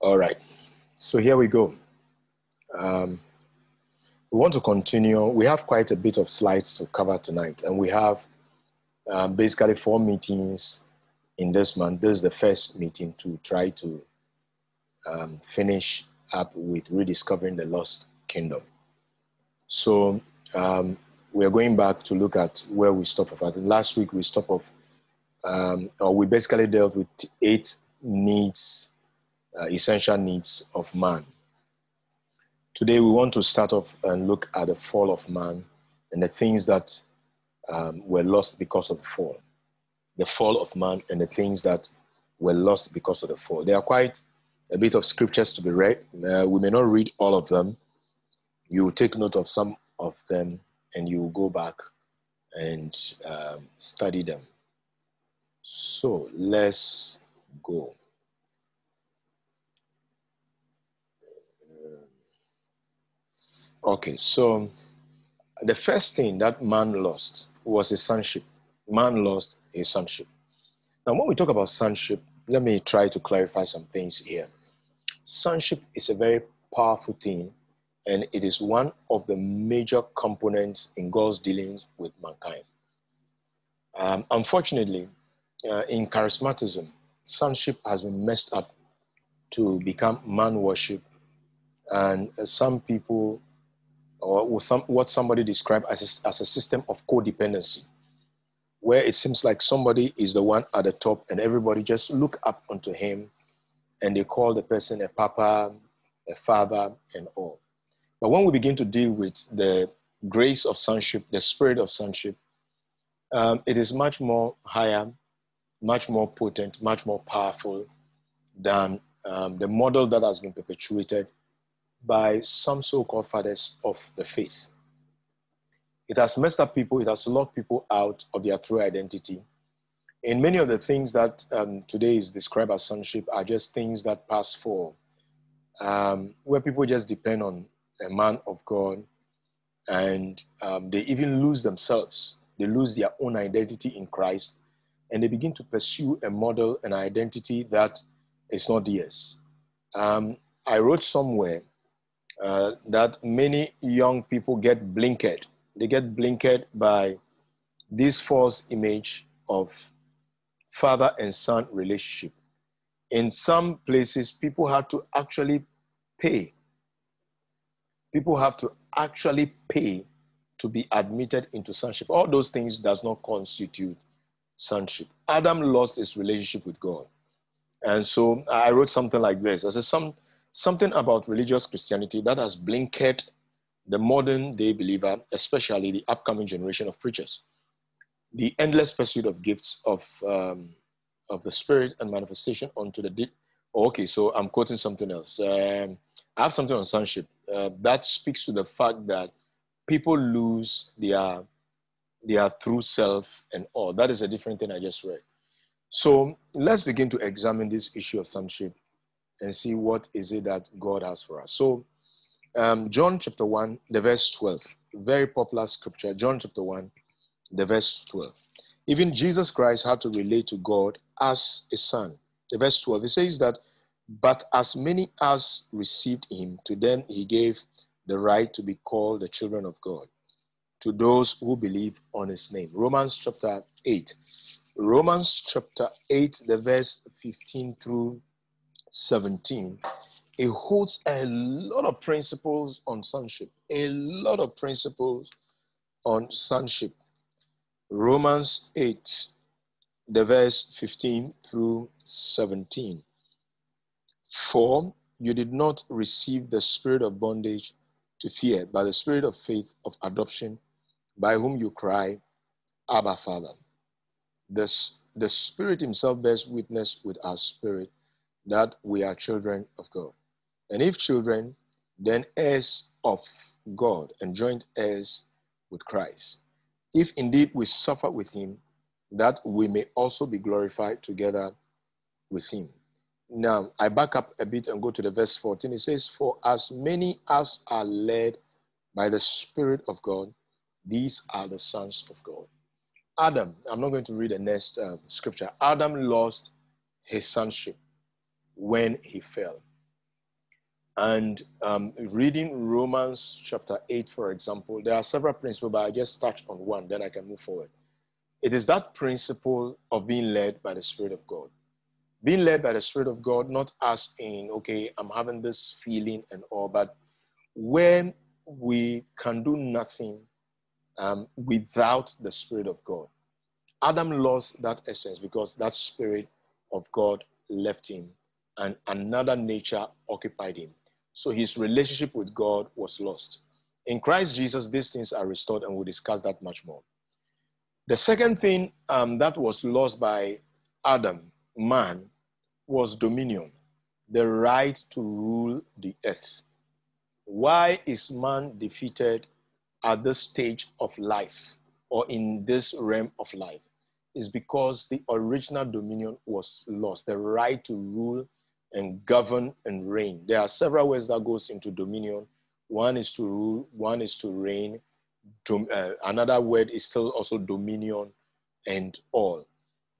All right. So here we go. Um, we want to continue. We have quite a bit of slides to cover tonight, and we have um, basically four meetings in this month. This is the first meeting to try to um, finish up with rediscovering the lost kingdom. So um, we are going back to look at where we stopped off. Last week we stopped off, um, or we basically dealt with eight needs, uh, essential needs of man. Today we want to start off and look at the fall of man and the things that um, were lost because of the fall. The fall of man and the things that were lost because of the fall. There are quite a bit of scriptures to be read. Uh, we may not read all of them. You will take note of some of them and you will go back and um, study them. So let's go. Okay, so the first thing that man lost was his sonship. Man lost his sonship. Now, when we talk about sonship, let me try to clarify some things here. Sonship is a very powerful thing, and it is one of the major components in God's dealings with mankind. Um, unfortunately, uh, in charismatism, sonship has been messed up to become man worship, and uh, some people or some, what somebody described as a, as a system of codependency, where it seems like somebody is the one at the top and everybody just look up onto him and they call the person a papa, a father, and all. But when we begin to deal with the grace of sonship, the spirit of sonship, um, it is much more higher, much more potent, much more powerful than um, the model that has been perpetuated by some so-called fathers of the faith. It has messed up people, it has locked people out of their true identity. And many of the things that um, today is described as sonship are just things that pass for, um, where people just depend on a man of God and um, they even lose themselves. They lose their own identity in Christ and they begin to pursue a model, an identity that is not theirs. Um, I wrote somewhere uh, that many young people get blinked. They get blinked by this false image of father and son relationship. In some places, people have to actually pay. People have to actually pay to be admitted into sonship. All those things does not constitute sonship. Adam lost his relationship with God. And so I wrote something like this. I said, some, something about religious Christianity that has blinkered the modern day believer, especially the upcoming generation of preachers. The endless pursuit of gifts of, um, of the Spirit and manifestation onto the deep. Oh, okay, so I'm quoting something else. Um, I have something on sonship uh, that speaks to the fact that people lose their their true self and all. That is a different thing I just read. So let's begin to examine this issue of sonship and see what is it that God has for us. So, um, John chapter 1, the verse 12, very popular scripture. John chapter 1, the verse 12. Even Jesus Christ had to relate to God as a son. The verse 12, it says that, but as many as received him, to them he gave the right to be called the children of God, to those who believe on his name. Romans chapter 8. Romans chapter 8, the verse 15 through 17, it holds a lot of principles on sonship, a lot of principles on sonship. Romans 8, the verse 15 through 17. For you did not receive the spirit of bondage to fear, but the spirit of faith of adoption, by whom you cry, Abba, Father. The, the Spirit Himself bears witness with our spirit that we are children of God. And if children, then heirs of God and joint heirs with Christ. If indeed we suffer with him, that we may also be glorified together with him. Now, I back up a bit and go to the verse 14. It says, For as many as are led by the Spirit of God, these are the sons of God. Adam, I'm not going to read the next uh, scripture. Adam lost his sonship when he fell. And um, reading Romans chapter 8, for example, there are several principles, but I just touched on one, then I can move forward. It is that principle of being led by the Spirit of God. Being led by the Spirit of God, not as in, okay, I'm having this feeling and all, but when we can do nothing um, without the Spirit of God. Adam lost that essence because that Spirit of God left him and another nature occupied him. So his relationship with God was lost. In Christ Jesus, these things are restored, and we'll discuss that much more. The second thing um, that was lost by Adam, man, was dominion, the right to rule the earth. Why is man defeated at this stage of life or in this realm of life? Is because the original dominion was lost, the right to rule and govern and reign. There are several ways that goes into dominion. One is to rule, one is to reign. Dom, uh, another word is still also dominion and all.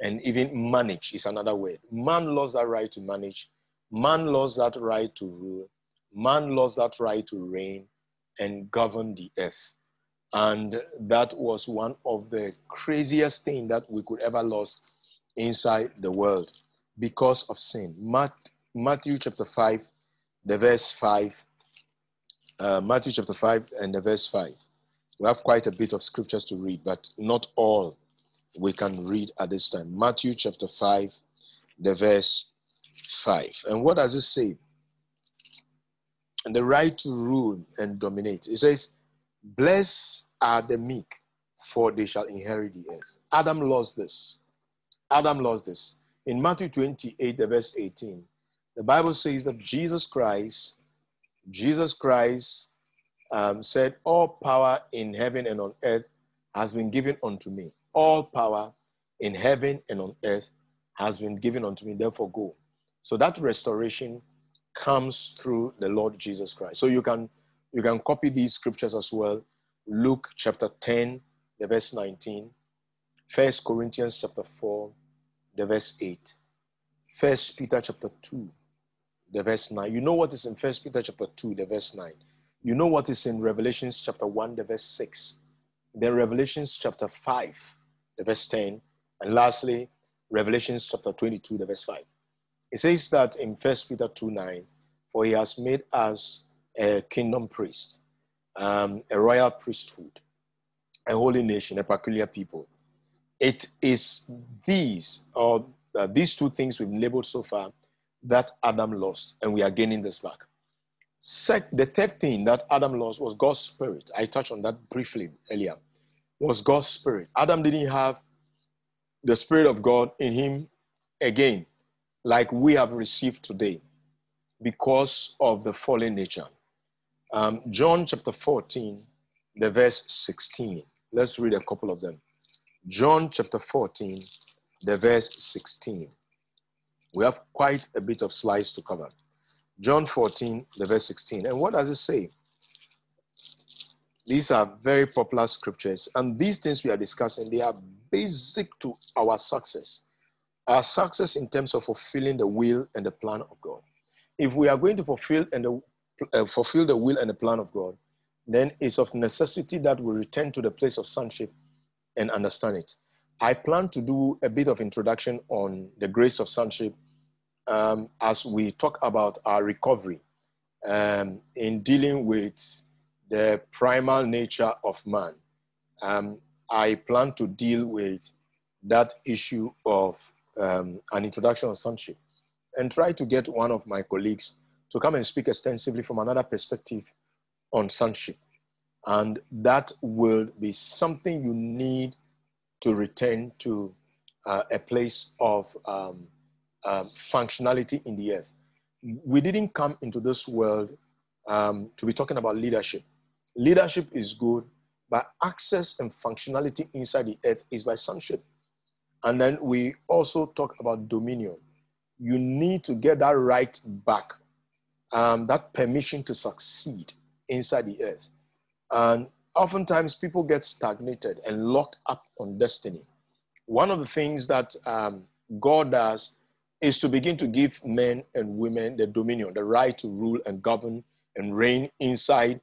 And even manage is another word. Man lost that right to manage. Man lost that right to rule. Man lost that right to reign and govern the earth. And that was one of the craziest things that we could ever lose inside the world because of sin. Matthew chapter 5, the verse 5. Uh, Matthew chapter 5 and the verse 5. We have quite a bit of scriptures to read, but not all we can read at this time. Matthew chapter 5, the verse 5. And what does it say? And the right to rule and dominate. It says, Blessed are the meek, for they shall inherit the earth. Adam lost this. Adam lost this. In Matthew 28, the verse 18, the Bible says that Jesus Christ, Jesus Christ um, said, All power in heaven and on earth has been given unto me. All power in heaven and on earth has been given unto me. Therefore, go. So that restoration comes through the Lord Jesus Christ. So you can you can copy these scriptures as well. Luke chapter 10, the verse 19. First Corinthians chapter 4, the verse 8. First Peter chapter 2, the verse 9. You know what is in First Peter chapter 2, the verse 9. You know what is in Revelations chapter 1, the verse 6. Then Revelations chapter 5, the verse 10. And lastly, Revelations chapter 22, the verse 5. It says that in First Peter 2, 9, for he has made us a kingdom priest, um, a royal priesthood, a holy nation, a peculiar people. It is these, or uh, these two things we've labeled so far, that Adam lost, and we are gaining this back. Sec- the third thing that Adam lost was God's spirit. I touched on that briefly earlier. Was God's spirit. Adam didn't have the spirit of God in him again, like we have received today, because of the fallen nature. Um, John chapter 14, the verse 16. Let's read a couple of them. John chapter 14, the verse 16. We have quite a bit of slides to cover. John 14, the verse 16. And what does it say? These are very popular scriptures, and these things we are discussing, they are basic to our success. Our success in terms of fulfilling the will and the plan of God. If we are going to fulfill and the, uh, fulfill the will and the plan of God, then it's of necessity that we return to the place of sonship and understand it. I plan to do a bit of introduction on the grace of sonship um, as we talk about our recovery um, in dealing with the primal nature of man. Um, I plan to deal with that issue of um, an introduction of sonship and try to get one of my colleagues to come and speak extensively from another perspective on sonship. And that will be something you need to return to uh, a place of um, um, functionality in the earth. We didn't come into this world um, to be talking about leadership. Leadership is good, but access and functionality inside the earth is by sonship. And then we also talk about dominion. You need to get that right back, um, that permission to succeed inside the earth. And oftentimes people get stagnated and locked up on destiny. One of the things that um, God does is to begin to give men and women the dominion, the right to rule and govern and reign inside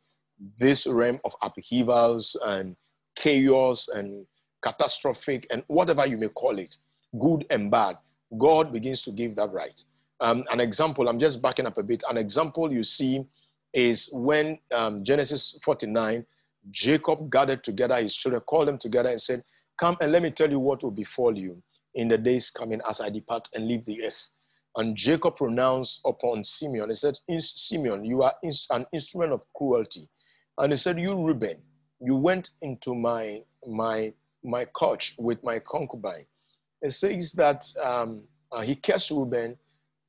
this realm of upheavals and chaos and catastrophic and whatever you may call it, good and bad. God begins to give that right. Um, an example, I'm just backing up a bit. An example you see is when um, Genesis 49, Jacob gathered together his children, called them together and said, Come and let me tell you what will befall you in the days coming as I depart and leave the earth. And Jacob pronounced upon Simeon, he said, Simeon, you are an instrument of cruelty. And he said, You, Reuben, you went into my, my, my couch with my concubine. It says that um, uh, he cursed Reuben,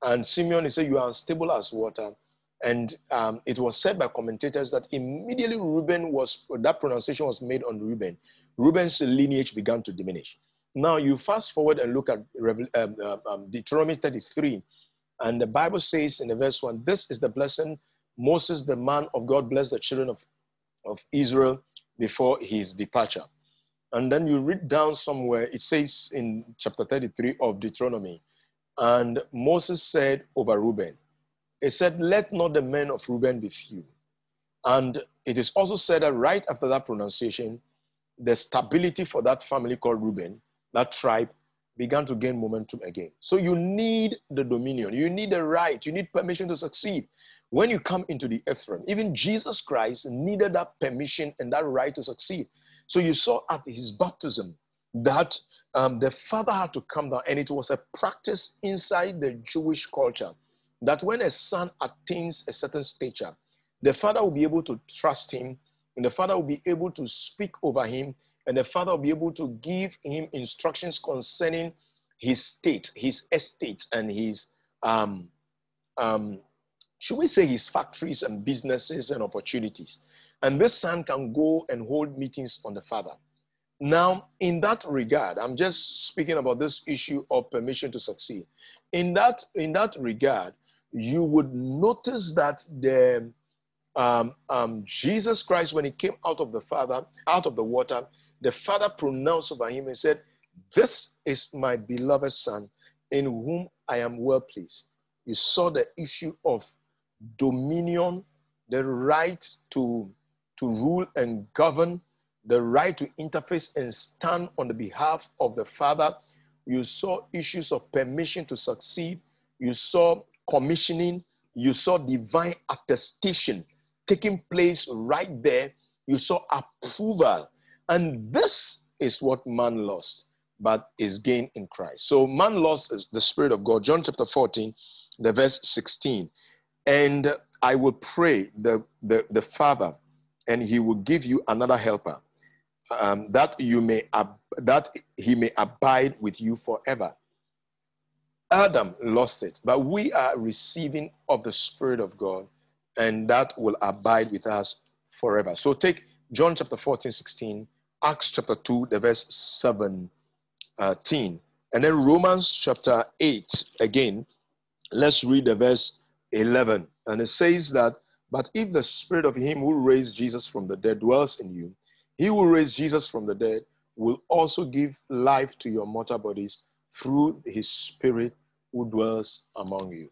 and Simeon, he said, You are unstable as water. And um, it was said by commentators that immediately Reuben was, that pronunciation was made on Reuben, Reuben's lineage began to diminish. Now you fast forward and look at um, um, um, Deuteronomy 33, and the Bible says in the verse 1, This is the blessing Moses, the man of God, blessed the children of, of Israel before his departure. And then you read down somewhere, it says in chapter 33 of Deuteronomy, and Moses said over Reuben, He said, Let not the men of Reuben be few. And it is also said that right after that pronunciation, the stability for that family called Reuben, that tribe, began to gain momentum again. So you need the dominion, you need the right, you need permission to succeed. When you come into the earth realm, even Jesus Christ needed that permission and that right to succeed. So you saw at his baptism that um, the father had to come down, and it was a practice inside the Jewish culture that when a son attains a certain stature, the father will be able to trust him and the father will be able to speak over him, and the father will be able to give him instructions concerning his state, his estate, and his, um, um, should we say, his factories and businesses and opportunities. And this son can go and hold meetings on the father. Now, in that regard, I'm just speaking about this issue of permission to succeed. In that, in that regard, you would notice that the um, um, Jesus Christ, when he came out of the Father, out of the water, the Father pronounced over him and said, This is my beloved Son, in whom I am well pleased. You saw the issue of dominion, the right to, to rule and govern, the right to interface and stand on the behalf of the Father. You saw issues of permission to succeed. You saw commissioning. You saw divine attestation taking place right there. You saw approval. And this is what man lost, but is gained in Christ. So man lost the Spirit of God. John chapter 14, the verse 16. And I will pray the, the, the Father, and he will give you another helper, um, that you may ab- that he may abide with you forever. Adam lost it, but we are receiving of the Spirit of God and that will abide with us forever. So take John chapter 14, 16, Acts chapter 2, the verse 17, and then Romans chapter 8 again. Let's read the verse 11. And it says that, but if the spirit of him who raised Jesus from the dead dwells in you, he who raised Jesus from the dead will also give life to your mortal bodies through his spirit who dwells among you.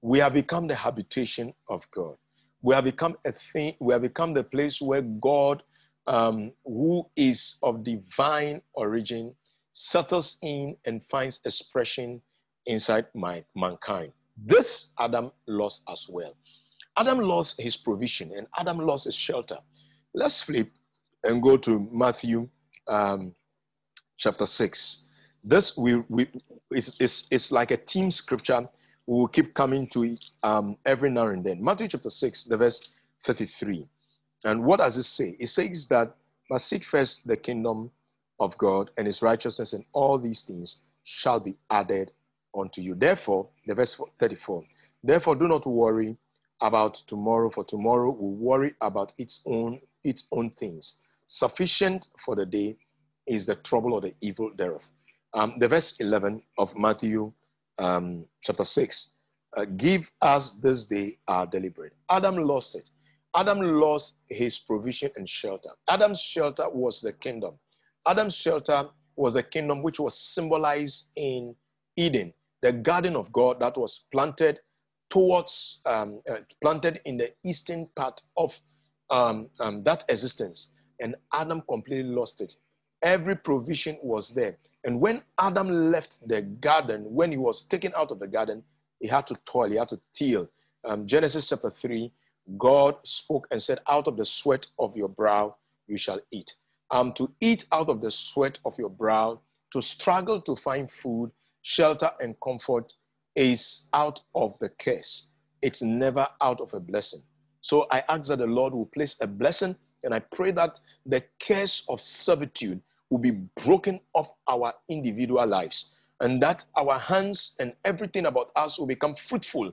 We have become the habitation of God we have become a thing, we have become the place where God, um, who is of divine origin, settles in and finds expression inside my mankind. This Adam lost as well. Adam lost his provision and Adam lost his shelter. Let's flip and go to Matthew um, chapter 6. This we, we is, is, like a team scripture we will keep coming to it um, every now and then. Matthew chapter 6, the verse 33. And what does it say? It says that, but seek first the kingdom of God and his righteousness, and all these things shall be added unto you. Therefore, the verse 34, therefore do not worry about tomorrow, for tomorrow will worry about its own its own things. Sufficient for the day is the trouble or the evil thereof. Um, the verse 11 of Matthew um, chapter 6. Uh, give us this day our deliberate. Adam lost it. Adam lost his provision and shelter. Adam's shelter was the kingdom. Adam's shelter was a kingdom which was symbolized in Eden. the garden of God that was planted towards, um, uh, planted in the eastern part of um, um, that existence. And Adam completely lost it. Every provision was there. And when Adam left the garden, when he was taken out of the garden, he had to toil, he had to till. Um, Genesis chapter 3, God spoke and said, Out of the sweat of your brow you shall eat. Um, to eat out of the sweat of your brow, to struggle to find food, shelter, and comfort is out of the curse. It's never out of a blessing. So I ask that the Lord will place a blessing, and I pray that the curse of servitude will be broken off our individual lives, and that our hands and everything about us will become fruitful,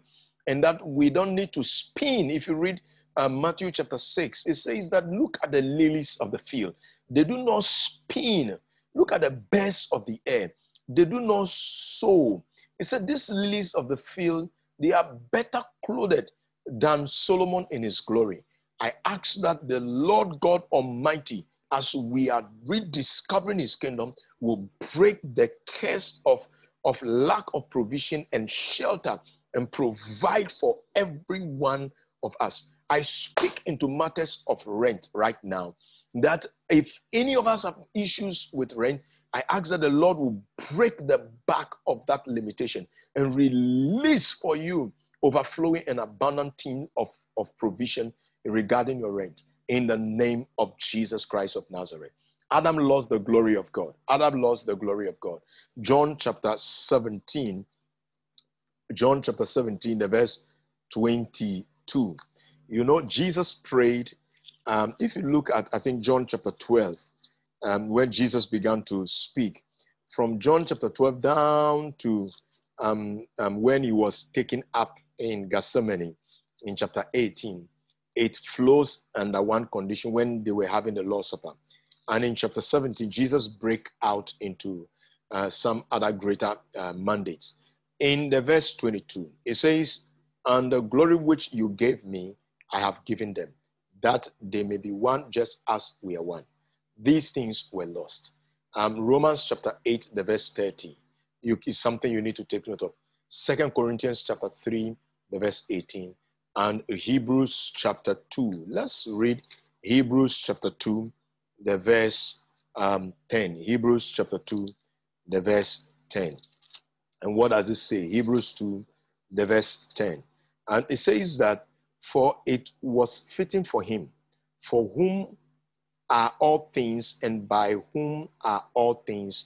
and that we don't need to spin. If you read uh, Matthew chapter 6, it says that look at the lilies of the field. They do not spin. Look at the birds of the air. They do not sow. It said, These lilies of the field, they are better clothed than Solomon in his glory. I ask that the Lord God Almighty, as we are rediscovering his kingdom, will break the curse of, of lack of provision and shelter and provide for every one of us. I speak into matters of rent right now. That if any of us have issues with rent, I ask that the Lord will break the back of that limitation and release for you overflowing and abundant team of, of provision regarding your rent in the name of Jesus Christ of Nazareth. Adam lost the glory of God. Adam lost the glory of God. John chapter 17, John chapter 17, the verse 22. You know, Jesus prayed. Um, if you look at, I think, John chapter 12, um, where Jesus began to speak, from John chapter 12 down to um, um, when he was taken up in Gethsemane in chapter 18, it flows under one condition when they were having the Lord's Supper. And in chapter 17, Jesus break out into uh, some other greater uh, mandates. In the verse 22, it says, And the glory which you gave me, I have given them, that they may be one just as we are one. These things were lost. Um, Romans chapter 8, the verse 30 you, is something you need to take note of. Second Corinthians chapter 3, the verse 18, and Hebrews chapter 2. Let's read Hebrews chapter 2, the verse um, 10. Hebrews chapter 2, the verse 10. And what does it say? Hebrews 2, the verse 10. And it says that, for it was fitting for him, for whom are all things, and by whom are all things,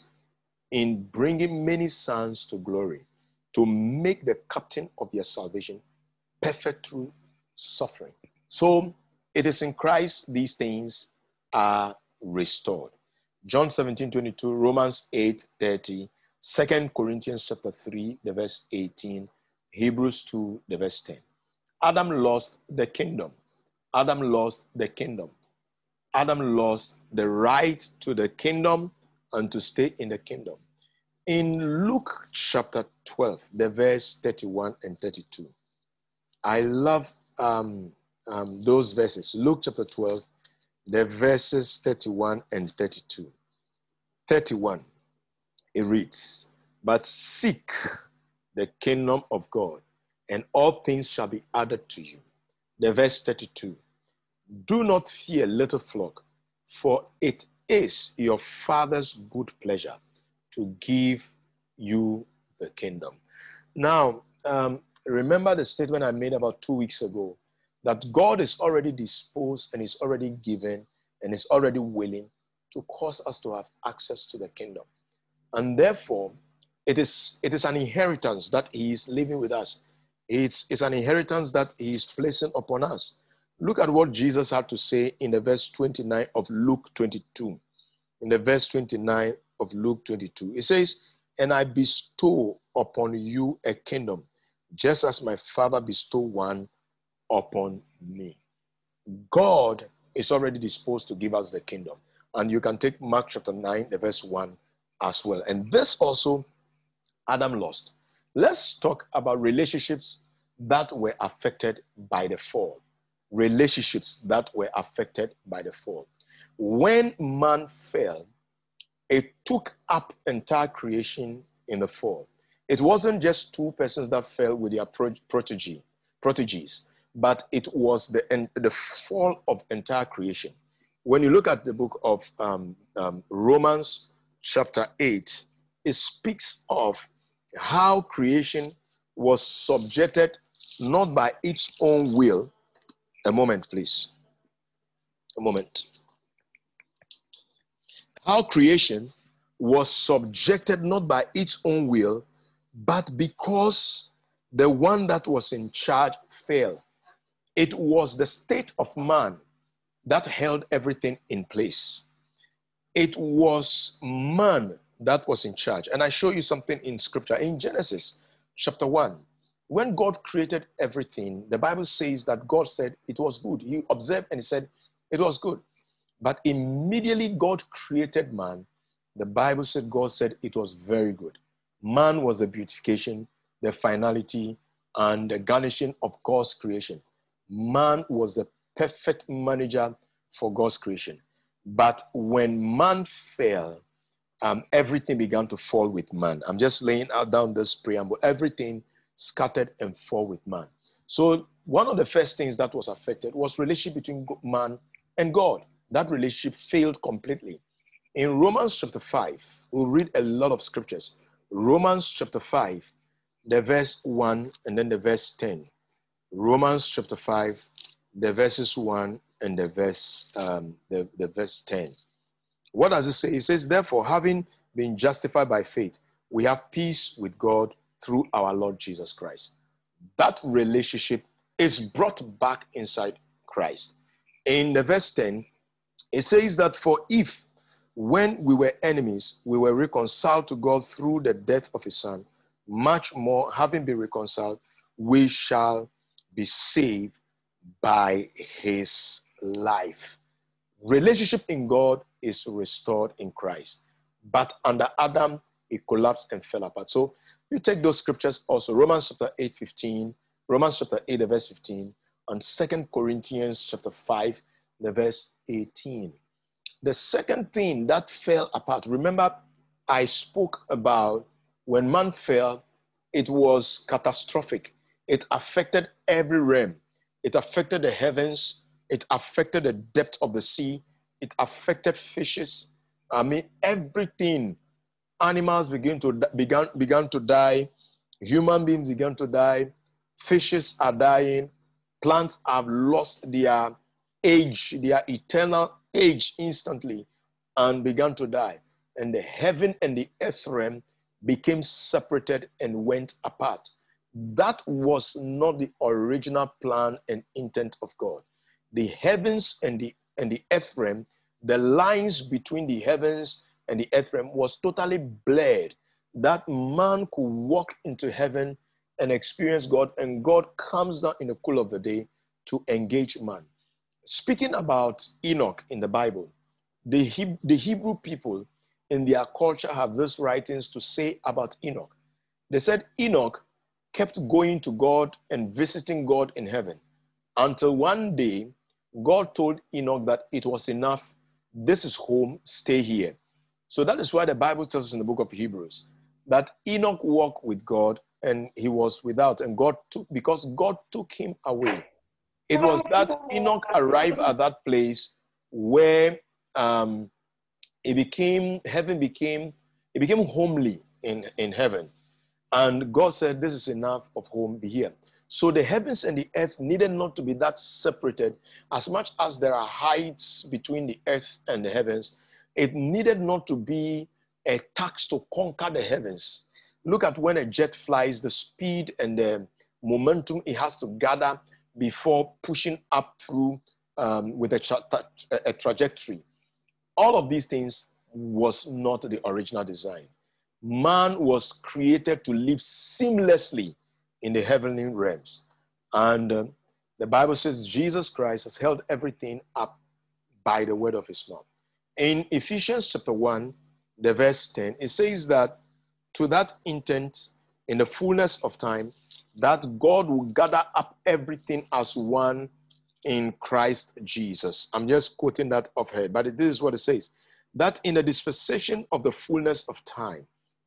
in bringing many sons to glory, to make the captain of their salvation perfect through suffering. So it is in Christ these things are restored. John 17, 22, Romans 8, 30, 2 Corinthians chapter 3, the verse 18, Hebrews 2, the verse 10. Adam lost the kingdom. Adam lost the kingdom. Adam lost the right to the kingdom and to stay in the kingdom. In Luke chapter 12, the verse 31 and 32, I love um, um, those verses. Luke chapter 12, the verses 31 and 32. 31, it reads, But seek the kingdom of God, and all things shall be added to you. The verse 32, Do not fear, little flock, for it is your Father's good pleasure to give you the kingdom. Now, um, remember the statement I made about two weeks ago that God is already disposed and is already given and is already willing to cause us to have access to the kingdom. And therefore, it is, it is an inheritance that He is living with us. It's, it's an inheritance that He is placing upon us. Look at what Jesus had to say in the verse 29 of Luke 22. In the verse 29 of Luke 22, it says, And I bestow upon you a kingdom just as my Father bestowed one upon me. God is already disposed to give us the kingdom. And you can take Mark chapter 9, the verse 1 as well. And this also Adam lost. Let's talk about relationships that were affected by the fall. Relationships that were affected by the fall. When man fell, it took up entire creation in the fall. It wasn't just two persons that fell with their protege, proteges, but it was the, the fall of entire creation. When you look at the book of um, um, Romans, chapter 8, it speaks of how creation was subjected not by its own will. A moment, please. A moment. How creation was subjected not by its own will, but because the one that was in charge fell. It was the state of man that held everything in place. It was man that was in charge. And I show you something in scripture. In Genesis chapter 1, when God created everything, the Bible says that God said it was good. He observed and he said it was good. But immediately God created man, the Bible said God said it was very good. Man was the beautification, the finality, and the garnishing of God's creation. Man was the perfect manager for God's creation. But when man fell, um, everything began to fall with man. I'm just laying out down this preamble. Everything scattered and fall with man. So one of the first things that was affected was relationship between man and God. That relationship failed completely. In Romans chapter 5, we'll read a lot of scriptures. Romans chapter 5, the verse 1 and then the verse 10. Romans chapter 5, the verses 1 and the verse um, the, the verse 10. What does it say? It says, Therefore, having been justified by faith, we have peace with God through our Lord Jesus Christ. That relationship is brought back inside Christ. In the verse 10, it says that for if when we were enemies, we were reconciled to God through the death of his son. Much more, having been reconciled, we shall be saved by his life. Relationship in God is restored in Christ. But under Adam, it collapsed and fell apart. So you take those scriptures also, Romans chapter 8, 15, Romans chapter 8, the verse 15, and Second Corinthians chapter 5, the verse 18. The second thing that fell apart, remember, I spoke about when man fell, it was catastrophic. It affected every realm. It affected the heavens. It affected the depth of the sea. It affected fishes. I mean, everything. Animals began to began began to die. Human beings began to die. Fishes are dying. Plants have lost their age, their eternal age instantly and began to die. And the heaven and the earth realm became separated and went apart. That was not the original plan and intent of God. The heavens and the and the earth realm, the lines between the heavens and the earth realm was totally blurred. That man could walk into heaven and experience God, and God comes down in the cool of the day to engage man speaking about Enoch in the Bible, the, He- the Hebrew people in their culture have these writings to say about Enoch. They said Enoch kept going to God and visiting God in heaven until one day God told Enoch that it was enough. This is home, stay here. So that is why the Bible tells us in the book of Hebrews that Enoch walked with God and he was without, and God took because God took him away. It was that Enoch arrived at that place where um, it became, heaven became, it became homely in, in heaven. And God said, This is enough of home, be here. So the heavens and the earth needed not to be that separated. As much as there are heights between the earth and the heavens, it needed not to be a tax to conquer the heavens. Look at when a jet flies, the speed and the momentum it has to gather before pushing up through um, with a, tra- a trajectory. All of these things was not the original design. Man was created to live seamlessly in the heavenly realms. And uh, the Bible says Jesus Christ has held everything up by the word of his mouth. In Ephesians chapter 1, the verse 10, it says that to that intent, in the fullness of time, that God will gather up everything as one in Christ Jesus. I'm just quoting that off head, but this is what it says that in the dispensation of the fullness of time,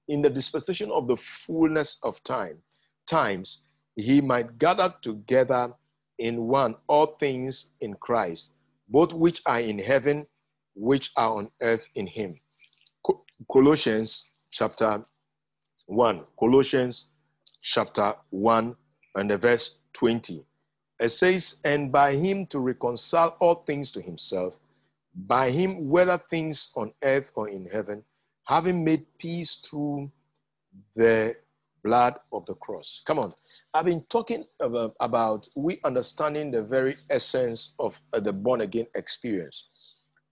in the dispensation of the fullness of time, times, he might gather together in one all things in Christ, both which are in heaven, which are on earth in him. Colossians chapter 1. Colossians chapter 1 and the verse 20. It says, And by him to reconcile all things to himself, by him, whether things on earth or in heaven, having made peace through the blood of the cross. Come on. I've been talking about, about we understanding the very essence of uh, the born again experience.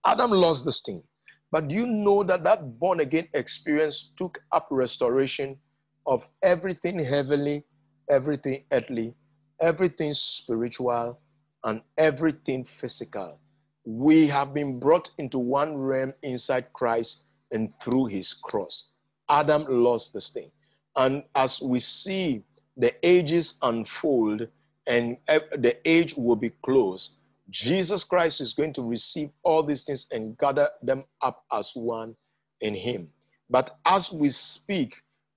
Adam lost this thing. But do you know that that born again experience took up restoration of everything heavenly, everything earthly, everything spiritual, and everything physical? We have been brought into one realm inside Christ and through his cross. Adam lost this thing. And as we see the ages unfold and the age will be closed, Jesus Christ is going to receive all these things and gather them up as one in Him. But as we speak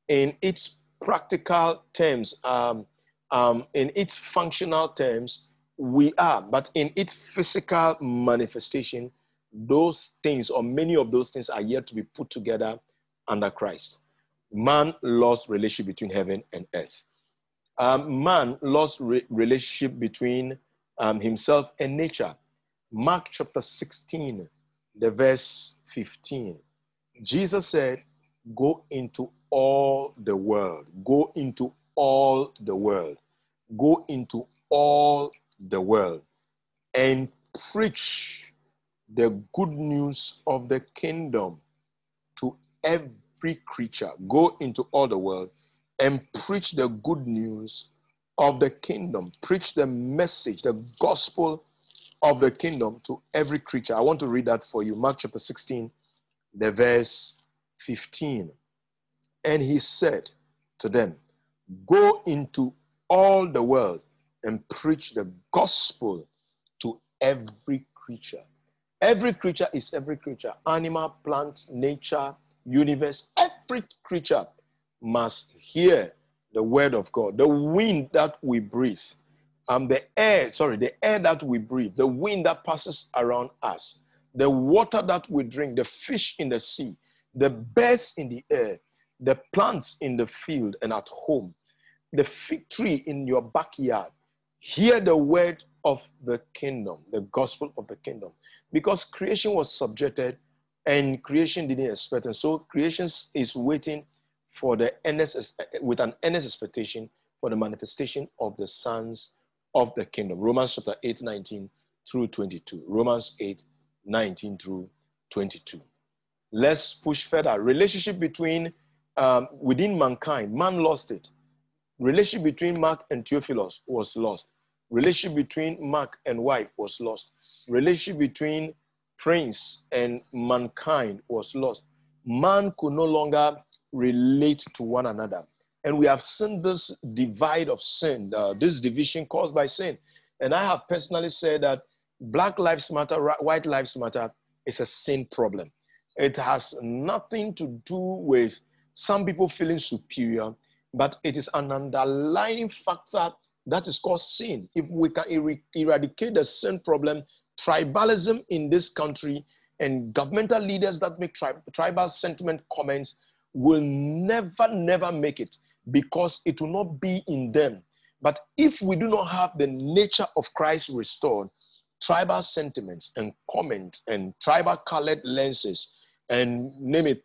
in its practical terms, um, um, in its functional terms, we are, but in its physical manifestation, those things or many of those things are yet to be put together under Christ. Man lost relationship between heaven and earth. Um, man lost re- relationship between um, himself and nature. Mark chapter 16, the verse 15. Jesus said, Go into all the world. Go into all the world. Go into all the world and preach the good news of the kingdom to every creature. Go into all the world and preach the good news of the kingdom. Preach the message, the gospel of the kingdom to every creature. I want to read that for you. Mark chapter 16, the verse 15. And he said to them, Go into all the world and preach the gospel to every creature. Every creature is every creature animal, plant, nature, universe. Every creature must hear the word of God. The wind that we breathe, um, the air, sorry, the air that we breathe, the wind that passes around us, the water that we drink, the fish in the sea, the birds in the air, the plants in the field and at home, the fig tree in your backyard. Hear the word of the kingdom, the gospel of the kingdom because creation was subjected and creation didn't expect. And so creation is waiting for the earnest, with an earnest expectation for the manifestation of the sons of the kingdom. Romans chapter 8, 19 through 22. Romans 8, 19 through 22. Let's push further. Relationship between, um, within mankind, man lost it. Relationship between Mark and Theophilus was lost. Relationship between Mark and wife was lost relationship between prince and mankind was lost. Man could no longer relate to one another. And we have seen this divide of sin, uh, this division caused by sin. And I have personally said that Black Lives Matter, White Lives Matter is a sin problem. It has nothing to do with some people feeling superior, but it is an underlying factor that is called sin. If we can er- eradicate the sin problem, tribalism in this country and governmental leaders that make tri- tribal sentiment comments will never, never make it because it will not be in them. But if we do not have the nature of Christ restored, tribal sentiments and comments and tribal colored lenses and name it,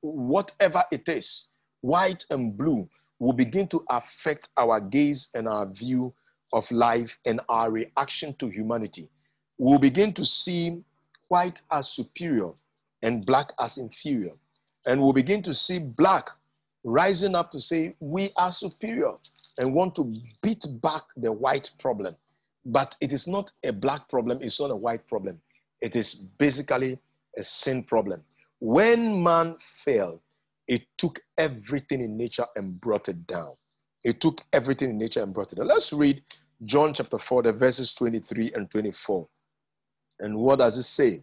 whatever it is, white and blue, will begin to affect our gaze and our view of life and our reaction to humanity we'll begin to see white as superior and black as inferior. And we'll begin to see black rising up to say, we are superior and want to beat back the white problem. But it is not a black problem, it's not a white problem. It is basically a sin problem. When man fell, it took everything in nature and brought it down. It took everything in nature and brought it down. Let's read John chapter 4, the verses 23 and 24. And what does it say?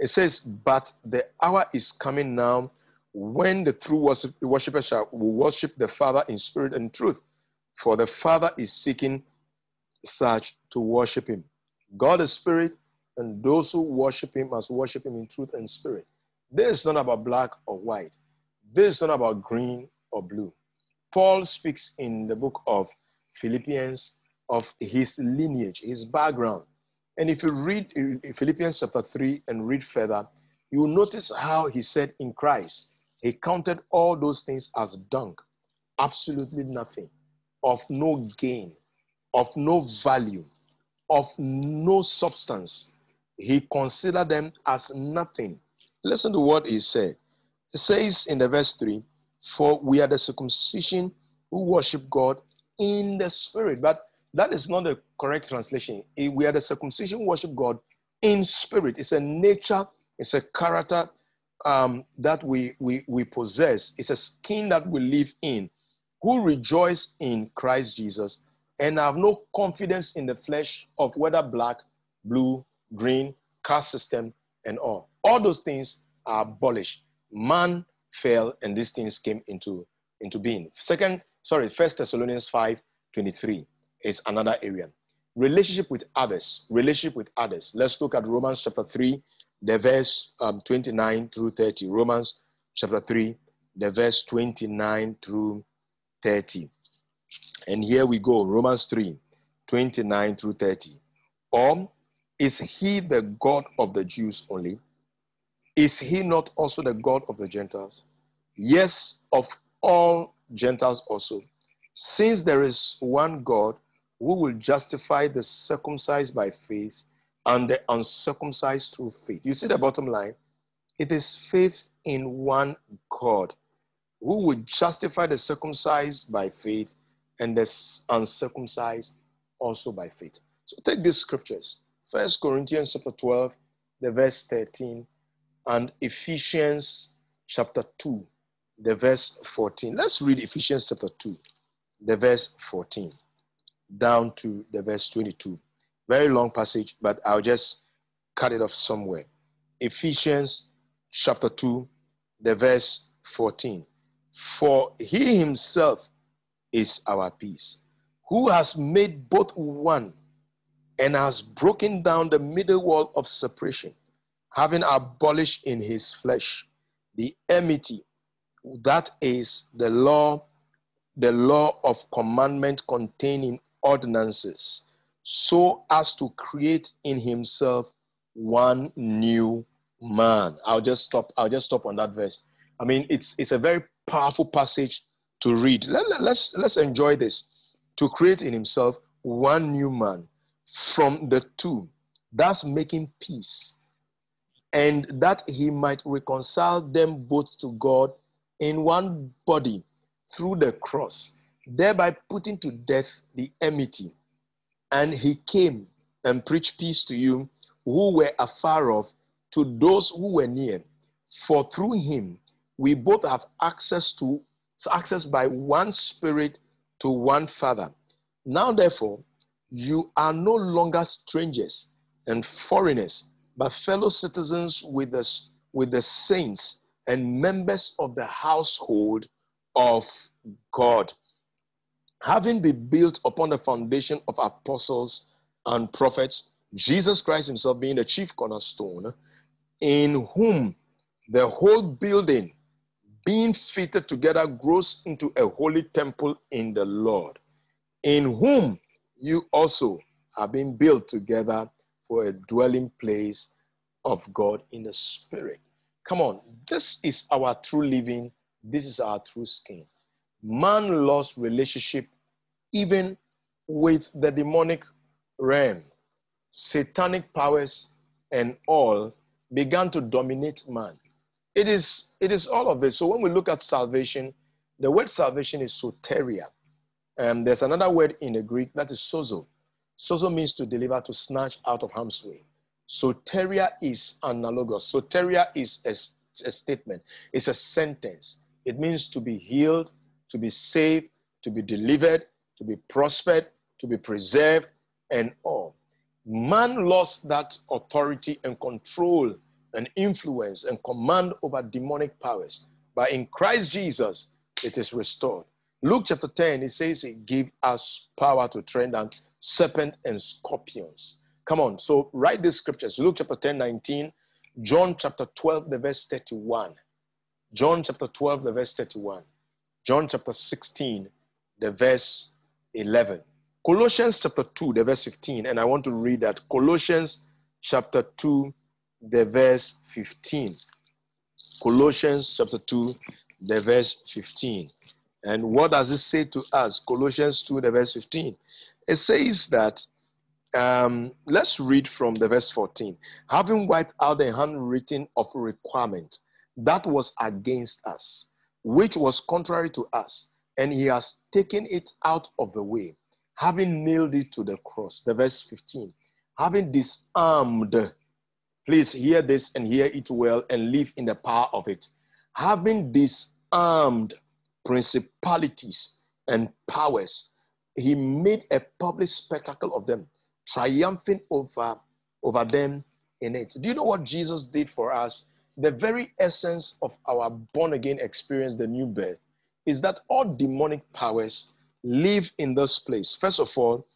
It says, But the hour is coming now when the true worship, worshiper shall worship the Father in spirit and truth, for the Father is seeking such to worship him. God is spirit, and those who worship him must worship him in truth and spirit. This is not about black or white. This is not about green or blue. Paul speaks in the book of Philippians of his lineage, his background. And if you read uh, Philippians chapter 3 and read further, you will notice how he said in Christ, he counted all those things as dung, absolutely nothing, of no gain, of no value, of no substance. He considered them as nothing. Listen to what he said. He says in the verse 3 For we are the circumcision who worship God in the spirit. But that is not the correct translation. We are the circumcision worship God in spirit. It's a nature, it's a character um, that we, we, we possess. It's a skin that we live in, who rejoice in Christ Jesus and have no confidence in the flesh of whether black, blue, green, caste system, and all. All those things are abolished. Man fell, and these things came into, into being. Second, sorry, First Thessalonians 5 23 is another area. Relationship with others. Relationship with others. Let's look at Romans chapter 3, the verse um, 29 through 30. Romans chapter 3, the verse 29 through 30. And here we go Romans 3, 29 through 30. Or is he the God of the Jews only? Is he not also the God of the Gentiles? Yes, of all Gentiles also. Since there is one God who will justify the circumcised by faith and the uncircumcised through faith. You see the bottom line? It is faith in one God who will justify the circumcised by faith and the uncircumcised also by faith. So take these scriptures. First Corinthians chapter 12, the verse 13, and Ephesians chapter 2, the verse 14. Let's read Ephesians chapter 2, the verse 14 down to the verse 22. Very long passage, but I'll just cut it off somewhere. Ephesians chapter 2, the verse 14. For he himself is our peace, who has made both one and has broken down the middle wall of separation, having abolished in his flesh the enmity, that is the law, the law of commandment containing ordinances so as to create in himself one new man. I'll just stop. I'll just stop on that verse. I mean, it's it's a very powerful passage to read. Let, let, let's let's enjoy this. To create in himself one new man from the two, thus making peace, and that he might reconcile them both to God in one body through the cross, thereby putting to death the enmity. And he came and preached peace to you who were afar off, to those who were near. For through him we both have access to access by one spirit to one Father. Now therefore, you are no longer strangers and foreigners, but fellow citizens with us with the saints and members of the household of God having been built upon the foundation of apostles and prophets, Jesus Christ himself being the chief cornerstone, in whom the whole building being fitted together grows into a holy temple in the Lord, in whom you also are being built together for a dwelling place of God in the Spirit. Come on, this is our true living, this is our true skin man lost relationship even with the demonic realm. Satanic powers and all began to dominate man. It is, it is all of this. So when we look at salvation, the word salvation is soteria. And there's another word in the Greek that is sozo. Sozo means to deliver, to snatch out of harm's way. Soteria is analogous. Soteria is a, a statement, it's a sentence. It means to be healed, to be saved, to be delivered, to be prospered, to be preserved, and all. Man lost that authority and control and influence and command over demonic powers. But in Christ Jesus, it is restored. Luke chapter 10, it says he gave us power to tread on serpent and scorpions. Come on, so write these scriptures. Luke chapter 10, 19, John chapter 12, the verse 31. John chapter 12, the verse 31. John chapter 16, the verse 11. Colossians chapter 2, the verse 15. And I want to read that. Colossians chapter 2, the verse 15. Colossians chapter 2, the verse 15. And what does it say to us? Colossians 2, the verse 15. It says that, um, let's read from the verse 14. Having wiped out the handwriting of requirement that was against us, which was contrary to us, and he has taken it out of the way, having nailed it to the cross. The verse 15. Having disarmed, please hear this and hear it well and live in the power of it. Having disarmed principalities and powers, he made a public spectacle of them, triumphing over, over them in it. Do you know what Jesus did for us? The very essence of our born again experience, the new birth, is that all demonic powers live in this place. First of all,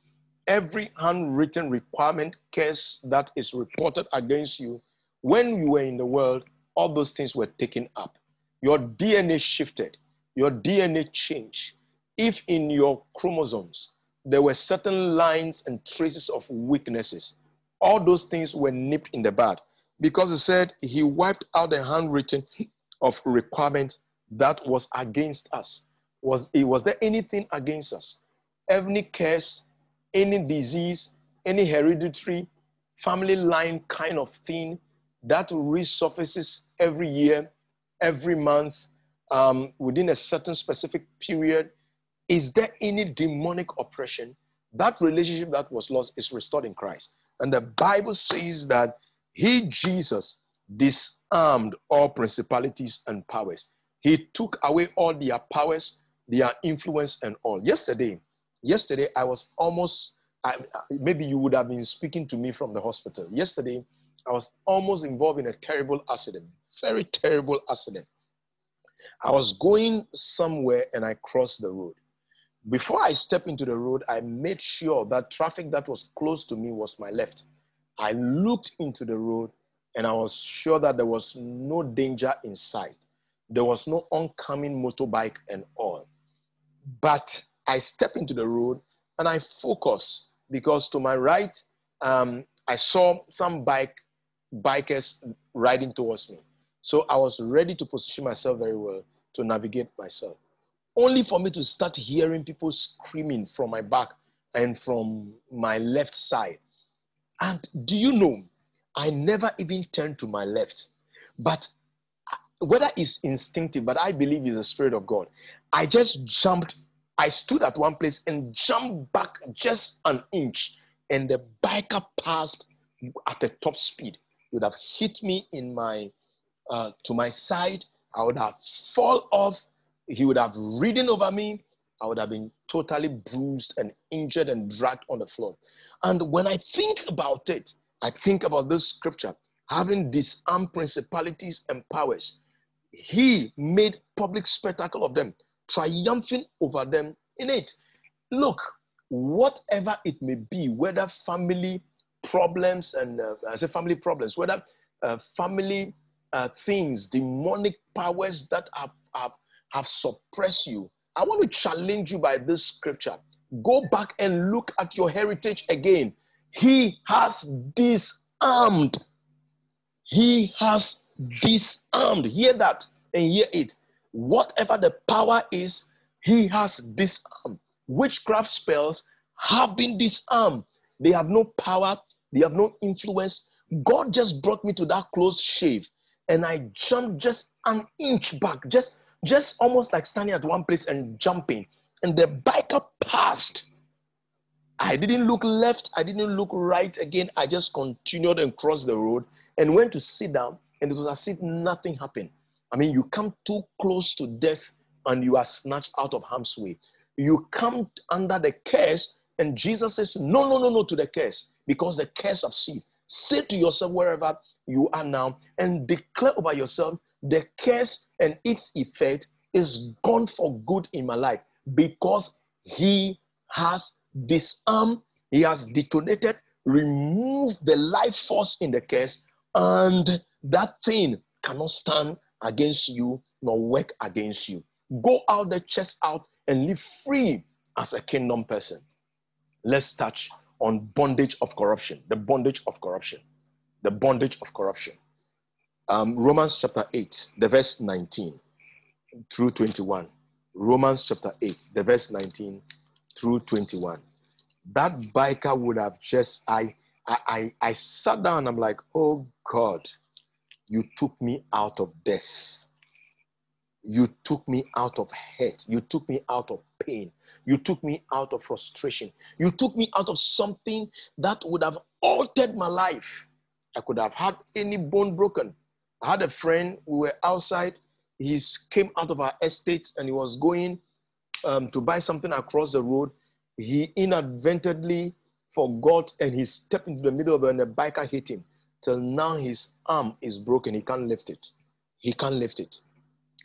every handwritten requirement case that is reported against you when you were in the world, all those things were taken up. Your DNA shifted, your DNA changed. If in your chromosomes there were certain lines and traces of weaknesses, all those things were nipped in the bud because he said he wiped out the handwritten of requirement that was against us. Was, was there anything against us? Any curse, any disease, any hereditary family line kind of thing that resurfaces every year, every month, um, within a certain specific period, is there any demonic oppression? That relationship that was lost is restored in Christ. And the Bible says that he, Jesus, disarmed all principalities and powers. He took away all their powers, their influence, and all. Yesterday, yesterday I was almost, I, maybe you would have been speaking to me from the hospital. Yesterday, I was almost involved in a terrible accident, very terrible accident. I was going somewhere and I crossed the road. Before I stepped into the road, I made sure that traffic that was close to me was my left. I looked into the road and I was sure that there was no danger in sight. There was no oncoming motorbike and all. But I stepped into the road and I focused because to my right, um, I saw some bike bikers riding towards me. So I was ready to position myself very well to navigate myself. Only for me to start hearing people screaming from my back and from my left side. And do you know, I never even turned to my left. But whether it's instinctive, but I believe it's the Spirit of God. I just jumped, I stood at one place and jumped back just an inch, and the biker passed at the top speed. It would have hit me in my uh, to my side. I would have fall off. He would have ridden over me. I would have been totally bruised and injured and dragged on the floor. And when I think about it, I think about this scripture having disarmed principalities and powers. He made public spectacle of them, triumphing over them in it. Look, whatever it may be, whether family problems and uh, I say family problems, whether uh, family uh, things, demonic powers that have, have, have suppressed you, I want to challenge you by this scripture. Go back and look at your heritage again. He has disarmed. He has disarmed. Hear that and hear it. Whatever the power is, he has disarmed. Witchcraft spells have been disarmed. They have no power, they have no influence. God just brought me to that close shave and I jumped just an inch back, just just almost like standing at one place and jumping. And the biker passed. I didn't look left, I didn't look right again. I just continued and crossed the road and went to sit down, and it was as if nothing happened. I mean, you come too close to death and you are snatched out of harm's way. You come under the curse, and Jesus says, No, no, no, no, to the curse, because the curse of sin. Say to yourself wherever you are now and declare over yourself the curse and its effect is gone for good in my life because he has disarmed, he has detonated, removed the life force in the curse, and that thing cannot stand against you nor work against you. Go out the chest out and live free as a kingdom person. Let's touch on bondage of corruption, the bondage of corruption, the bondage of corruption. Um, Romans chapter 8, the verse 19 through 21. Romans chapter 8, the verse 19 through 21. That biker would have just, I, I, I, sat down, I'm like, oh God, you took me out of death. You took me out of hurt. You took me out of pain. You took me out of frustration. You took me out of something that would have altered my life. I could have had any bone broken. I had a friend, we were outside. He came out of our estate and he was going um, to buy something across the road. He inadvertently forgot and he stepped into the middle of it and a biker hit him. Till now, his arm is broken. He can't lift it. He can't lift it.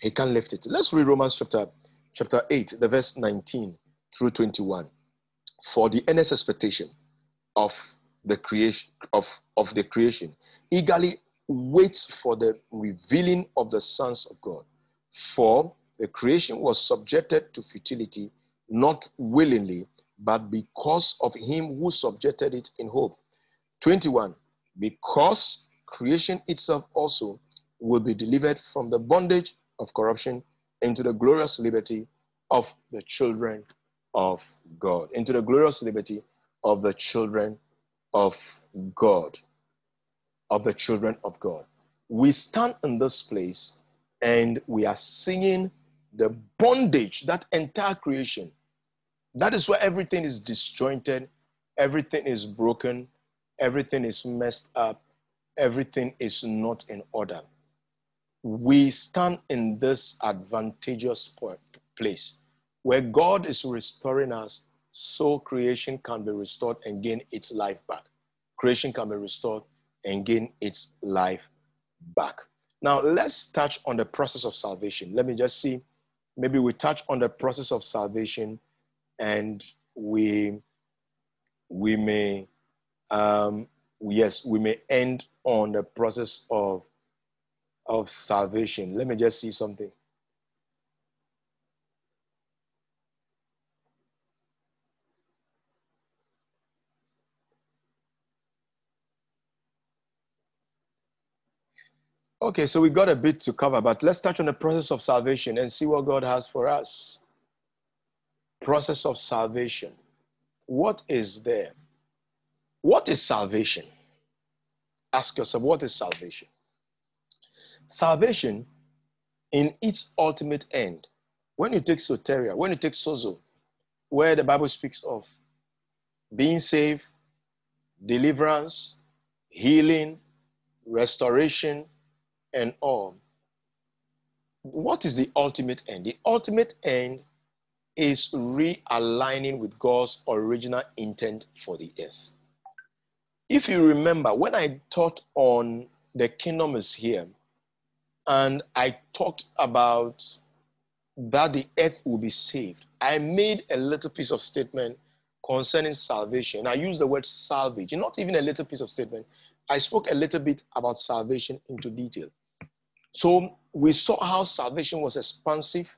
He can't lift it. Let's read Romans chapter, chapter 8, the verse 19 through 21. For the earnest expectation of the creation of, of the creation eagerly waits for the revealing of the sons of God. For the creation was subjected to futility, not willingly, but because of him who subjected it in hope. 21. Because creation itself also will be delivered from the bondage of corruption into the glorious liberty of the children of God. Into the glorious liberty of the children of God. Of the children of God. We stand in this place and we are singing the bondage, that entire creation. That is where everything is disjointed, everything is broken, everything is messed up, everything is not in order we stand in this advantageous place where God is restoring us so creation can be restored and gain its life back. Creation can be restored and gain its life back. Now, let's touch on the process of salvation. Let me just see. Maybe we touch on the process of salvation and we we may um, yes we may end on the process of of salvation. Let me just see something. Okay, so we got a bit to cover, but let's touch on the process of salvation and see what God has for us. Process of salvation. What is there? What is salvation? Ask yourself, what is salvation? Salvation, in its ultimate end, when you take soteria, when you take sozo, where the Bible speaks of being saved, deliverance, healing, restoration, and all, what is the ultimate end? The ultimate end is realigning with God's original intent for the earth. If you remember, when I taught on the kingdom is here, and I talked about that the earth will be saved. I made a little piece of statement concerning salvation. I used the word salvage, not even a little piece of statement. I spoke a little bit about salvation into detail. So we saw how salvation was expansive,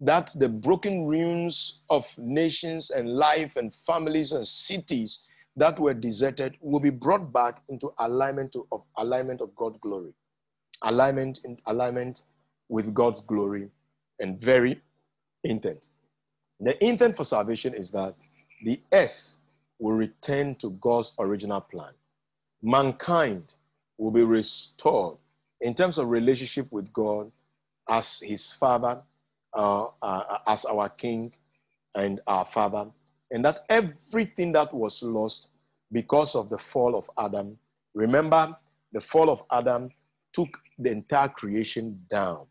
that the broken ruins of nations and life and families and cities that were deserted will be brought back into alignment to, of alignment of God's glory alignment in alignment with God's glory and very intent. The intent for salvation is that the earth will return to God's original plan. Mankind will be restored in terms of relationship with God as his father, uh, uh, as our king and our father, and that everything that was lost because of the fall of Adam, remember the fall of Adam took the entire creation down.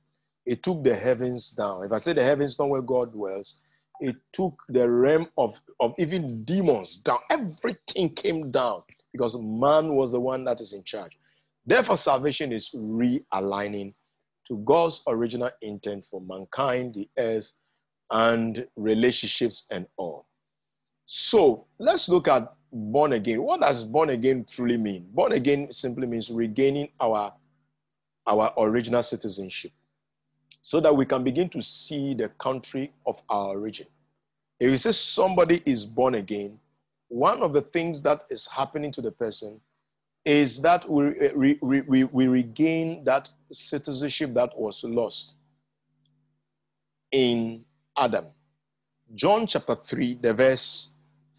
It took the heavens down. If I say the heavens not where God dwells, it took the realm of, of even demons down. Everything came down because man was the one that is in charge. Therefore, salvation is realigning to God's original intent for mankind, the earth, and relationships and all. So let's look at born again. What does born again truly mean? Born again simply means regaining our, our original citizenship so that we can begin to see the country of our origin. If you say somebody is born again, one of the things that is happening to the person is that we, we, we, we regain that citizenship that was lost in Adam. John chapter 3, the verse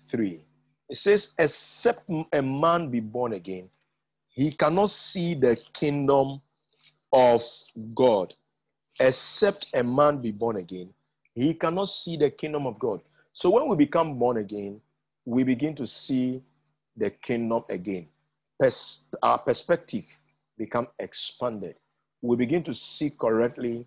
3. It says, Except a man be born again, he cannot see the kingdom of God. Except a man be born again, he cannot see the kingdom of God. So when we become born again, we begin to see the kingdom again. Pers- our perspective become expanded. We begin to see correctly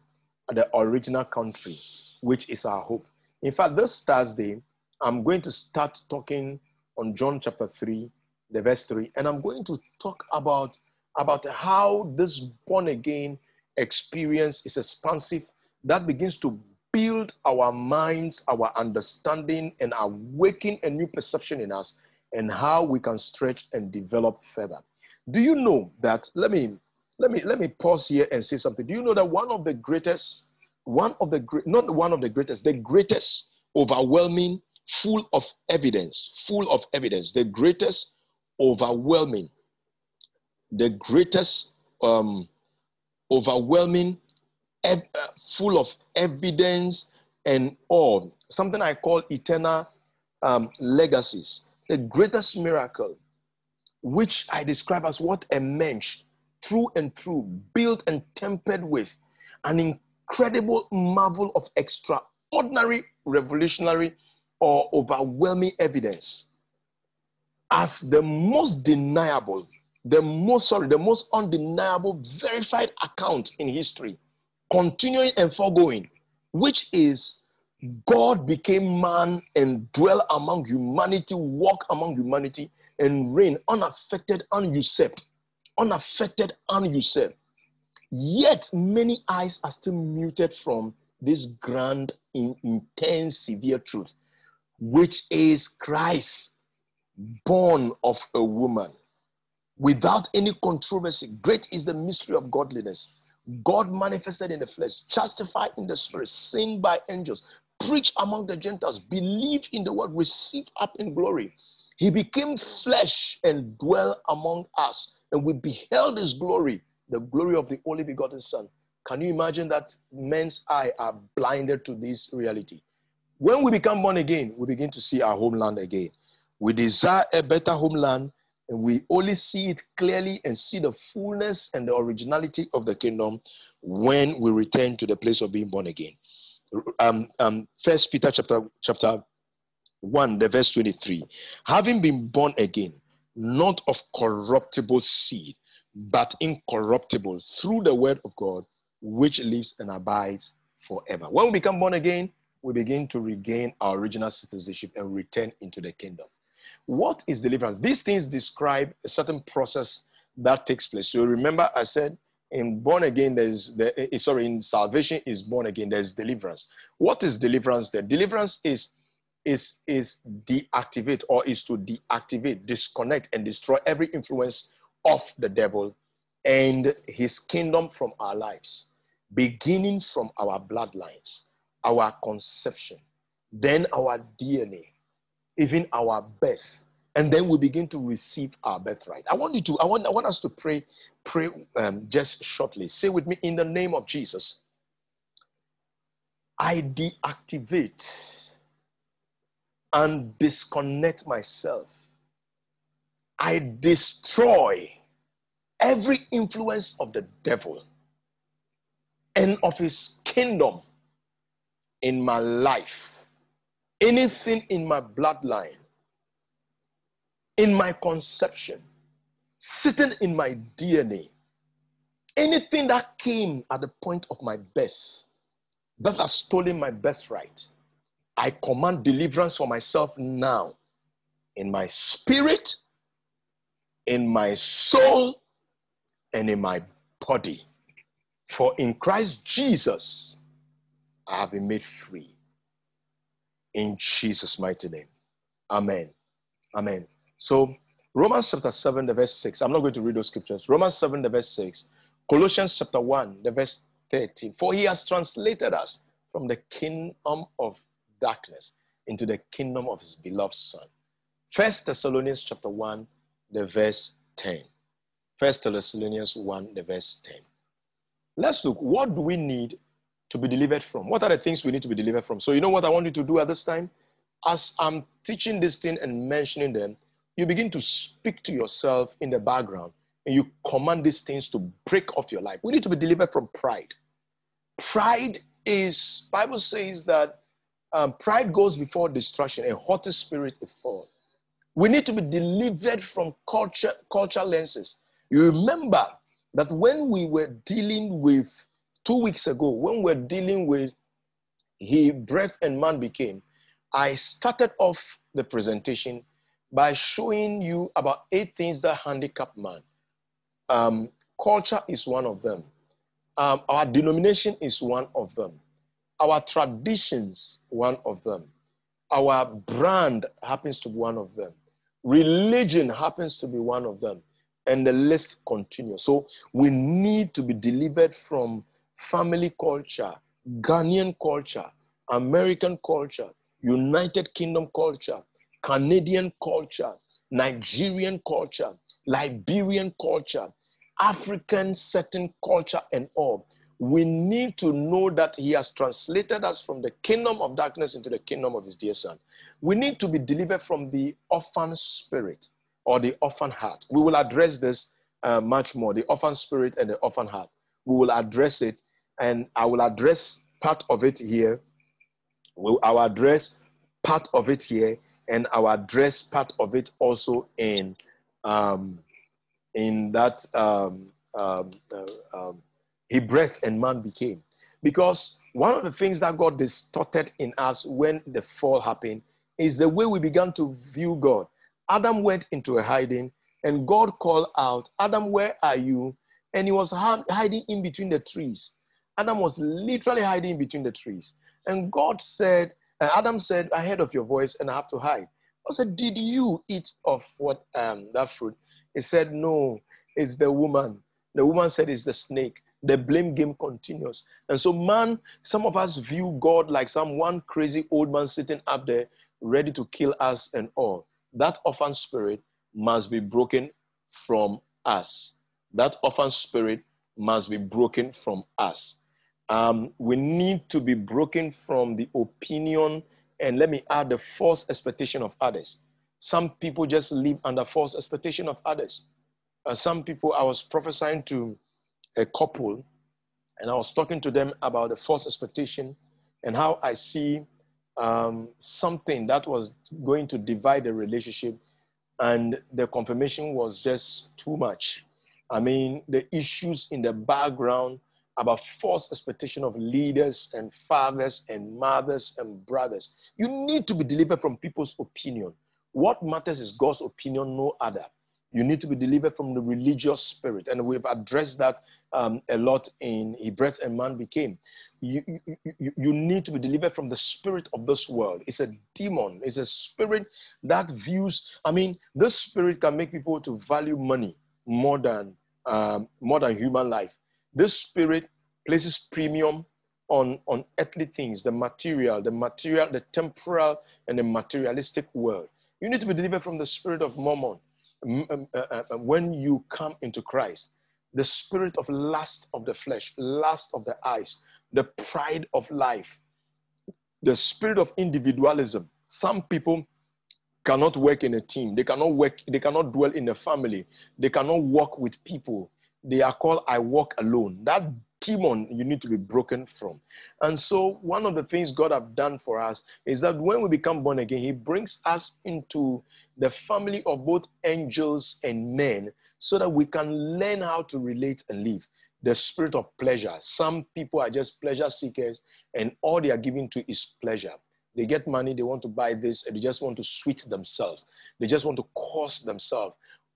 the original country, which is our hope. In fact, this Thursday, I'm going to start talking on John chapter 3, the verse 3, and I'm going to talk about, about how this born again experience is expansive that begins to build our minds, our understanding, and awaken a new perception in us and how we can stretch and develop further. Do you know that? Let me let me let me pause here and say something. Do you know that one of the greatest, one of the great, not one of the greatest, the greatest, overwhelming, full of evidence, full of evidence, the greatest, overwhelming, the greatest, um, overwhelming full of evidence and all, something I call eternal um, legacies. The greatest miracle, which I describe as what a mensch, through and through, built and tempered with an incredible marvel of extraordinary, revolutionary, or overwhelming evidence as the most deniable, the most sorry, the most undeniable verified account in history continuing and foregoing, which is God became man and dwell among humanity, walk among humanity, and reign unaffected, unusurped, unaffected, unusurped. Yet many eyes are still muted from this grand, intense, severe truth, which is Christ, born of a woman, without any controversy. Great is the mystery of godliness. God manifested in the flesh, justified in the spirit, seen by angels, preach among the Gentiles, believe in the word, receive up in glory. He became flesh and dwell among us, and we beheld his glory, the glory of the only begotten Son. Can you imagine that men's eye are blinded to this reality? When we become born again, we begin to see our homeland again. We desire a better homeland and we only see it clearly and see the fullness and the originality of the kingdom when we return to the place of being born again. Um, um, First Peter chapter chapter one, the verse twenty-three. Having been born again, not of corruptible seed, but incorruptible through the word of God, which lives and abides forever. When we become born again, we begin to regain our original citizenship and return into the kingdom. What is deliverance? These things describe a certain process that takes place. So remember, I said in born again, there's the eh, sorry, in salvation is born again, there's deliverance. What is deliverance there? Deliverance is is is deactivate or is to deactivate, disconnect, and destroy every influence of the devil and his kingdom from our lives, beginning from our bloodlines, our conception, then our DNA, even our birth and then we begin to receive our birthright. I want you to i want i want us to pray pray um, just shortly. Say with me in the name of jesus i deactivate and disconnect myself. I destroy every influence of the devil and of his kingdom in my life anything in my bloodline, in my conception, sitting in my DNA, anything that came at the point of my birth that has stolen my birthright, I command deliverance for myself now in my spirit, in my soul, and in my body. For in Christ Jesus, I have been made free. In Jesus' mighty name. Amen. Amen. So, Romans chapter 7, the verse 6. I'm not going to read those scriptures. Romans 7, the verse 6. Colossians chapter 1, the verse 13. For he has translated us from the kingdom of darkness into the kingdom of his beloved Son. First Thessalonians chapter 1, the verse 10. First Thessalonians 1, the verse 10. Let's look. What do we need to be delivered from? What are the things we need to be delivered from? So, you know what I want you to do at this time? As I'm teaching this thing and mentioning them, you begin to speak to yourself in the background and you command these things to break off your life. We need to be delivered from pride. Pride is, Bible says that um, pride goes before destruction, a haughty spirit a fall. We need to be delivered from culture, culture lenses. You remember that when we were dealing with two weeks ago, when we we're dealing with He breath and man became, I started off the presentation by showing you about eight things that handicap man. Um, culture is one of them. Um, our denomination is one of them. Our traditions, one of them. Our brand happens to be one of them. Religion happens to be one of them. And the list continues. So we need to be delivered from family culture, Ghanaian culture, American culture, United Kingdom culture, Canadian culture, Nigerian culture, Liberian culture, African certain culture, and all. We need to know that He has translated us from the kingdom of darkness into the kingdom of His dear Son. We need to be delivered from the orphan spirit or the orphan heart. We will address this uh, much more the orphan spirit and the orphan heart. We will address it, and I will address part of it here. We'll, I'll address part of it here, and I'll address part of it also in um, in that um, um, uh, um, he breath and man became. Because one of the things that got distorted in us when the fall happened is the way we began to view God. Adam went into a hiding, and God called out, Adam, where are you? And he was hiding in between the trees. Adam was literally hiding between the trees. And God said, and Adam said, I heard of your voice and I have to hide. I said, Did you eat of what um, that fruit? He said, No, it's the woman. The woman said, It's the snake. The blame game continues. And so, man, some of us view God like some one crazy old man sitting up there ready to kill us and all. That orphan spirit must be broken from us. That orphan spirit must be broken from us. Um, we need to be broken from the opinion and let me add the false expectation of others. Some people just live under false expectation of others. Uh, some people, I was prophesying to a couple and I was talking to them about the false expectation and how I see um, something that was going to divide the relationship, and the confirmation was just too much. I mean, the issues in the background about false expectation of leaders and fathers and mothers and brothers. You need to be delivered from people's opinion. What matters is God's opinion, no other. You need to be delivered from the religious spirit. And we've addressed that um, a lot in He Breath and Man Became. You, you, you need to be delivered from the spirit of this world. It's a demon, it's a spirit that views, I mean, this spirit can make people to value money more than, um, more than human life. This spirit places premium on, on earthly things, the material, the material, the temporal, and the materialistic world. You need to be delivered from the spirit of mammon um, uh, uh, uh, when you come into Christ, the spirit of lust of the flesh, lust of the eyes, the pride of life, the spirit of individualism. Some people cannot work in a team. They cannot work, they cannot dwell in a family. They cannot work with people. They are called I walk alone. That demon you need to be broken from. And so one of the things God have done for us is that when we become born again, he brings us into the family of both angels and men so that we can learn how to relate and live. The spirit of pleasure. Some people are just pleasure seekers and all they are giving to is pleasure. They get money, they want to buy this, they just want to sweet themselves. They just want to cause themselves.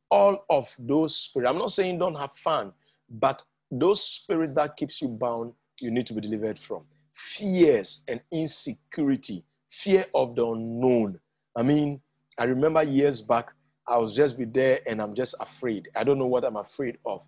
All of those spirits. I'm not saying don't have fun, but those spirits that keeps you bound, you need to be delivered from. Fears and insecurity, fear of the unknown. I mean, I remember years back, I was just be there and I'm just afraid. I don't know what I'm afraid of.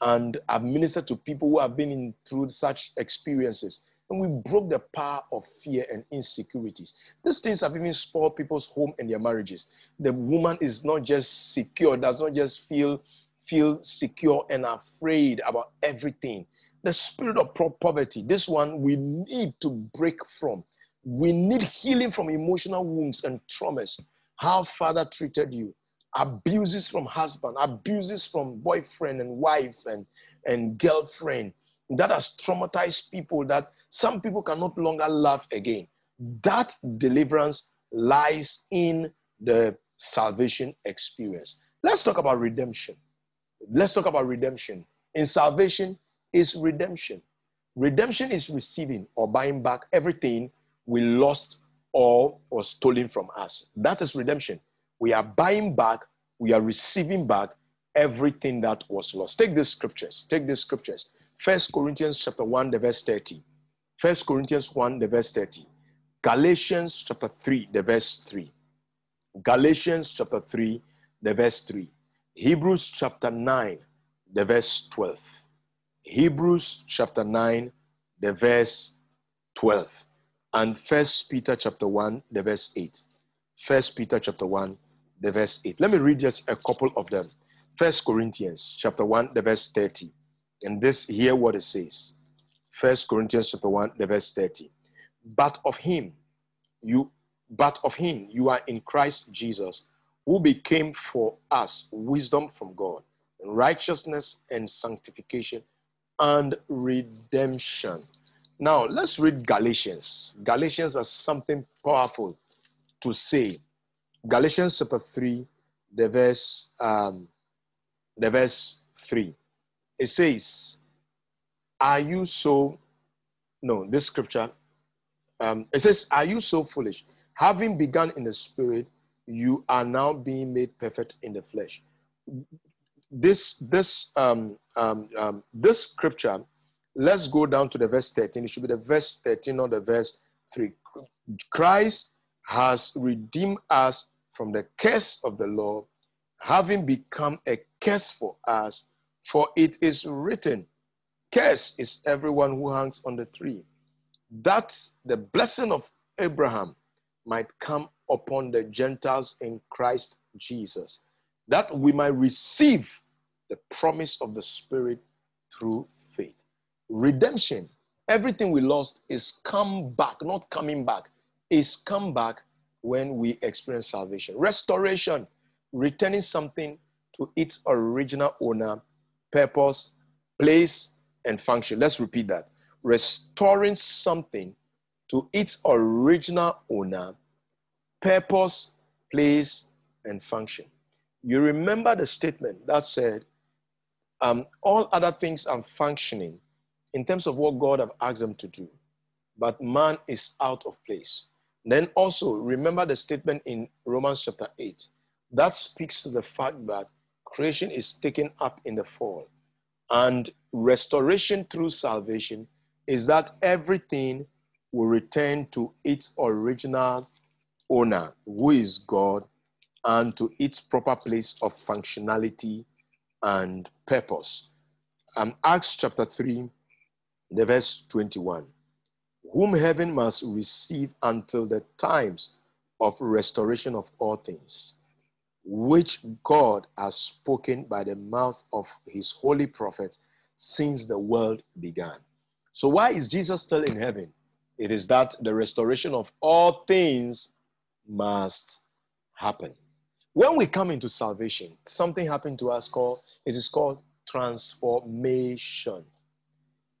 And I've ministered to people who have been in through such experiences. And we broke the power of fear and insecurities. These things have even spoiled people's home and their marriages. The woman is not just secure, does not just feel feel secure and afraid about everything. The spirit of poverty, this one we need to break from. We need healing from emotional wounds and traumas. How father treated you, abuses from husband, abuses from boyfriend and wife and, and girlfriend that has traumatized people that some people can no longer love again. That deliverance lies in the salvation experience. Let's talk about redemption. Let's talk about redemption. In salvation is redemption. Redemption is receiving or buying back everything we lost or was stolen from us. That is redemption. We are buying back, we are receiving back everything that was lost. Take these scriptures. Take these scriptures. First Corinthians chapter 1, the verse 30. First Corinthians 1, the verse 30. Galatians chapter 3, the verse 3. Galatians chapter 3, the verse 3. Hebrews chapter 9, the verse 12. Hebrews chapter 9, the verse 12. And First Peter chapter 1, the verse 8. First Peter chapter 1, the verse 8. Let me read just a couple of them. First Corinthians chapter 1, the verse 30. And this hear what it says. First Corinthians chapter 1, the verse 30. But of him, you but of him you are in Christ Jesus who became for us wisdom from God, righteousness and sanctification and redemption. Now, let's read Galatians. Galatians has something powerful to say. Galatians chapter 3, the verse, um, the verse 3. It says, Are you so, no, this scripture, um, it says, Are you so foolish? Having begun in the spirit, you are now being made perfect in the flesh. This this um, um, um, this scripture. Let's go down to the verse 13. It should be the verse 13, not the verse 3. Christ has redeemed us from the curse of the law, having become a curse for us, for it is written, Curse is everyone who hangs on the tree, that the blessing of Abraham might come upon the Gentiles in Christ Jesus, that we might receive the promise of the Spirit through faith. Redemption, everything we lost is come back, not coming back, is come back when we experience salvation. Restoration, returning something to its original owner, purpose, place, and function. Let's repeat that. Restoring something to its original owner, purpose, place, and function. You remember the statement that said, um, all other things are functioning in terms of what God have asked them to do, but man is out of place. Then also remember the statement in Romans chapter 8 that speaks to the fact that creation is taken up in the fall. And restoration through salvation is that everything will return to its original owner, who is God, and to its proper place of functionality and purpose. Um, Acts chapter 3, the verse 21. Whom heaven must receive until the times of restoration of all things, which God has spoken by the mouth of his holy prophets since the world began. So, why is Jesus still in heaven? It is that the restoration of all things must happen. When we come into salvation, something happened to us called it is called transformation.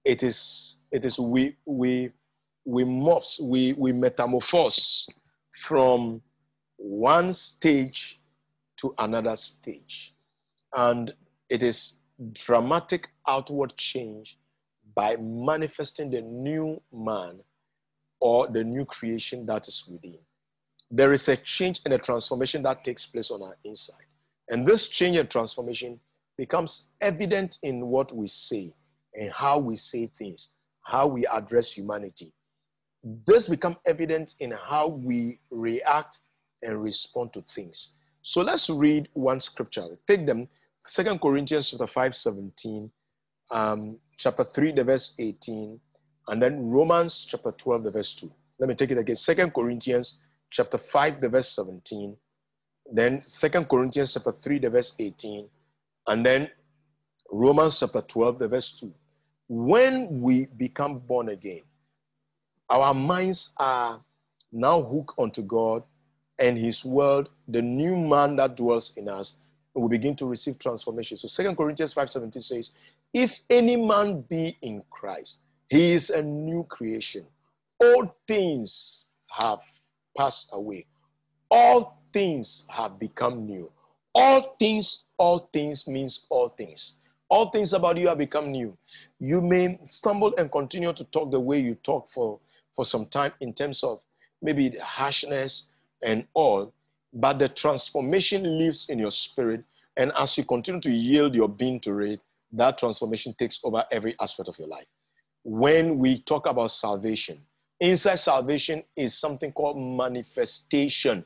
It is it is we we we morphs, we we metamorphose from one stage to another stage. And it is dramatic outward change by manifesting the new man or the new creation that is within there is a change and a transformation that takes place on our inside. And this change and transformation becomes evident in what we say and how we say things, how we address humanity. This becomes evident in how we react and respond to things. So let's read one scripture. Take them, Second Corinthians chapter 5, 17, um, chapter 3, the verse 18, and then Romans chapter 12, the verse 2. Let me take it again. Second Corinthians chapter 5, the verse 17, then Second Corinthians chapter 3, the verse 18, and then Romans chapter 12, the verse 2. When we become born again, our minds are now hooked onto God and His word, the new man that dwells in us, we begin to receive transformation. So Second Corinthians 5:17 says, If any man be in Christ, he is a new creation. All things have passed away. All things have become new. All things, all things means all things. All things about you have become new. You may stumble and continue to talk the way you talk for, for some time in terms of maybe harshness and all, but the transformation lives in your spirit. And as you continue to yield your being to it, that transformation takes over every aspect of your life. When we talk about salvation, inside salvation is something called manifestation.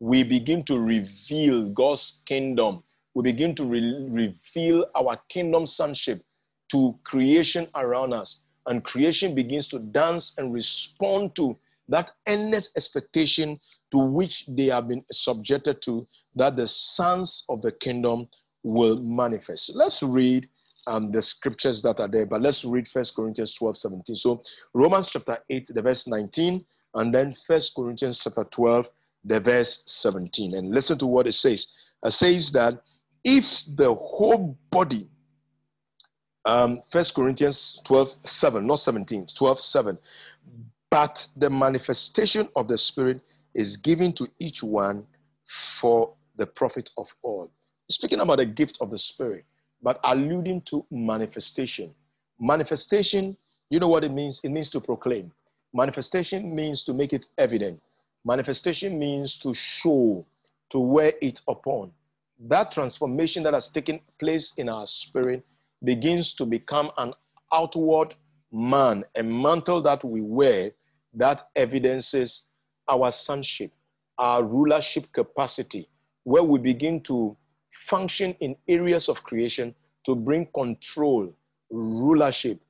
We begin to reveal God's kingdom. We begin to re- reveal our kingdom sonship to creation around us. And creation begins to dance and respond to that endless expectation to which they have been subjected to, that the sons of the kingdom will manifest. Let's read um, the scriptures that are there, but let's read First Corinthians 12, 17. So Romans chapter 8, the verse 19, and then First Corinthians chapter 12, the verse 17. And listen to what it says. It says that if the whole body, um, First Corinthians 12, 7, not 17, 12, 7, but the manifestation of the Spirit is given to each one for the profit of all. Speaking about the gift of the Spirit, but alluding to manifestation. Manifestation, you know what it means? It means to proclaim. Manifestation means to make it evident. Manifestation means to show, to wear it upon. That transformation that has taken place in our spirit begins to become an outward man, a mantle that we wear that evidences our sonship, our rulership capacity, where we begin to function in areas of creation to bring control, rulership,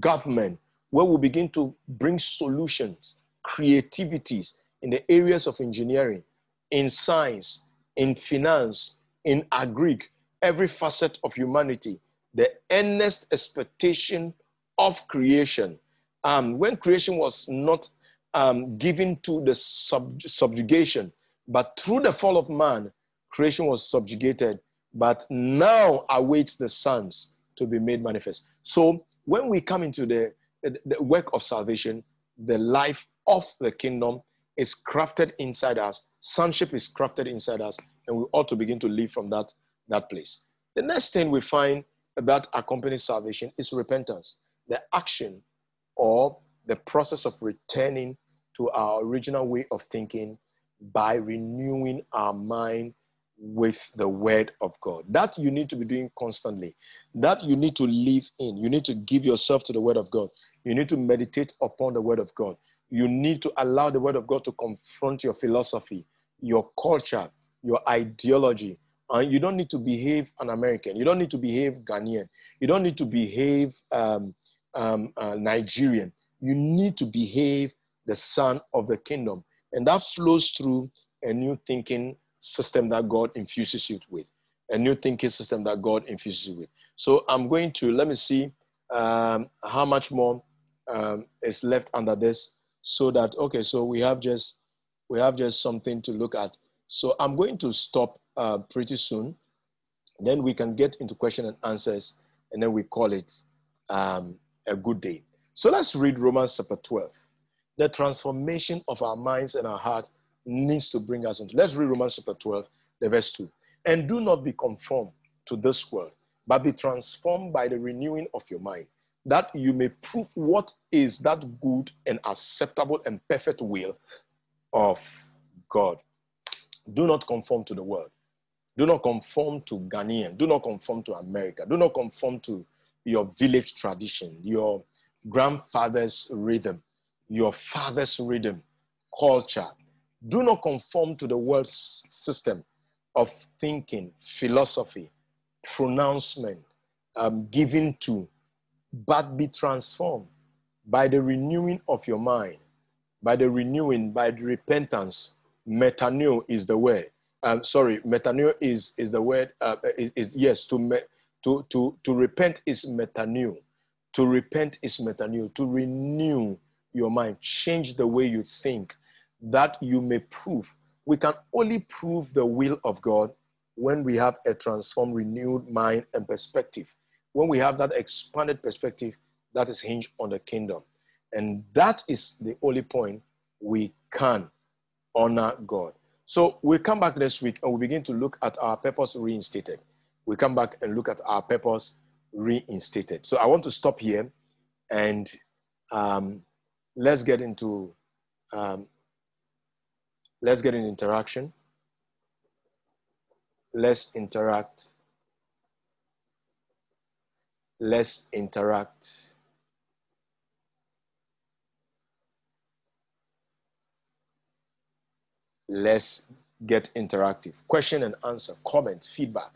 government, where we begin to bring solutions, creativities in the areas of engineering, in science, in finance, in agri, every facet of humanity, the earnest expectation of creation. Um, when creation was not um, given to the sub- subjugation, but through the fall of man, creation was subjugated, but now awaits the sons to be made manifest. So when we come into the, the, work of salvation, the life of the kingdom is crafted inside us, sonship is crafted inside us, and we ought to begin to live from that, that place. The next thing we find that accompanies salvation is repentance, the action or the process of returning to our original way of thinking by renewing our mind with the word of God. That you need to be doing constantly. That you need to live in. You need to give yourself to the word of God. You need to meditate upon the word of God. You need to allow the word of God to confront your philosophy, your culture, your ideology. And you don't need to behave an American. You don't need to behave Ghanaian. You don't need to behave um, um, uh, Nigerian. You need to behave the son of the kingdom. And that flows through a new thinking system that God infuses you with, a new thinking system that God infuses you with. So I'm going to, let me see um, how much more um, is left under this so that, okay, so we have just, we have just something to look at. So I'm going to stop uh, pretty soon. Then we can get into question and answers and then we call it um, a good day. So let's read Romans chapter 12 the transformation of our minds and our hearts needs to bring us into. Let's read Romans chapter 12, the verse 2. And do not be conformed to this world, but be transformed by the renewing of your mind, that you may prove what is that good and acceptable and perfect will of God. Do not conform to the world. Do not conform to Ghanaian. Do not conform to America. Do not conform to, your village tradition, your grandfather's rhythm, your father's rhythm, culture. Do not conform to the world's system of thinking, philosophy, pronouncement, um, given to, but be transformed by the renewing of your mind, by the renewing, by the repentance. Metanoia is the word. Um, sorry, metanoia is is the word. Uh, is, is, yes to me, to to to repent is metanoia. To repent is metanoia. To renew your mind, change the way you think, that you may prove. We can only prove the will of God when we have a transformed, renewed mind and perspective. When we have that expanded perspective that is hinged on the kingdom. And that is the only point we can honor God. So we come back next week and we begin to look at our purpose reinstated. We come back and look at our purpose reinstated. So I want to stop here and um, let's get into um, let's get an interaction. Let's interact. Let's interact. Let's get interactive. Question and answer, comments, feedback.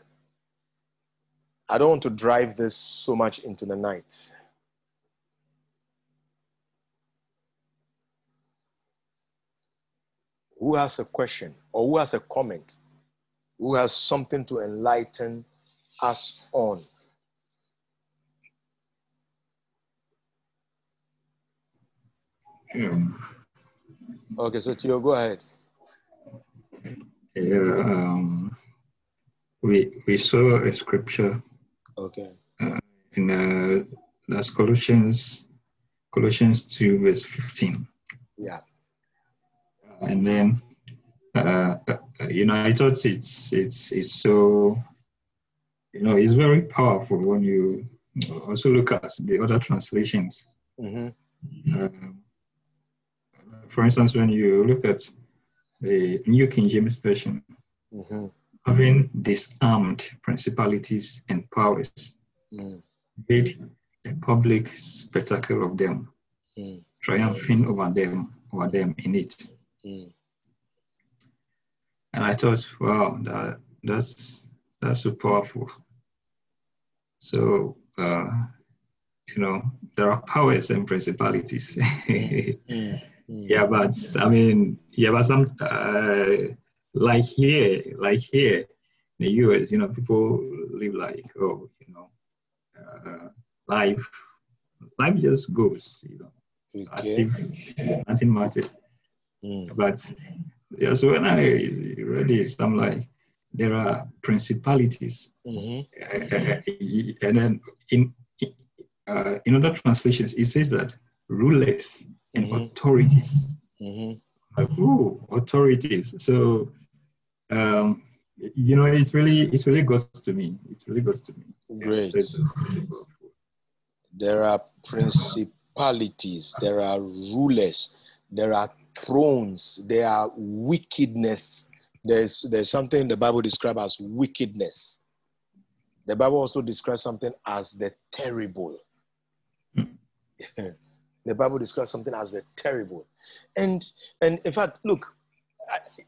I don't want to drive this so much into the night. Who has a question or who has a comment? Who has something to enlighten us on? Yeah. Okay, so Theo, go ahead. Yeah, um, we we saw a scripture Okay. uh, in uh, that's Colossians Colossians two verse fifteen. Yeah. And then uh, uh, you know i thought it's it's it's so you know it's very powerful when you also look at the other translations. Hmm um, for instance when you look at the new king james version hmm having disarmed principalities and powers mm. made a public spectacle of them Mm. triumphing over them over them in it mm And I thought, wow, that that's that's so powerful. So uh, you know, there are powers and principalities. mm yeah, but I mean, yeah, but some uh, like here, like here in the US, you know, people live like, oh, you know, uh, life, life just goes, you know, as Okay. if nothing matters. Mm. But yeah, so when I read this, I'm like, there are principalities, hmm uh, and then in uh, in other translations, it says that rulers and Mhm. authorities. hmm Like, ooh, authorities. So, um, you know, it's really it's really goes to me. It really goes to me. Yeah, Great. really. There are principalities, there are rulers, there are thrones, there are wickedness. There's, there's something the Bible describes as wickedness. The Bible also describes something as the terrible. the Bible describes something as the terrible. And, and in fact, look,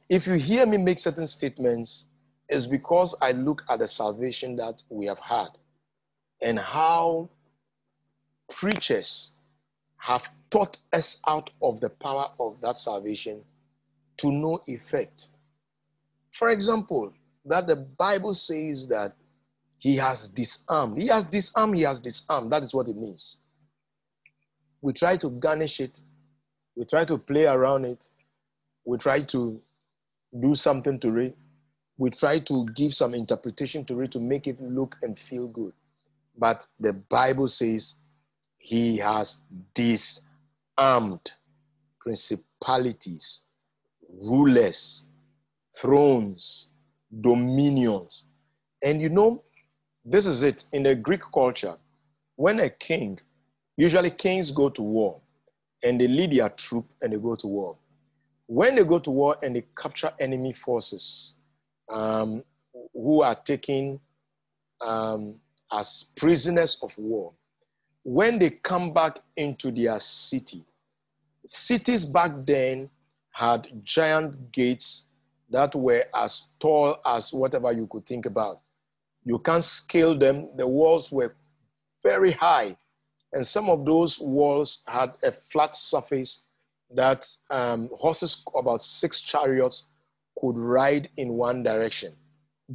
if you hear me make certain statements, it's because I look at the salvation that we have had and how preachers have taught us out of the power of that salvation to no effect. For example, that the Bible says that he has disarmed. He has disarmed, he has disarmed. That is what it means. We try to garnish it, we try to play around it, we try to do something to it, we try to give some interpretation to it to make it look and feel good. But the Bible says he has disarmed principalities, rulers, thrones, dominions. And you know, this is it. In the Greek culture, when a king, usually kings go to war and they lead their troop and they go to war. When they go to war and they capture enemy forces um, who are taken um, as prisoners of war. When they come back into their city, cities back then had giant gates that were as tall as whatever you could think about. You can't scale them. The walls were very high, and some of those walls had a flat surface that um, horses, about six chariots, could ride in one direction.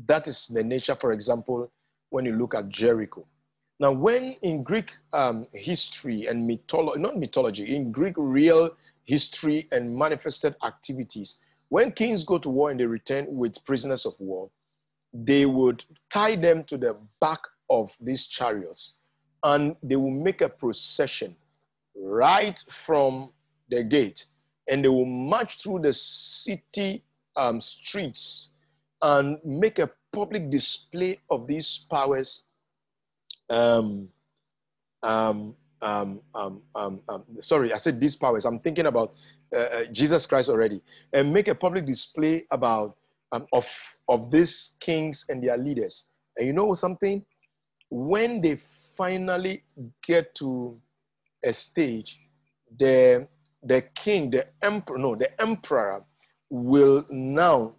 That is the nature, for example, when you look at Jericho. Now, when in Greek um, history and mythology, not mythology, in Greek real history and manifested activities, when kings go to war and they return with prisoners of war, they would tie them to the back of these chariots and they will make a procession right from the gate and they will march through the city um, streets and make a public display of these powers. Um, um, um, um, um, um sorry, I said these powers. I'm thinking about uh, uh, Jesus Christ already, and make a public display about um, of of these kings and their leaders. And you know something? When they finally get to a stage, the the king, the emperor, no, the emperor will now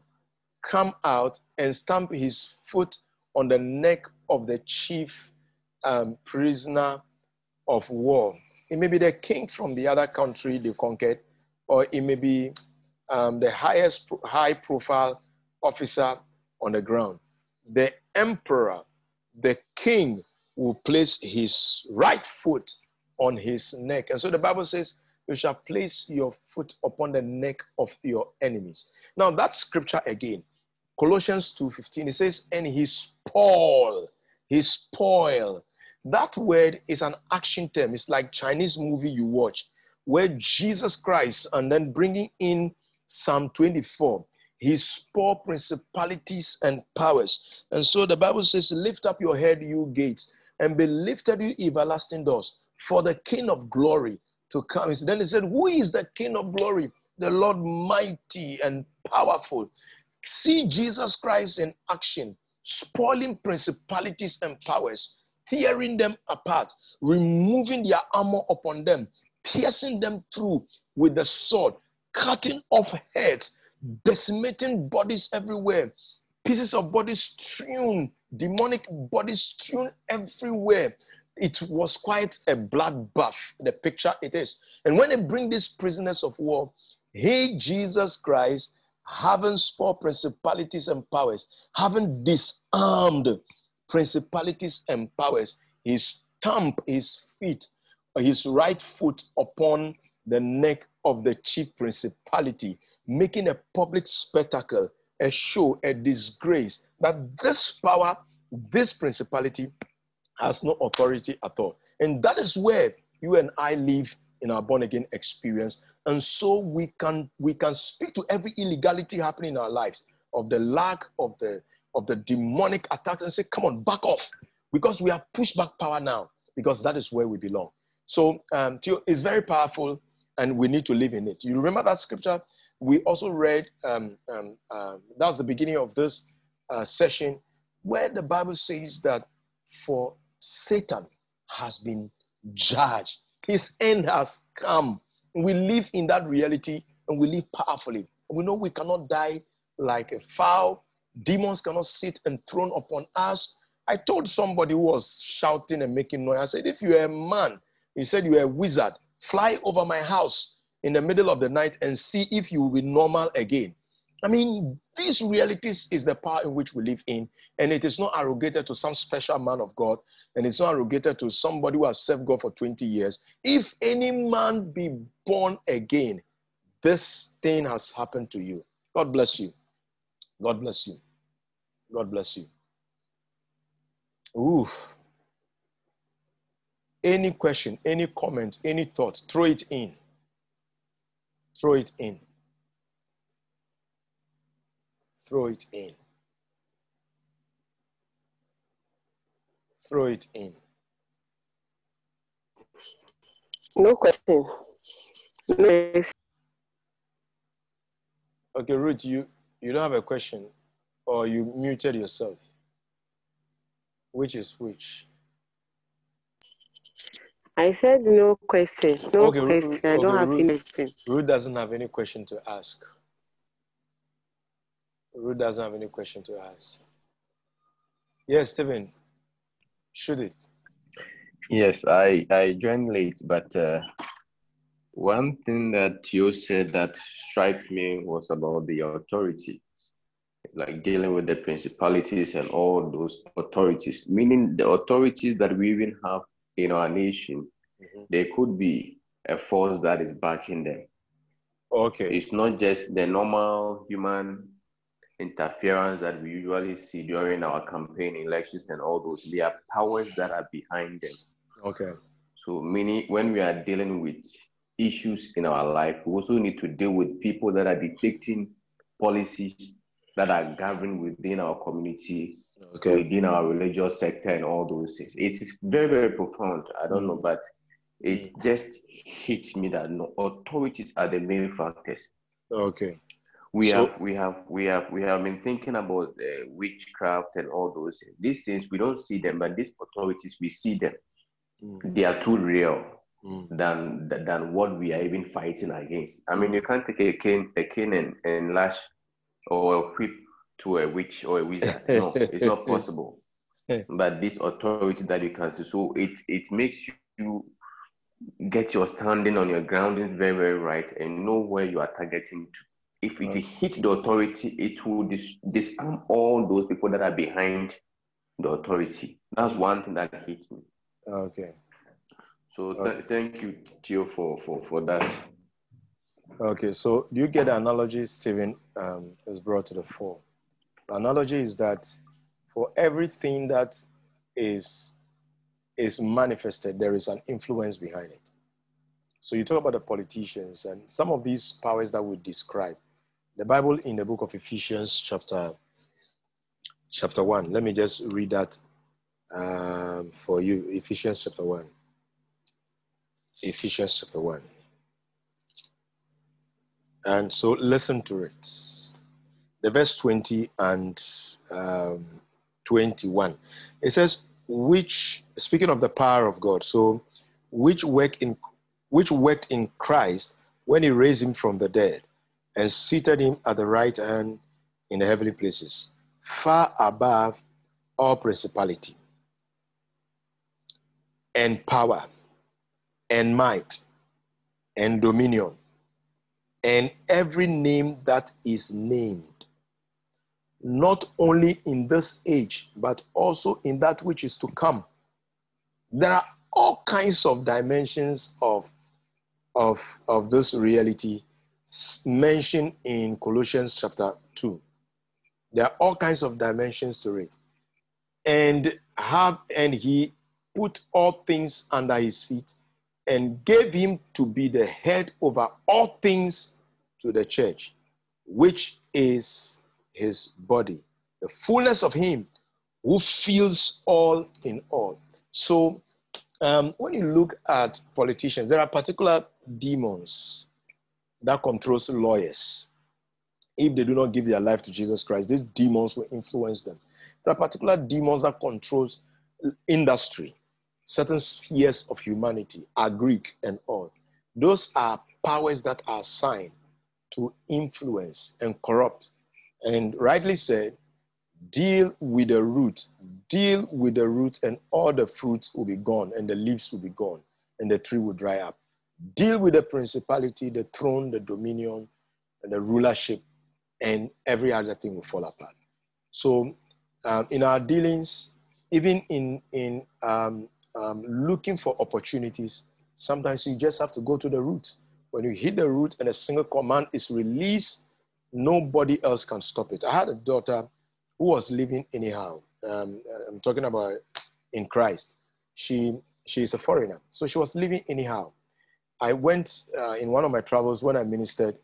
come out and stamp his foot on the neck of the chief um, prisoner of war. It may be the king from the other country they conquered, or it may be um, the highest high profile officer on the ground. The emperor, the king, will place his right foot on his neck. And so the Bible says, You shall place your foot upon the neck of your enemies. Now, that scripture again, Colossians 2:15, it says, And he spoil, he spoil. That word is an action term. It's like Chinese movie you watch, where Jesus Christ, and then bringing in Psalm 24, he spoil principalities and powers. And so the Bible says, Lift up your head, you gates, and be lifted, you everlasting doors, for the King of glory to come. Then he said, Who is the King of glory? The Lord mighty and powerful. See Jesus Christ in action, spoiling principalities and powers, tearing them apart, removing their armor upon them, piercing them through with the sword, cutting off heads, decimating bodies everywhere, pieces of bodies strewn, demonic bodies strewn everywhere. It was quite a bloodbath, the picture it is. And when they bring these prisoners of war, he, Jesus Christ, having spoiled principalities and powers, having disarmed principalities and powers, he stamped his feet, his right foot upon the neck of the chief principality, making a public spectacle, a show, a disgrace that this power, this principality has no authority at all. And that is where you and I live in our born again experience and so we can we can speak to every illegality happening in our lives of the lack of the of the demonic attacks and say come on back off because we have pushed back power now because that is where we belong so um, it's very powerful and we need to live in it you remember that scripture we also read um, um, uh, that was the beginning of this uh, session where the bible says that for satan has been judged his end has come. We live in that reality and we live powerfully. We know we cannot die like a fowl. Demons cannot sit and enthroned upon us. I told somebody who was shouting and making noise, I said, if you're a man, he said you're a wizard, fly over my house in the middle of the night and see if you will be normal again. I mean, these realities is the power in which we live in, and it is not arrogated to some special man of God, and it's not arrogated to somebody who has served God for 20 years. If any man be born again, this thing has happened to you. God bless you. God bless you. God bless you. Oof. Any question, any comment, any thought, throw it in. Throw it in throw it in. Throw it in. No question. No. Okay, Ruth, you, you don't have a question or you muted yourself. Which is which? I said no question. No Okay, Ru- question. I okay, don't have Ru- anything. Ruth doesn't have any question to ask. Ruth doesn't have any question to ask. Yes, Stephen. Should it? Yes, I, I joined late, but uh, one thing that you said that struck me was about the authorities, like dealing with the principalities and all those authorities, meaning the authorities that we even have in our nation, Mhm. there could be a force that is backing them. Okay. It's not just the normal human interference that we usually see during our campaign elections and all those. There are powers that are behind them. Okay. So meaning when we are dealing with issues in our life, we also need to deal with people that are dictating policies that are governed within our community, Okay. within our religious sector, and all those things. It is very, very profound. I don't know, but it just hits me that no, authorities are the main factors. Okay. We So- have, we have, we have, we have been thinking about uh, witchcraft and all those things. These things we don't see them, but these authorities we see them. Mm, They are too real mm, than than what we are even fighting against. I mean, you can't take a cane, a cane and, and lash or a whip to a witch or a wizard. No, it's not possible. But this authority that you can see, so it it makes you get your standing on your grounding very very right and know where you are targeting to. If it Okay. hits the authority, it will dis- disarm all those people that are behind the authority. That's one thing that hits me. Okay. So th- Okay. thank you, Theo, for, for, for that. Okay. So do you get the analogy Stephen um, has brought to the fore? The analogy is that for everything that is is manifested, there is an influence behind it. So you talk about the politicians and some of these powers that we describe. The Bible in the book of Ephesians, chapter chapter one. Let me just read that um, for you. Ephesians chapter one. Ephesians chapter one. And so listen to it. The verse 20 and um, 21. It says, which, speaking of the power of God, so which work in which worked in Christ when he raised him from the dead and seated him at the right hand in the heavenly places, far above all principality and power and might and dominion and every name that is named, not only in this age, but also in that which is to come. There are all kinds of dimensions of, of, of this reality mentioned in Colossians chapter 2. There are all kinds of dimensions to it. And have and he put all things under his feet and gave him to be the head over all things to the church, which is his body, the fullness of him who fills all in all. So, um, when you look at politicians, there are particular demons that controls lawyers. If they do not give their life to Jesus Christ, these demons will influence them. There are particular demons that controls industry, certain spheres of humanity, are Greek and all. Those are powers that are assigned to influence and corrupt. And rightly said, deal with the root, deal with the root, and all the fruits will be gone, and the leaves will be gone, and the tree will dry up. Deal with the principality, the throne, the dominion, and the rulership, and every other thing will fall apart. So, um, in our dealings, even in in um, um, looking for opportunities, sometimes you just have to go to the root. When you hit the root and a single command is released, nobody else can stop it. I had a daughter who was living anyhow. Um, I'm talking about in Christ. She she is a foreigner, so she was living anyhow. I went uh, in one of my travels when I ministered,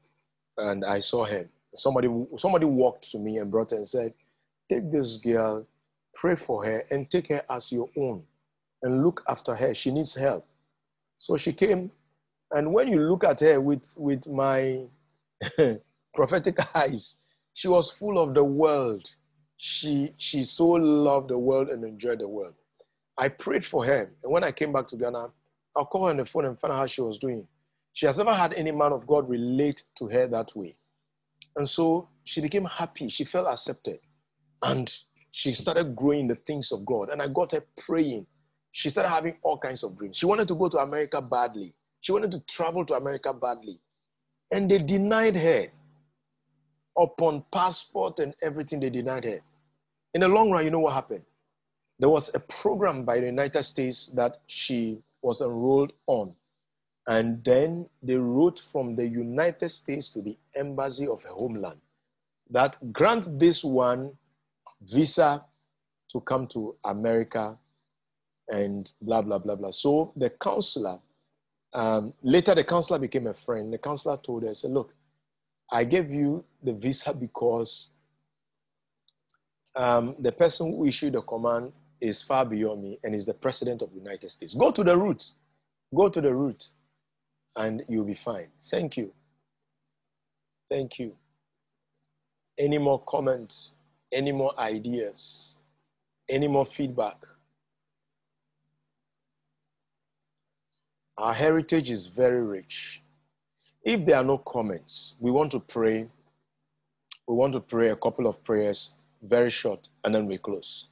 and I saw her. Somebody somebody walked to me and brought her and said, "Take this girl, pray for her, and take her as your own, and look after her. She needs help." So she came, and when you look at her with with my prophetic eyes, she was full of the world. she she so loved the world and enjoyed the world. I prayed for her, and when I came back to Ghana, I'll call her on the phone and find out how she was doing. She has never had any man of God relate to her that way. And so she became happy. She felt accepted. And she started growing the things of God. And I got her praying. She started having all kinds of dreams. She wanted to go to America badly. She wanted to travel to America badly. And they denied her. Upon passport and everything, they denied her. In the long run, you know what happened? There was a program by the United States that she was enrolled on. And then they wrote from the United States to the embassy of her homeland that grant this one visa to come to America and blah, blah, blah, blah. So the counselor, um, later the counselor became a friend. The counselor told her, said, look, I gave you the visa because um, the person who issued the command is far beyond me and is the president of the United States. Go to the root. Go to the root and you'll be fine. Thank you. Thank you. Any more comments? Any more ideas? Any more feedback? Our heritage is very rich. If there are no comments, we want to pray. We want to pray a couple of prayers, very short, and then we close.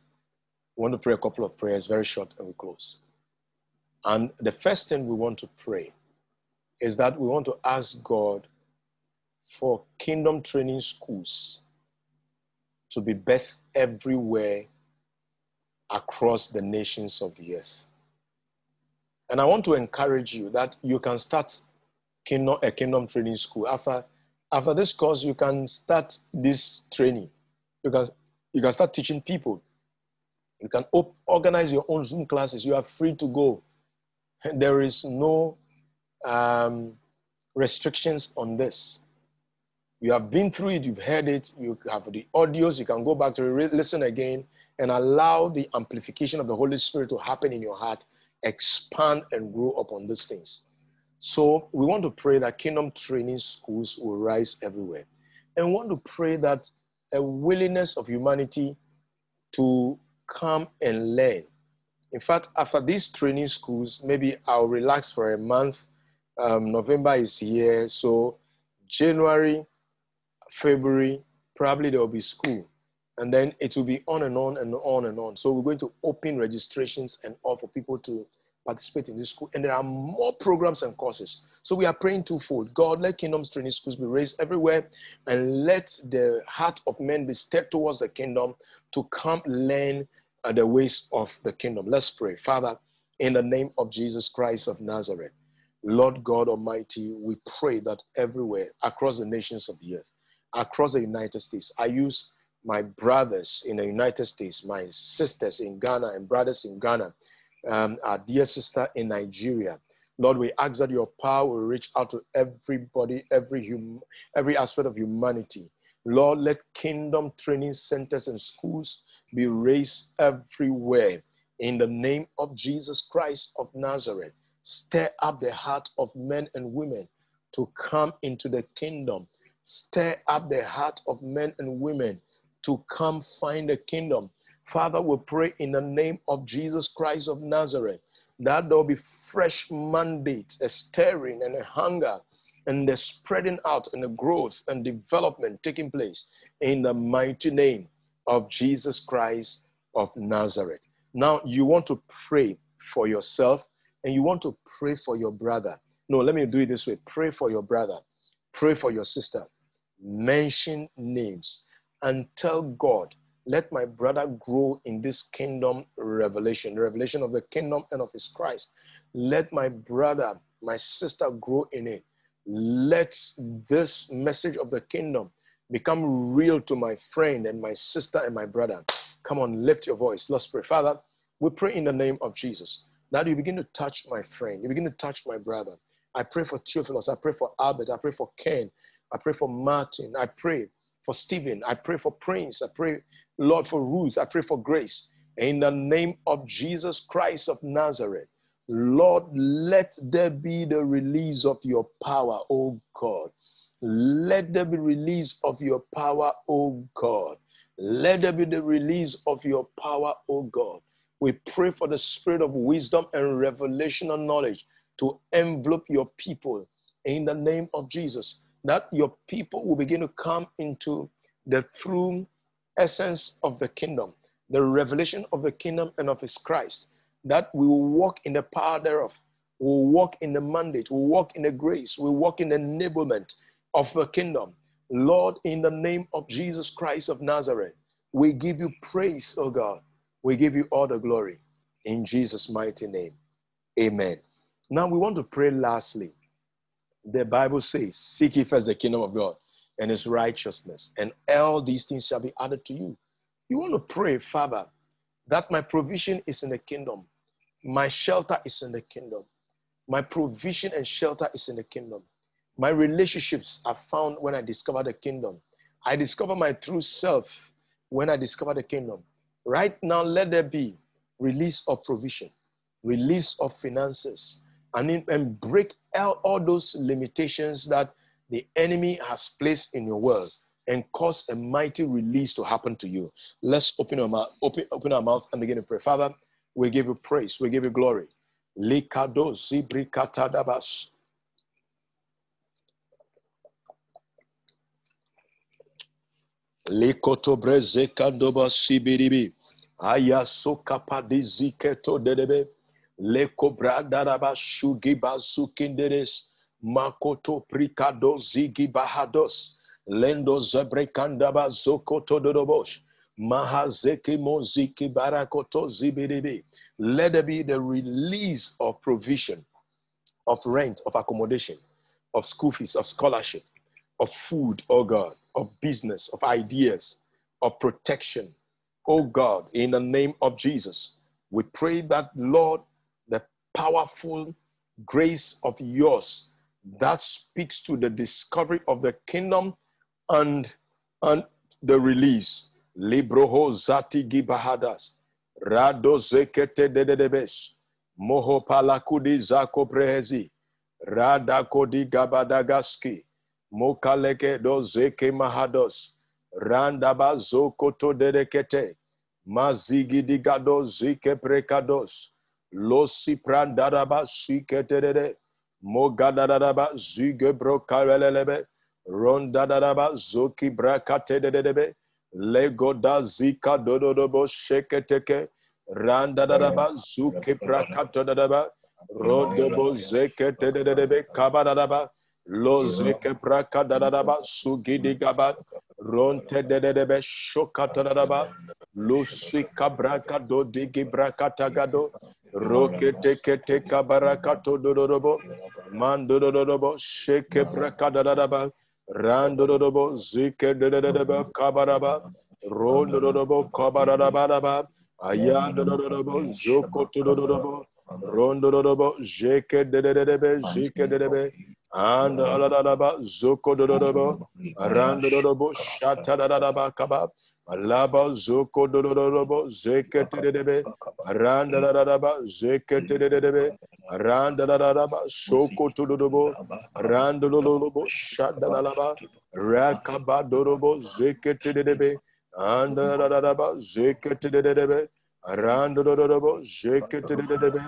We want to pray a couple of prayers, very short, and we close. And the first thing we want to pray is that we want to ask God for kingdom training schools to be birthed everywhere across the nations of the earth. And I want to encourage you that you can start kingdom, a kingdom training school. After, after this course, you can start this training. You can, you can start teaching people. You can op- organize your own Zoom classes. You are free to go. There is no um, restrictions on this. You have been through it, you've heard it, you have the audios, you can go back to re- listen again and allow the amplification of the Holy Spirit to happen in your heart, expand and grow upon these things. So we want to pray that kingdom training schools will rise everywhere. And we want to pray that a willingness of humanity to come and learn. In fact, after these training schools, maybe I'll relax for a month um, November is here, so January, February, probably there will be school. And then it will be on and on and on and on. So we're going to open registrations and all for people to participate in this school. And there are more programs and courses. So we are praying twofold. God, let Kingdom's training schools be raised everywhere and let the heart of men be stirred towards the kingdom to come learn uh, the ways of the kingdom. Let's pray. Father, in the name of Jesus Christ of Nazareth, Lord God Almighty, we pray that everywhere across the nations of the earth, across the United States, I use my brothers in the United States, my sisters in Ghana, and brothers in Ghana, um, our dear sister in Nigeria. Lord, we ask that your power will reach out to everybody, every hum, every aspect of humanity. Lord, let kingdom training centers and schools be raised everywhere in the name of Jesus Christ of Nazareth stir up the heart of men and women to come into the kingdom. Stir up the heart of men and women to come find the kingdom. Father, we pray in the name of Jesus Christ of Nazareth that there will be fresh mandate, a stirring and a hunger and the spreading out and the growth and development taking place in the mighty name of Jesus Christ of Nazareth. Now, you want to pray for yourself and you want to pray for your brother. No, let me do it this way pray for your brother, pray for your sister, mention names, and tell God, let my brother grow in this kingdom revelation, the revelation of the kingdom and of his Christ. Let my brother, my sister grow in it. Let this message of the kingdom become real to my friend and my sister and my brother. Come on, lift your voice. Let's pray. Father, we pray in the name of Jesus. Now you begin to touch my friend. You begin to touch my brother. I pray for Theophilus. I pray for Albert. I pray for Ken. I pray for Martin. I pray for Stephen. I pray for Prince. I pray, Lord, for Ruth. I pray for Grace. In the name of Jesus Christ of Nazareth, Lord, let there be the release of your power, oh God. Let there be release of your power, oh God. Let there be the release of your power, O God. We pray for the spirit of wisdom and revelation and knowledge to envelop your people in the name of Jesus. That your people will begin to come into the true essence of the kingdom, the revelation of the kingdom and of his Christ. That we will walk in the power thereof, we will walk in the mandate, we will walk in the grace, we will walk in the enablement of the kingdom. Lord, in the name of Jesus Christ of Nazareth, we give you praise, oh God. We give you all the glory. In Jesus' mighty name. Amen. Now we want to pray lastly. The Bible says, Seek ye first the kingdom of God and his righteousness, and all these things shall be added to you. You want to pray, Father, that my provision is in the kingdom, my shelter is in the kingdom, my provision and shelter is in the kingdom. My relationships are found when I discover the kingdom. I discover my true self when I discover the kingdom. Right now, let there be release of provision, release of finances, and, and break out all those limitations that the enemy has placed in your world and cause a mighty release to happen to you. Let's open our mouth, open, open our mouths and begin to pray. Father, we give you praise, we give you glory. Likoto sibiribi. Aya soka padiziketo dedebe. Leko bradaraba shugi bazukinderes. Makoto prikado zigi bahados. Lendo zebrekandaba zokoto dodobosh. Mahazeki moziki barakoto zibiribi. Let there be the release of provision, of rent, of accommodation, of school fees, of scholarship, of food, oh God, of business, of ideas, of protection. Oh God, in the name of Jesus, we pray that, Lord, powerful grace of yours that speaks to the discovery of the kingdom and, and the release. Libroho zati gibahadas. Rado zekete dedebes. Moho palakudi zako prehezi. Rada kodi gabadagaski. Mokaleke do zeke mahados. Randaba zokoto dedekete. Mazigi digado zike prekados. Losi prandaraba shikete dede. Mogadadaba zuge brokalelebe. Rondadadaba zoki brakate dedebe. Lego da zika dododobo sheketeke. Randadadaba zuke prakato dadaba. Rodobo zekete dedebe kabadadaba. Lo zeke prakadadaba sugidi gabat. Ronte dedebe shokatadaba. Lusi kabraka do digi brakatagado. Rokete kete kabarakato dododobo. Mandododobo sheke brakadadaba. Randododobo zike dedebe kabaraba. Rondododobo kabarabadaba. Ayandododobo zokotododobo. Rondododobo jeke dedebe jike dedebe. And aladaba zoko dododobo. Randododobo shatadadaba kaba. Alaba zoko dododobo zeke dedebe. Randadadaba zeke dedebe. Randadadaba shoko tododobo. Randododobo shadadalaba. Rakaba dodobo zeke dedebe. Andadadaba zeke dedebe. Randododobo zeke dedebe.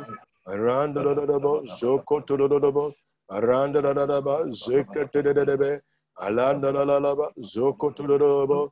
Randododobo zoko tododobo. Arandadadaba zekatedebe. Alandadalaba zokotodorobo.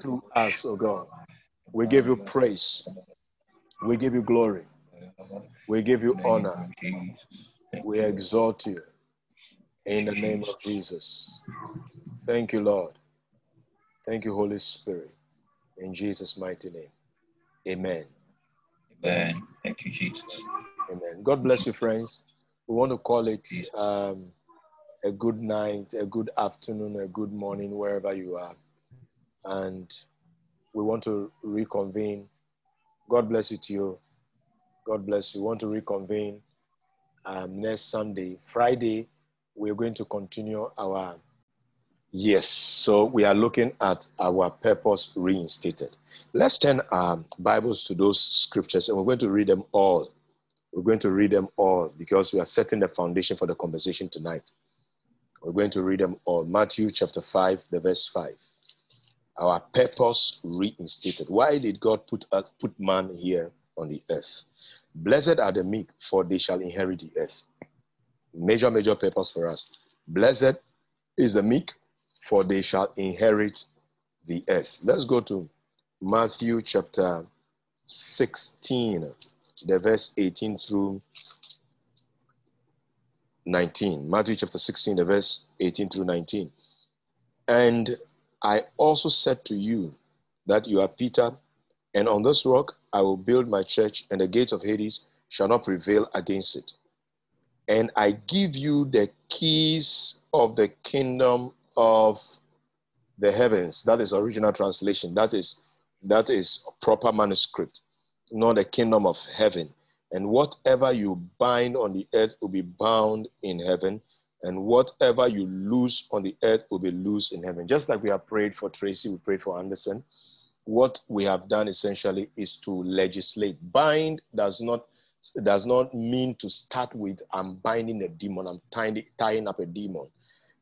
through us, oh God. We give you praise. We give you glory. We give you honor. We exalt you in the name of Jesus. Thank you, Lord. Thank you, Holy Spirit. In Jesus' mighty name. Amen. Amen. Thank you, Jesus. Amen. God bless you, friends we want to call it um, a good night, a good afternoon, a good morning, wherever you are. And we want to reconvene. God bless you to you. God bless you. We want to reconvene um, next Sunday. Friday, we're going to continue our Yes, so we are looking at our purpose reinstated. Let's turn our Bibles to those scriptures and we're going to read them all. We're going to read them all because we are setting the foundation for the conversation tonight. We're going to read them all. Matthew chapter 5, the verse 5. Our purpose reinstated. Why did God put, uh, put man here on the earth? Blessed are the meek, for they shall inherit the earth. Major, major purpose for us. Blessed is the meek, for they shall inherit the earth. Let's go to Matthew chapter 16, the verse 18 through 19. Matthew chapter 16, the verse 18 through 19. And I also said to you that you are Peter, and on this rock I will build my church, and the gates of Hades shall not prevail against it. And I give you the keys of the kingdom of the heavens. That is original translation. That is that is proper manuscript, not the kingdom of heaven. And whatever you bind on the earth will be bound in heaven, and whatever you lose on the earth will be loose in heaven. Just like we have prayed for Tracy, we prayed for Anderson. What we have done essentially is to legislate. Bind does not does not mean to start with I'm binding a demon, I'm tying, tying up a demon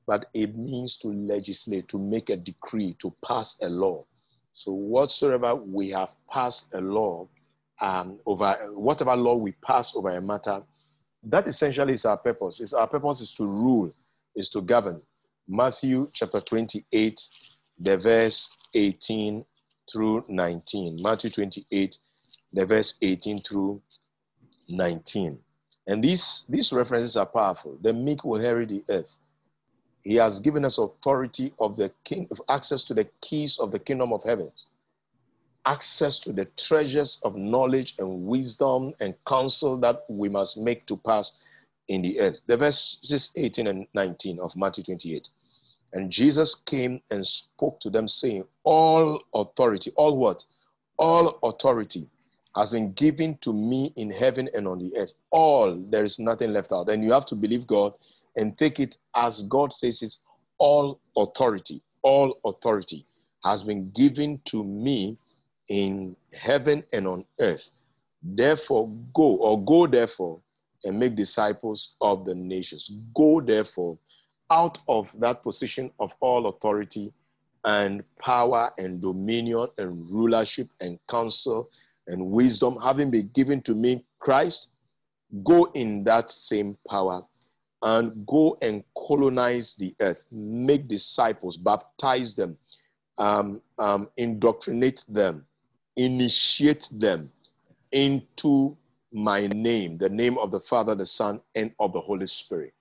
but it means to legislate, to make a decree, to pass a law. So whatsoever we have passed a law um, over, whatever law we pass over a matter, that essentially is our purpose. Is our purpose is to rule, is to govern. Matthew chapter 28, the verse 18 through 19. Matthew 28, the verse 18 through 19. And these, these references are powerful. The meek will inherit the earth. He has given us authority of the king, of access to the keys of the kingdom of heaven, access to the treasures of knowledge and wisdom and counsel that we must make to pass in the earth. The verses 18 and 19 of Matthew 28. And Jesus came and spoke to them, saying, All authority, all what? All authority has been given to me in heaven and on the earth. All, there is nothing left out. And you have to believe God and take it as God says it's all authority, all authority has been given to me in heaven and on earth. Therefore, go or go therefore and make disciples of the nations. Go therefore out of that position of all authority and power and dominion and rulership and counsel and wisdom having been given to me, Christ, go in that same power and go and colonize the earth, make disciples, baptize them, um, um, indoctrinate them, initiate them into my name, the name of the Father, the Son, and of the Holy Spirit.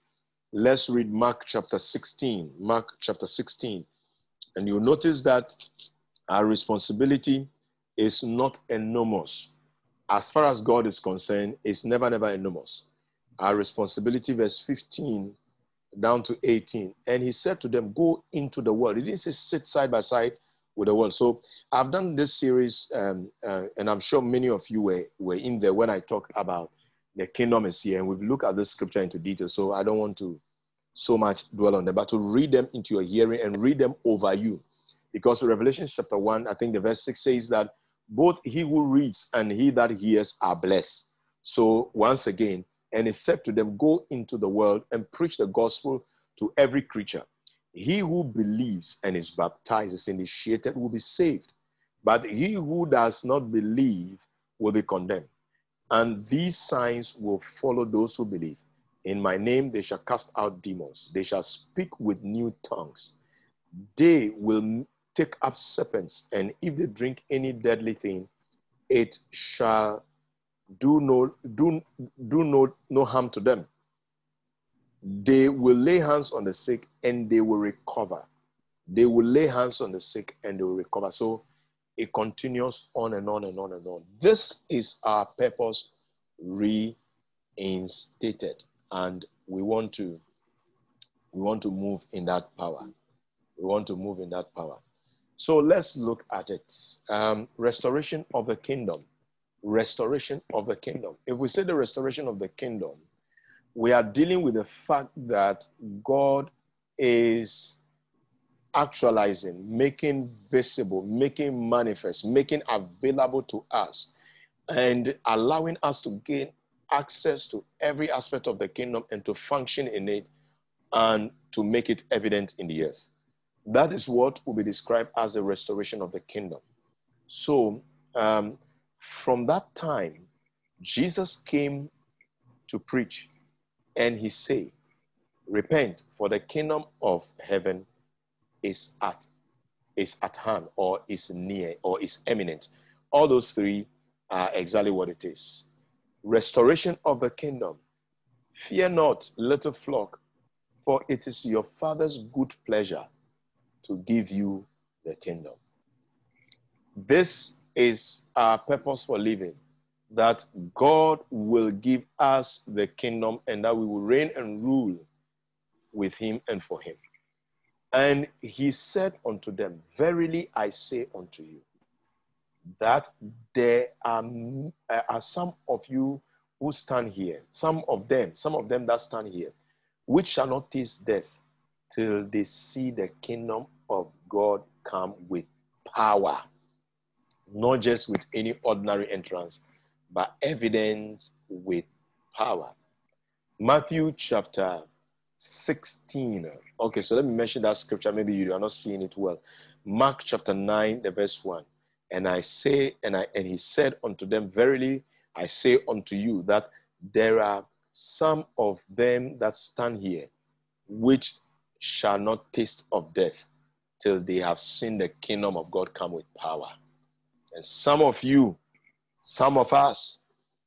Let's read Mark chapter 16. Mark chapter 16. And you'll notice that our responsibility is not enormous. As far as God is concerned, it's never, never enormous our responsibility, verse 15 down to 18. And he said to them, Go into the world. He didn't say sit side by side with the world. So I've done this series, um, uh, and I'm sure many of you were, were in there when I talked about the kingdom is here. And we've looked at this scripture into detail. So I don't want to so much dwell on them, but to read them into your hearing and read them over you. Because Revelation chapter 1, I think the verse 6 says that both he who reads and he that hears are blessed. So once again, and he said to them, Go into the world and preach the gospel to every creature. He who believes and is baptized, is initiated, will be saved. But he who does not believe will be condemned. And these signs will follow those who believe. In my name they shall cast out demons. They shall speak with new tongues. They will take up serpents, and if they drink any deadly thing, it shall do no do do no no harm to them they will lay hands on the sick and they will recover they will lay hands on the sick and they will recover so it continues on and on and on and on this is our purpose reinstated and we want to we want to move in that power we want to move in that power So let's look at it. Um, restoration of the kingdom. Restoration of the kingdom. If we say the restoration of the kingdom, we are dealing with the fact that God is actualizing, making visible, making manifest, making available to us, and allowing us to gain access to every aspect of the kingdom and to function in it and to make it evident in the earth. That is what will be described as the restoration of the kingdom. So, um, from that time, Jesus came to preach and he said, Repent, for the kingdom of heaven is at is at hand or is near or is imminent. All those three are exactly what it is. Restoration of the kingdom. Fear not, little flock, for it is your Father's good pleasure to give you the kingdom. This is our purpose for living that God will give us the kingdom and that we will reign and rule with him and for him. And he said unto them, Verily I say unto you, that there are, uh, are some of you who stand here, some of them, some of them that stand here, which shall not taste death till they see the kingdom of God come with power, not just with any ordinary entrance, but evidence with power. Matthew chapter 16. Okay, so let me mention that scripture. Maybe you are not seeing it well. Mark chapter 9, the verse 1. And I say, and I and he said unto them, Verily I say unto you that there are some of them that stand here which shall not taste of death till they have seen the kingdom of God come with power. And some of you, some of us,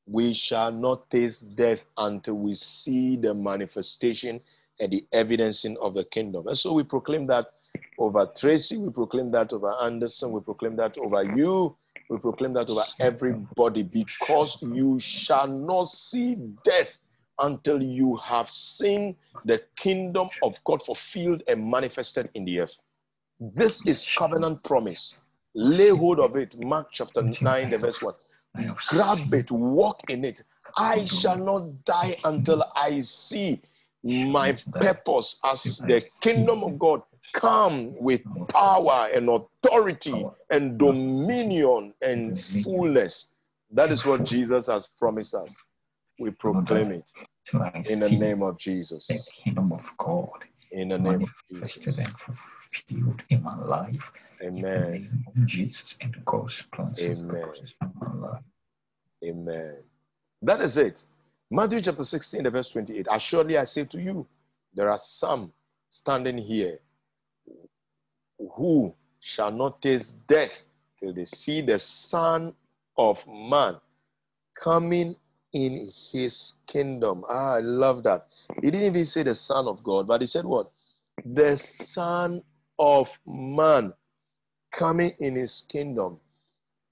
we shall not taste death until we see the manifestation and the evidencing of the kingdom. And so we proclaim that over Tracy, we proclaim that over Anderson, we proclaim that over you, we proclaim that over everybody because you shall not see death until you have seen the kingdom of God fulfilled and manifested in the earth. This is covenant promise. Lay hold of it. Mark chapter 9, the verse 1. Grab it, walk in it. I shall not die until I see my purpose as the kingdom of God come with power and authority and dominion and fullness. That is what Jesus has promised us. We proclaim it in the name of Jesus. The kingdom of God in the name of Jesus. and fulfilled in my life. Amen. In the name of Jesus and God's plans Amen. in my life. Amen. That is it. Matthew chapter 16, the verse 28. Assuredly, I say to you, there are some standing here who shall not taste death till they see the Son of Man coming in his kingdom. Ah, I love that. He didn't even say the Son of God, but he said what? The Son of Man coming in his kingdom,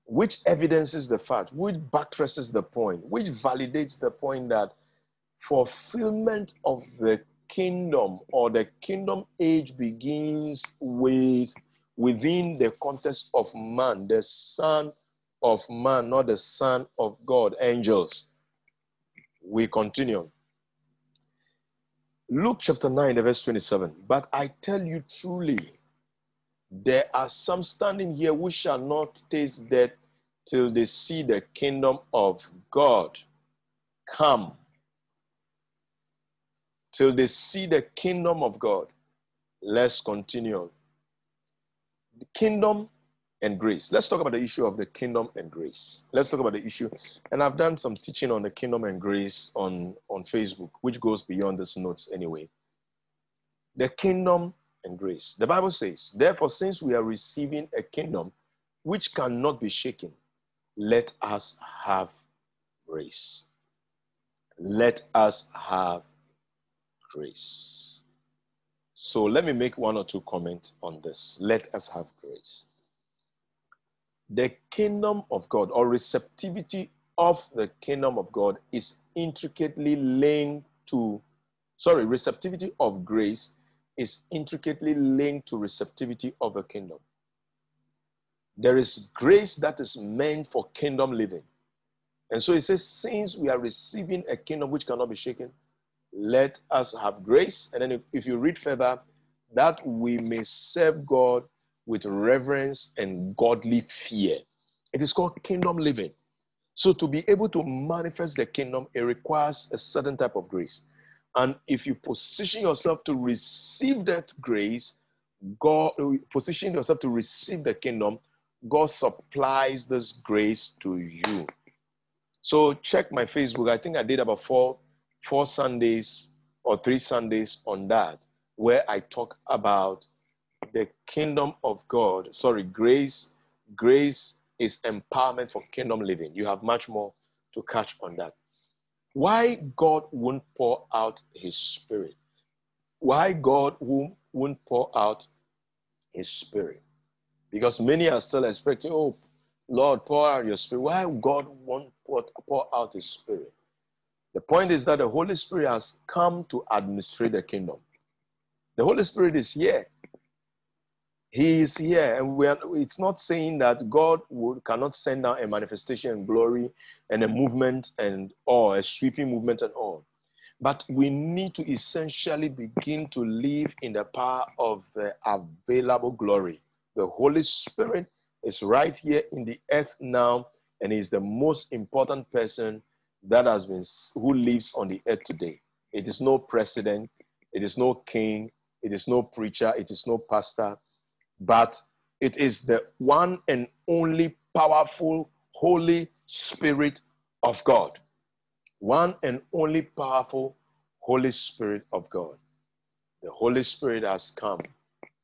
which evidences the fact, which buttresses the point, which validates the point that fulfillment of the kingdom or the kingdom age begins with within the context of man, the Son of Man, not the Son of God, angels. We continue. Luke chapter 9, verse 27. But I tell you truly, there are some standing here who shall not taste death till they see the kingdom of God come. Till they see the kingdom of God. Let's continue. The kingdom and grace. Let's talk about the issue of the kingdom and grace. Let's talk about the issue. And I've done some teaching on the kingdom and grace on, on Facebook, which goes beyond this notes anyway. The kingdom and grace. The Bible says, Therefore, since we are receiving a kingdom which cannot be shaken, let us have grace. Let us have grace. So let me make one or two comments on this. Let us have grace the kingdom of God or receptivity of the kingdom of God is intricately linked to, sorry, receptivity of grace is intricately linked to receptivity of the kingdom. There is grace that is meant for kingdom living. And so it says, since we are receiving a kingdom which cannot be shaken, let us have grace. And then if, if you read further, that we may serve God with reverence and godly fear. It is called kingdom living. So to be able to manifest the kingdom, it requires a certain type of grace. And if you position yourself to receive that grace, God uh, position yourself to receive the kingdom, God supplies this grace to you. So check my Facebook. I think I did about four, four Sundays or three Sundays on that, where I talk about the kingdom of God. Sorry, grace. Grace is empowerment for kingdom living. You have much more to catch on that. Why God won't pour out his spirit? Why God won't pour out his spirit? Because many are still expecting, oh, Lord, pour out your spirit. Why God won't pour, out his spirit? The point is that the Holy Spirit has come to administrate the kingdom. The Holy Spirit is here. He is here, and we are, it's not saying that God would, cannot send out a manifestation and glory and a movement and all, a sweeping movement and all. But we need to essentially begin to live in the power of the available glory. The Holy Spirit is right here in the earth now, and is the most important person that has been who lives on the earth today. It is no president, it is no king, it is no preacher, it is no pastor, but it is the one and only powerful Holy Spirit of God. One and only powerful Holy Spirit of God. The Holy Spirit has come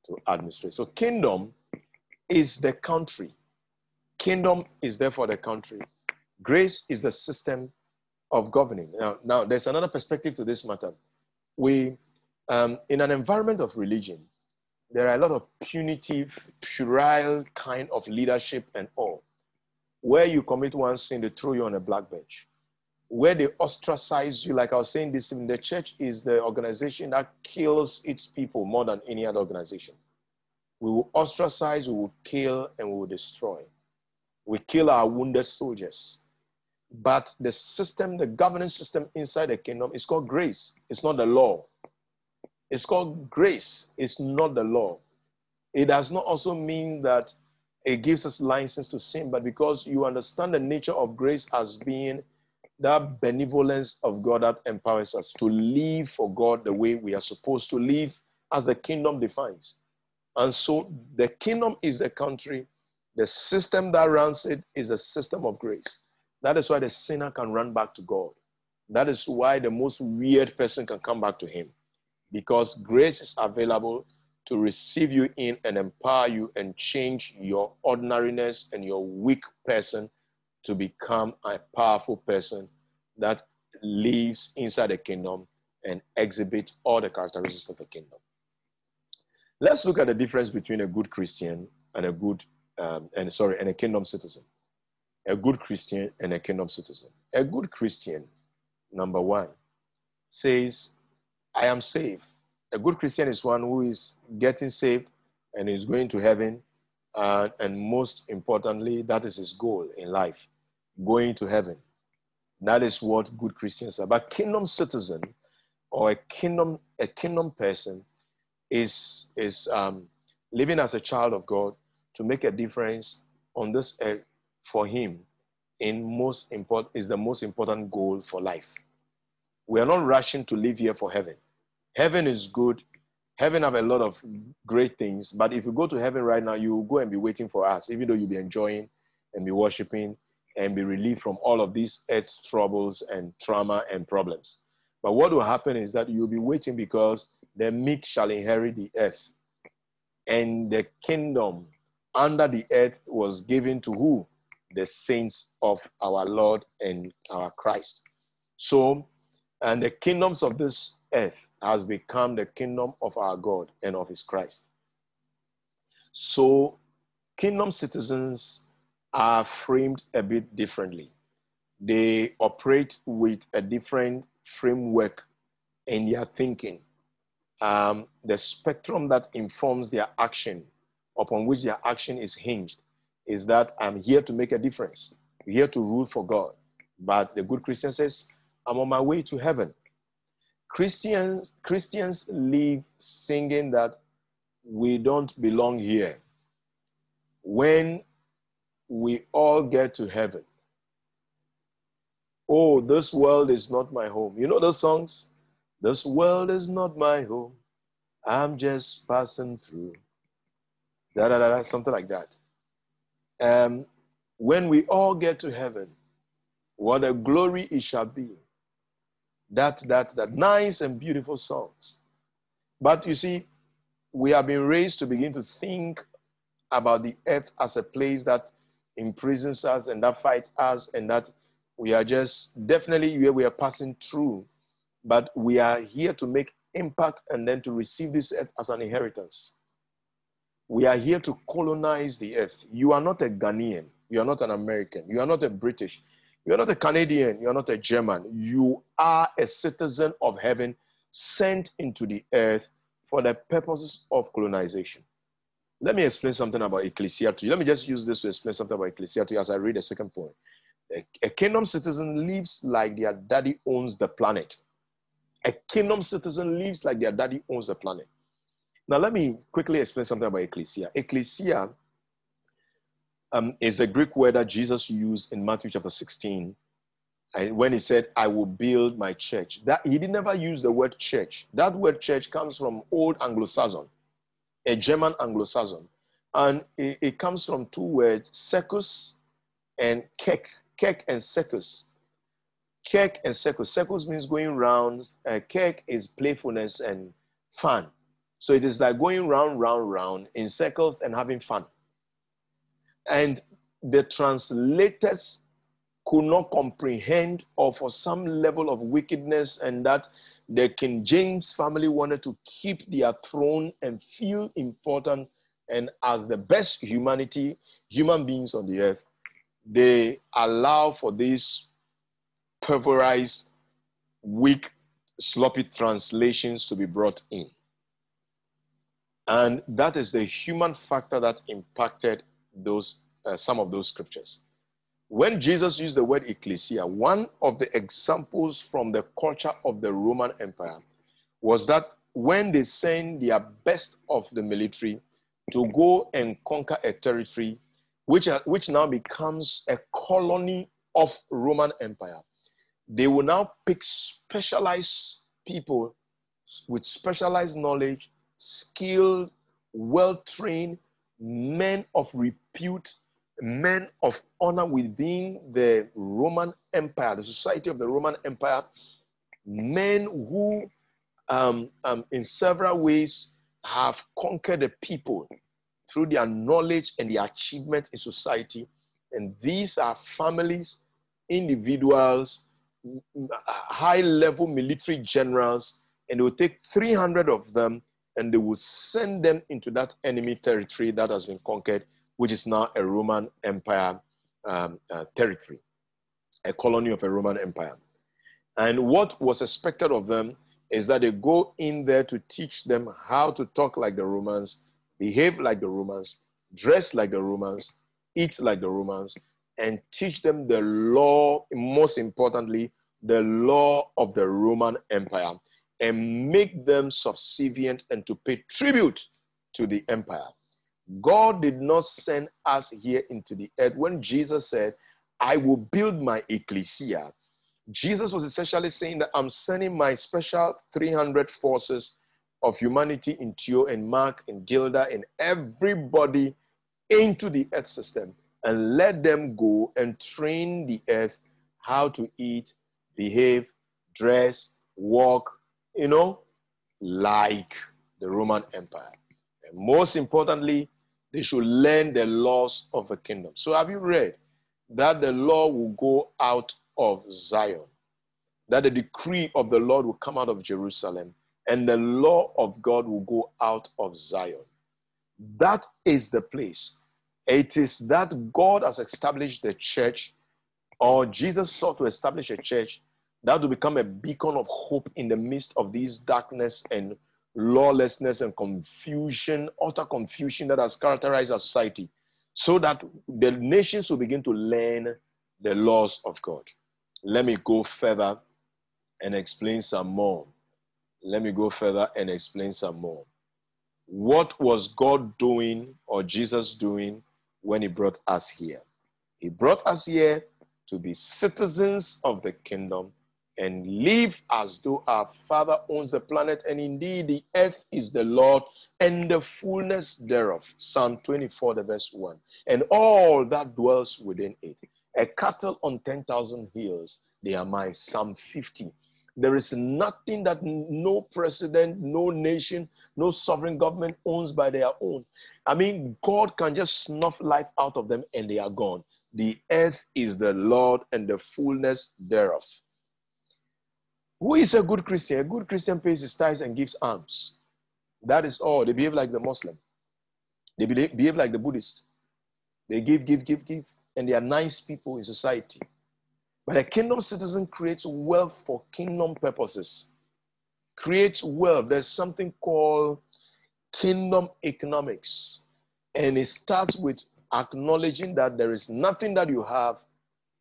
to administrate. So, kingdom is the country. Kingdom is therefore the country. Grace is the system of governing. Now, now there's another perspective to this matter. We, um, in an environment of religion, there are a lot of punitive, puerile kind of leadership and all. Where you commit one sin, they throw you on a black bench. Where they ostracize you, like I was saying this the church is the organization that kills its people more than any other organization. We will ostracize, we will kill, and we will destroy. We kill our wounded soldiers. But the system, the governance system inside the kingdom is called grace. It's not the law. It's called grace. It's not the law. It does not also mean that it gives us license to sin, but because you understand the nature of grace as being that benevolence of God that empowers us to live for God the way we are supposed to live as the kingdom defines. And so the kingdom is the country, the system that runs it is a system of grace. That is why the sinner can run back to God. That is why the most weird person can come back to Him because grace is available to receive you in and empower you and change your ordinariness and your weak person to become a powerful person that lives inside the kingdom and exhibits all the characteristics of the kingdom. Let's look at the difference between a good Christian and a good, um, and sorry, and a kingdom citizen. A good Christian and a kingdom citizen. A good Christian, number one, says, I am saved. A good Christian is one who is getting saved and is going to heaven. Uh, and most importantly, that is his goal in life going to heaven. That is what good Christians are. But kingdom citizen or a kingdom, a kingdom person is, is um, living as a child of God to make a difference on this earth for him in most important is the most important goal for life. We are not rushing to live here for heaven. Heaven is good. Heaven have a lot of great things, but if you go to heaven right now, you will go and be waiting for us, even though you'll be enjoying and be worshiping and be relieved from all of these earth troubles and trauma and problems. But what will happen is that you'll be waiting because the meek shall inherit the earth. And the kingdom under the earth was given to who? The saints of our Lord and our Christ. So, and the kingdoms of this earth has become the kingdom of our God and of his Christ. So, kingdom citizens are framed a bit differently. They operate with a different framework in their thinking. Um, the spectrum that informs their action, upon which their action is hinged, is that I'm here to make a difference, I'm here to rule for God. But the good Christian says, I'm on my way to heaven. Christians, Christians live singing that we don't belong here. When we all get to heaven, oh, this world is not my home. You know those songs? This world is not my home. I'm just passing through. Da da da, da something like that. Um, when we all get to heaven, what a glory it shall be. That, that, that nice and beautiful songs. But you see, we have been raised to begin to think about the earth as a place that imprisons us and that fights us and that we are just definitely where we are passing through. But we are here to make impact and then to receive this earth as an inheritance. We are here to colonize the earth. You are not a ghanaian. You are not an american. You are not a british you are not a canadian you are not a german you are a citizen of heaven sent into the earth for the purposes of colonization. Let me explain something about ecclesia to you. Let me just use this to explain something about ecclesia to you as I read the second point. A, a kingdom citizen lives like their daddy owns the planet. A kingdom citizen lives like their daddy owns the planet. Now, let me quickly explain something about ecclesia. Ecclesia um, is the Greek word that Jesus used in Matthew chapter 16 and when he said, I will build my church, that he did never use the word church. That word church comes from old Anglo-Saxon, a German Anglo-Saxon. And it, it, comes from two words, circus and kek. Kek and circus. Kek and circus. Circus means going round. Uh, kek is playfulness and fun. So it is like going round, round, round in circles and having fun. And the translators could not comprehend or for some level of wickedness and that the King James family wanted to keep their throne and feel important and as the best humanity, human beings on the earth, they allow for these pulverized, weak, sloppy translations to be brought in. And that is the human factor that impacted those uh, some of those scriptures. When Jesus used the word ecclesia, one of the examples from the culture of the Roman Empire was that when they send their best of the military to go and conquer a territory, which, which now becomes a colony of Roman Empire, they will now pick specialized people with specialized knowledge, skilled, well trained, men of repute men of honor within the Roman Empire, the society of the Roman Empire, men who, um, um, in several ways, have conquered the people through their knowledge and their achievements in society. And these are families, individuals, high level military generals, and they will take 300 of them and they will send them into that enemy territory that has been conquered which is now a Roman Empire um, uh, territory, a colony of a Roman Empire. And what was expected of them is that they go in there to teach them how to talk like the Romans, behave like the Romans, dress like the Romans, eat like the Romans, and teach them the law, most importantly, the law of the Roman Empire, and make them subservient and to pay tribute to the empire. God did not send us here into the earth. When Jesus said, I will build my ecclesia, Jesus was essentially saying that I'm sending my special 300 forces of humanity in Theo and Mark and Gilda and everybody into the earth system and let them go and train the earth how to eat, behave, dress, walk, you know, like the Roman Empire. And most importantly, they should learn the laws of the kingdom. So, have you read that the law will go out of Zion? That the decree of the Lord will come out of Jerusalem, and the law of God will go out of Zion. That is the place. It is that God has established the church, or Jesus sought to establish a church that will become a beacon of hope in the midst of these darkness and lawlessness and confusion, utter confusion that has characterized our society. so that the nations will begin to learn the laws of God. Let me go further and explain some more. Let me go further and explain some more. What was God doing or Jesus doing when He brought us here? He brought us here to be citizens of the kingdom and live as though our Father owns the planet, and indeed the earth is the Lord and the fullness thereof. Psalm 24, the verse 1. And all that dwells within it. A cattle on 10,000 hills, they are mine. Psalm 50. There is nothing that no president, no nation, no sovereign government owns by their own. I mean, God can just snuff life out of them and they are gone. The earth is the Lord and the fullness thereof. Who is a good Christian? A good Christian pays his tithes and gives alms. That is all. They behave like the Muslim. They behave like the Buddhist. They give, give, give, give, and they are nice people in society. But a kingdom citizen creates wealth for kingdom purposes. Creates wealth. There's something called kingdom economics. And it starts with acknowledging that there is nothing that you have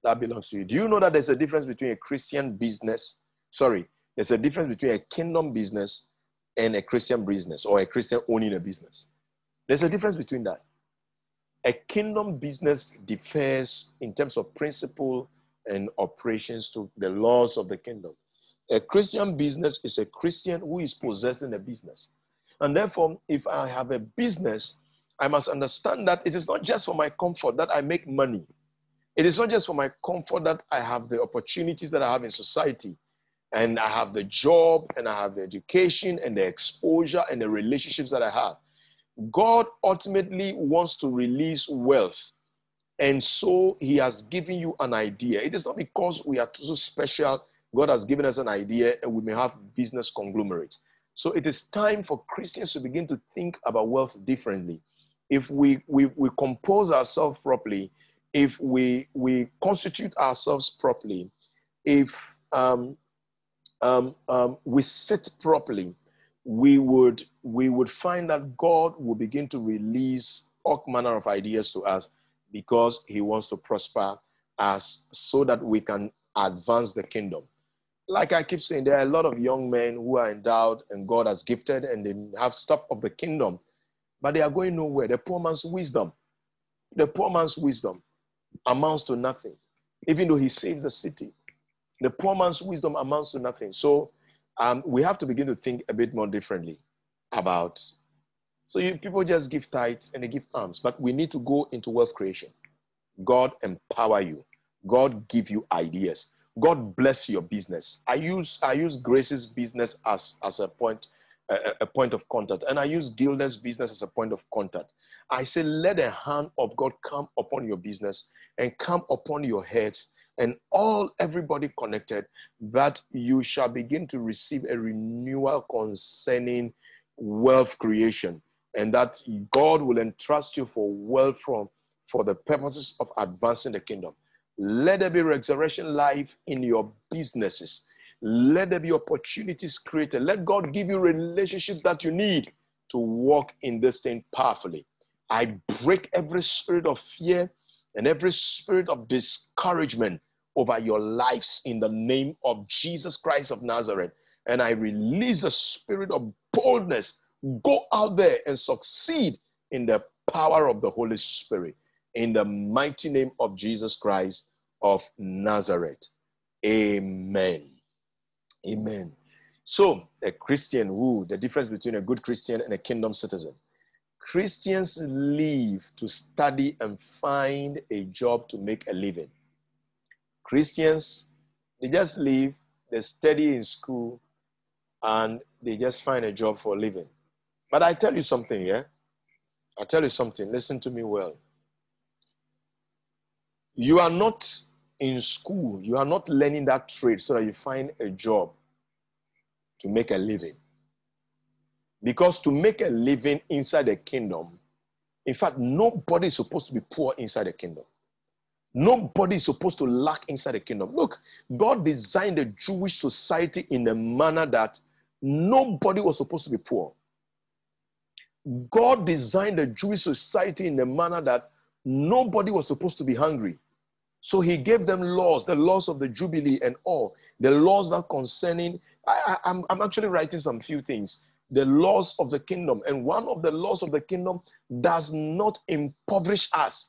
that belongs to you. Do you know that there's a difference between a Christian business? Sorry, there's a difference between a kingdom business and a Christian business or a Christian owning a business. There's a difference between that. A kingdom business differs in terms of principle and operations to the laws of the kingdom. A Christian business is a Christian who is possessing a business. And therefore, if I have a business, I must understand that it is not just for my comfort that I make money. It is not just for my comfort that I have the opportunities that I have in society and I have the job and I have the education and the exposure and the relationships that I have. God ultimately wants to release wealth and so he has given you an idea. It is not because we are so special. God has given us an idea and we may have business conglomerates. So it is time for Christians to begin to think about wealth differently. If we, we, we compose ourselves properly, if we, we constitute ourselves properly, if um, um, um, we sit properly, we would, we would find that God will begin to release all manner of ideas to us because he wants to prosper us so that we can advance the kingdom. Like I keep saying, there are a lot of young men who are endowed and God has gifted and they have stuff of the kingdom, but they are going nowhere. The poor man's wisdom, the poor man's wisdom amounts to nothing, even though he saves the city. The poor man's wisdom amounts to nothing. So um, we have to begin to think a bit more differently about so you, people just give tithes and they give alms, but we need to go into wealth creation. God empower you. God give you ideas. God bless your business. I use I use Grace's business as as a point a, point of contact, and I use Gilda's business as a point of contact. I say, let the hand of God come upon your business and come upon your heads and all everybody connected, that you shall begin to receive a renewal concerning wealth creation and that God will entrust you for wealth from for the purposes of advancing the kingdom. Let there be resurrection life in your businesses. Let there be opportunities created. Let God give you relationships that you need to walk in this thing powerfully. I break every spirit of fear and every spirit of discouragement over your lives in the name of Jesus Christ of Nazareth. And I release the spirit of boldness Go out there and succeed in the power of the Holy Spirit in the mighty name of Jesus Christ of Nazareth. Amen. Amen. So, a Christian who, the difference between a good Christian and a kingdom citizen. Christians leave to study and find a job to make a living. Christians, they just leave, they study in school, and they just find a job for a living. But I tell you something, yeah? I tell you something, listen to me well. You are not in school, you are not learning that trade so that you find a job to make a living. Because to make a living inside the kingdom, in fact, nobody is supposed to be poor inside the kingdom. Nobody is supposed to lack inside the kingdom. Look, God designed the Jewish society in a manner that nobody was supposed to be poor. God designed the Jewish society in a manner that Nobody was supposed to be hungry. So he gave them laws, the laws of the Jubilee and all, the laws that concerning. I, I'm actually writing some few things. The laws of the kingdom. And one of the laws of the kingdom does not impoverish us.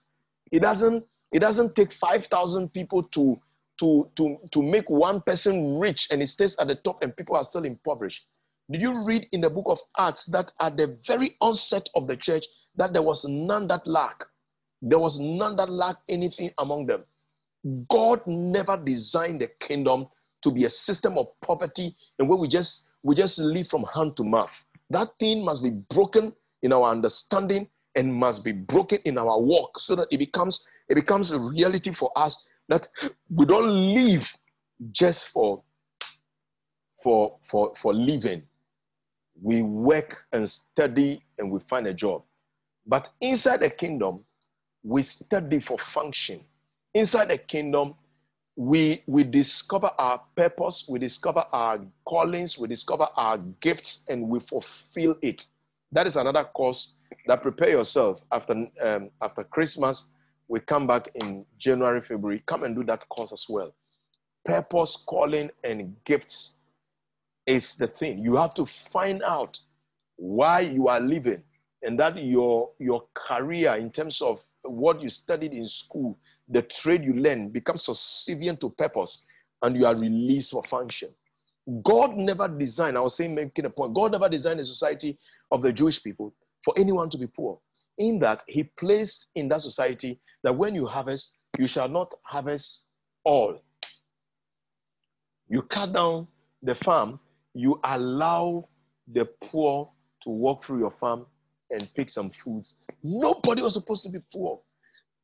It doesn't, it doesn't take 5,000 people to, to, to, to make one person rich and it stays at the top and people are still impoverished. Did you read in the book of Acts that at the very onset of the church, that there was none that lacked? There was none that lacked anything among them. God never designed the kingdom to be a system of poverty and where we just we just live from hand to mouth. That thing must be broken in our understanding and must be broken in our walk so that it becomes it becomes a reality for us that we don't live just for for for for living. We work and study and we find a job. But inside the kingdom, we study for function inside the kingdom, we, we discover our purpose, we discover our callings, we discover our gifts, and we fulfill it. That is another course that prepare yourself after, um, after Christmas. We come back in January, February. Come and do that course as well. Purpose, calling, and gifts is the thing. You have to find out why you are living and that your, your career in terms of what you studied in school the trade you learn becomes subservient to purpose and you are released for function. God never designed, I was saying, making a point, God never designed a society of the Jewish people for anyone to be poor. In that, He placed in that society that when you harvest, you shall not harvest all. You cut down the farm, you allow the poor to walk through your farm and pick some foods. Nobody was supposed to be poor.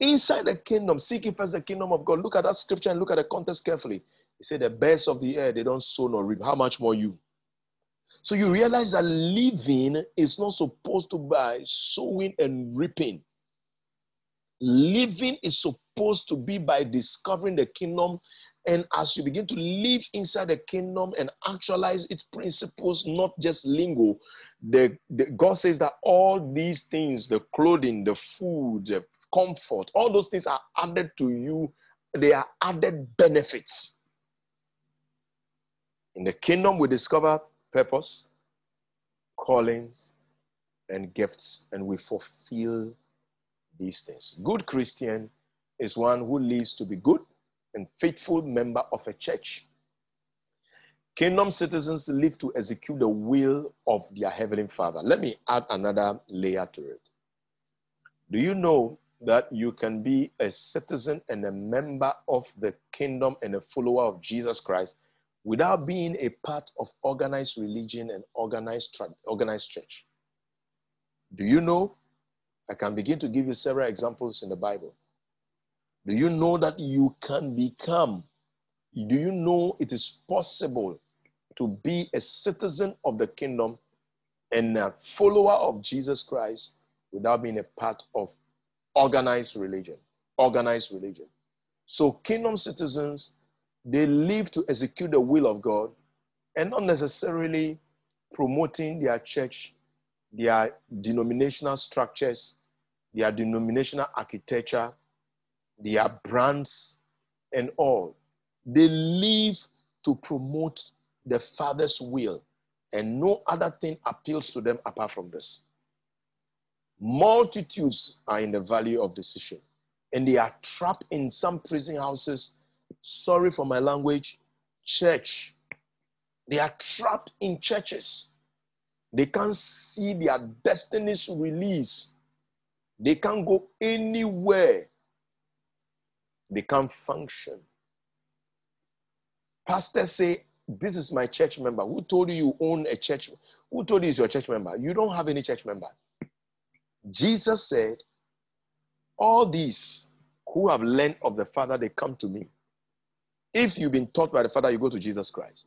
Inside the kingdom, seeking first the kingdom of God. Look at that scripture and look at the context carefully. He said, The birds of the air, they don't sow nor reap. How much more you? So you realize that living is not supposed to be sowing and reaping. Living is supposed to be by discovering the kingdom. And as you begin to live inside the kingdom and actualize its principles, not just lingo, the, the, God says that all these things the clothing, the food, the comfort, all those things are added to you. They are added benefits. In the kingdom, we discover purpose, callings, and gifts, and we fulfill these things. Good Christian is one who lives to be good and faithful member of a church. Kingdom citizens live to execute the will of their heavenly Father. Let me add another layer to it. Do you know that you can be a citizen and a member of the kingdom and a follower of Jesus Christ without being a part of organized religion and organized, organized church. Do you know? I can begin to give you several examples in the Bible. Do you know that you can become? Do you know it is possible to be a citizen of the kingdom and a follower of Jesus Christ without being a part of organized religion. Organized religion. So kingdom citizens, they live to execute the will of God and not necessarily promoting their church, their denominational structures, their denominational architecture, their brands, and all. They live to promote the Father's will, and no other thing appeals to them apart from this. Multitudes are in the valley of decision, and they are trapped in some prison houses. Sorry for my language, church. They are trapped in churches. They can't see their destinies release. They can't go anywhere. They can't function. Pastors say, This is my church member. Who told you you own a church? Who told you is your church member? You don't have any church member. Jesus said, All these who have learned of the Father, they come to me. If you've been taught by the Father, you go to Jesus Christ.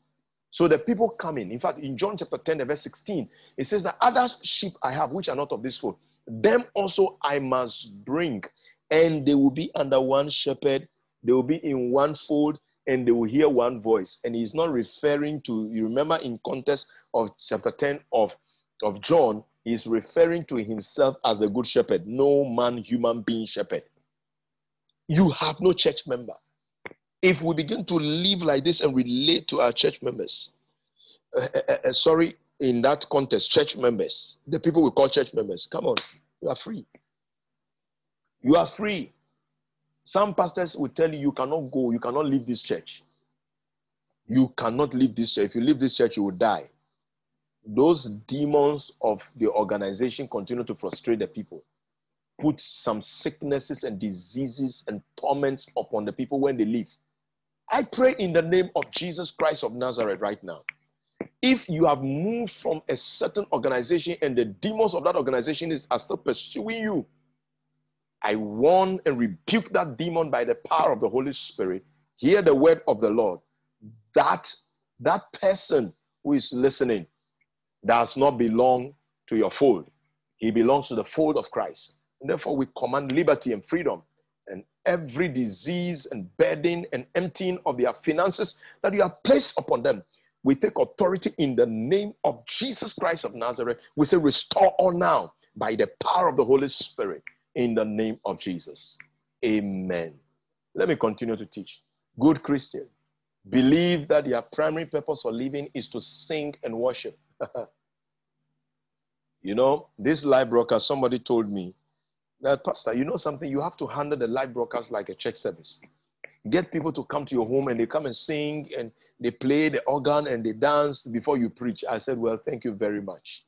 So the people come in. In fact, in John chapter 10, verse 16, it says that other sheep I have, which are not of this fold, them also I must bring, and they will be under one shepherd, they will be in one fold, and they will hear one voice. And he's not referring to, you remember in context of chapter 10 of, of John, He's referring to himself as the good shepherd, no man, human being shepherd. You have no church member. If we begin to live like this and relate to our church members, uh, uh, uh, sorry, in that context, church members, the people we call church members, come on, you are free. You are free. Some pastors will tell you you cannot go, you cannot leave this church. You cannot leave this church. If you leave this church, you will die. Those demons of the organization continue to frustrate the people, put some sicknesses and diseases and torments upon the people when they leave. I pray in the name of Jesus Christ of Nazareth right now. If you have moved from a certain organization and the demons of that organization is, are still pursuing you, I warn and rebuke that demon by the power of the Holy Spirit. Hear the word of the Lord. That that person who is listening does not belong to your fold. He belongs to the fold of Christ. And therefore, we command liberty and freedom and every disease and burden and emptying of their finances that you have placed upon them. We take authority in the name of Jesus Christ of Nazareth. We say, restore all now by the power of the Holy Spirit in the name of Jesus. Amen. Let me continue to teach. Good Christian, believe that your primary purpose for living is to sing and worship. you know, this live broadcast, somebody told me that, Pastor, you know something? You have to handle the live broadcast like a church service. Get people to come to your home and they come and sing and they play the organ and they dance before you preach. I said, Well, thank you very much.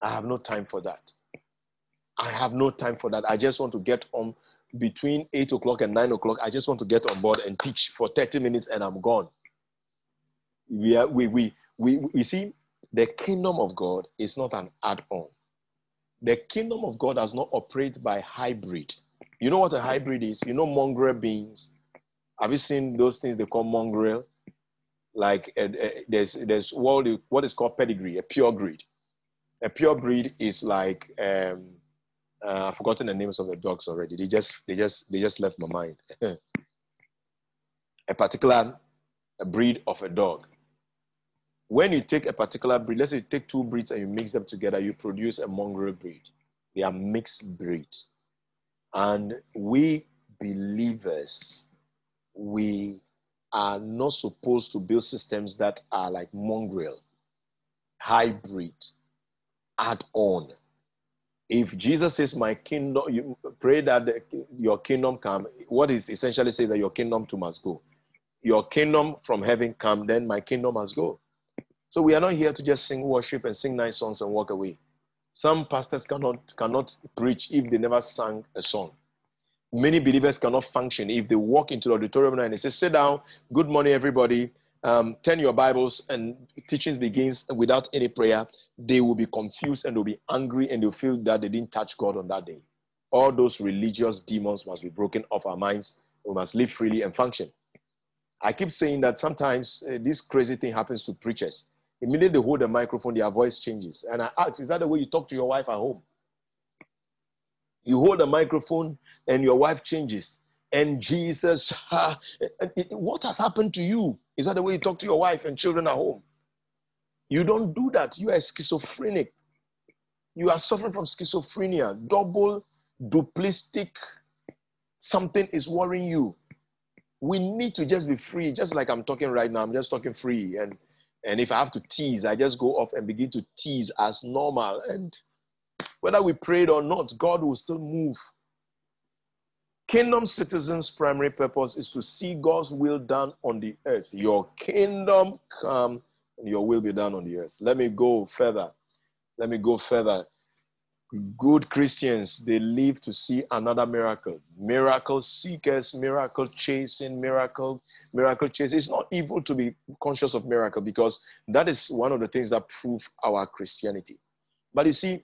I have no time for that. I have no time for that. I just want to get on between eight o'clock and nine o'clock. I just want to get on board and teach for 30 minutes and I'm gone. We, are, we, we, we, we see the kingdom of God is not an add on. The kingdom of God does not operate by hybrid. You know what a hybrid is? You know mongrel beans? Have you seen those things they call mongrel? Like uh, uh, there's there's what, what is called pedigree, a pure breed. A pure breed is like um, uh, I've forgotten the names of the dogs already. They just they just they just left my mind. a particular a breed of a dog. When you take a particular breed, let's say you take two breeds and you mix them together, you produce a mongrel breed. They are mixed breed. And we believers, we are not supposed to build systems that are like mongrel, hybrid, add on if Jesus says, My kingdom, you pray that the, your kingdom come, what is essentially saying that your kingdom too must go. Your kingdom from heaven come, then my kingdom must go. So we are not here to just sing worship and sing nice songs and walk away. Some pastors cannot cannot preach if they never sang a song. Many believers cannot function if they walk into the auditorium and they say, Sit down, good morning, everybody um, turn your Bibles and teachings begins without any prayer, they will be confused and they'll be angry and they'll feel that they didn't touch God on that day. All those religious demons must be broken off our minds. We must live freely and function. I keep saying that sometimes uh, this crazy thing happens to preachers. Immediately they hold the microphone, their voice changes. And I ask, is that the way you talk to your wife at home? You hold the microphone and your wife changes and Jesus, uh, what has happened to you? Is that the way you talk to your wife and children at home? You don't do that. You are schizophrenic. You are suffering from schizophrenia, double, duplistic. Something is worrying you. We need to just be free, just like I'm talking right now. I'm just talking free. And, and if I have to tease, I just go off and begin to tease as normal. And whether we prayed or not, God will still move Kingdom citizens' primary purpose is to see God's will done on the earth. Your kingdom come and your will be done on the earth. Let me go further. Let me go further. Good Christians, they live to see another miracle. Miracle seekers, miracle chasing, miracle, miracle chasing. It's not evil to be conscious of miracle because that is one of the things that prove our Christianity. But you see,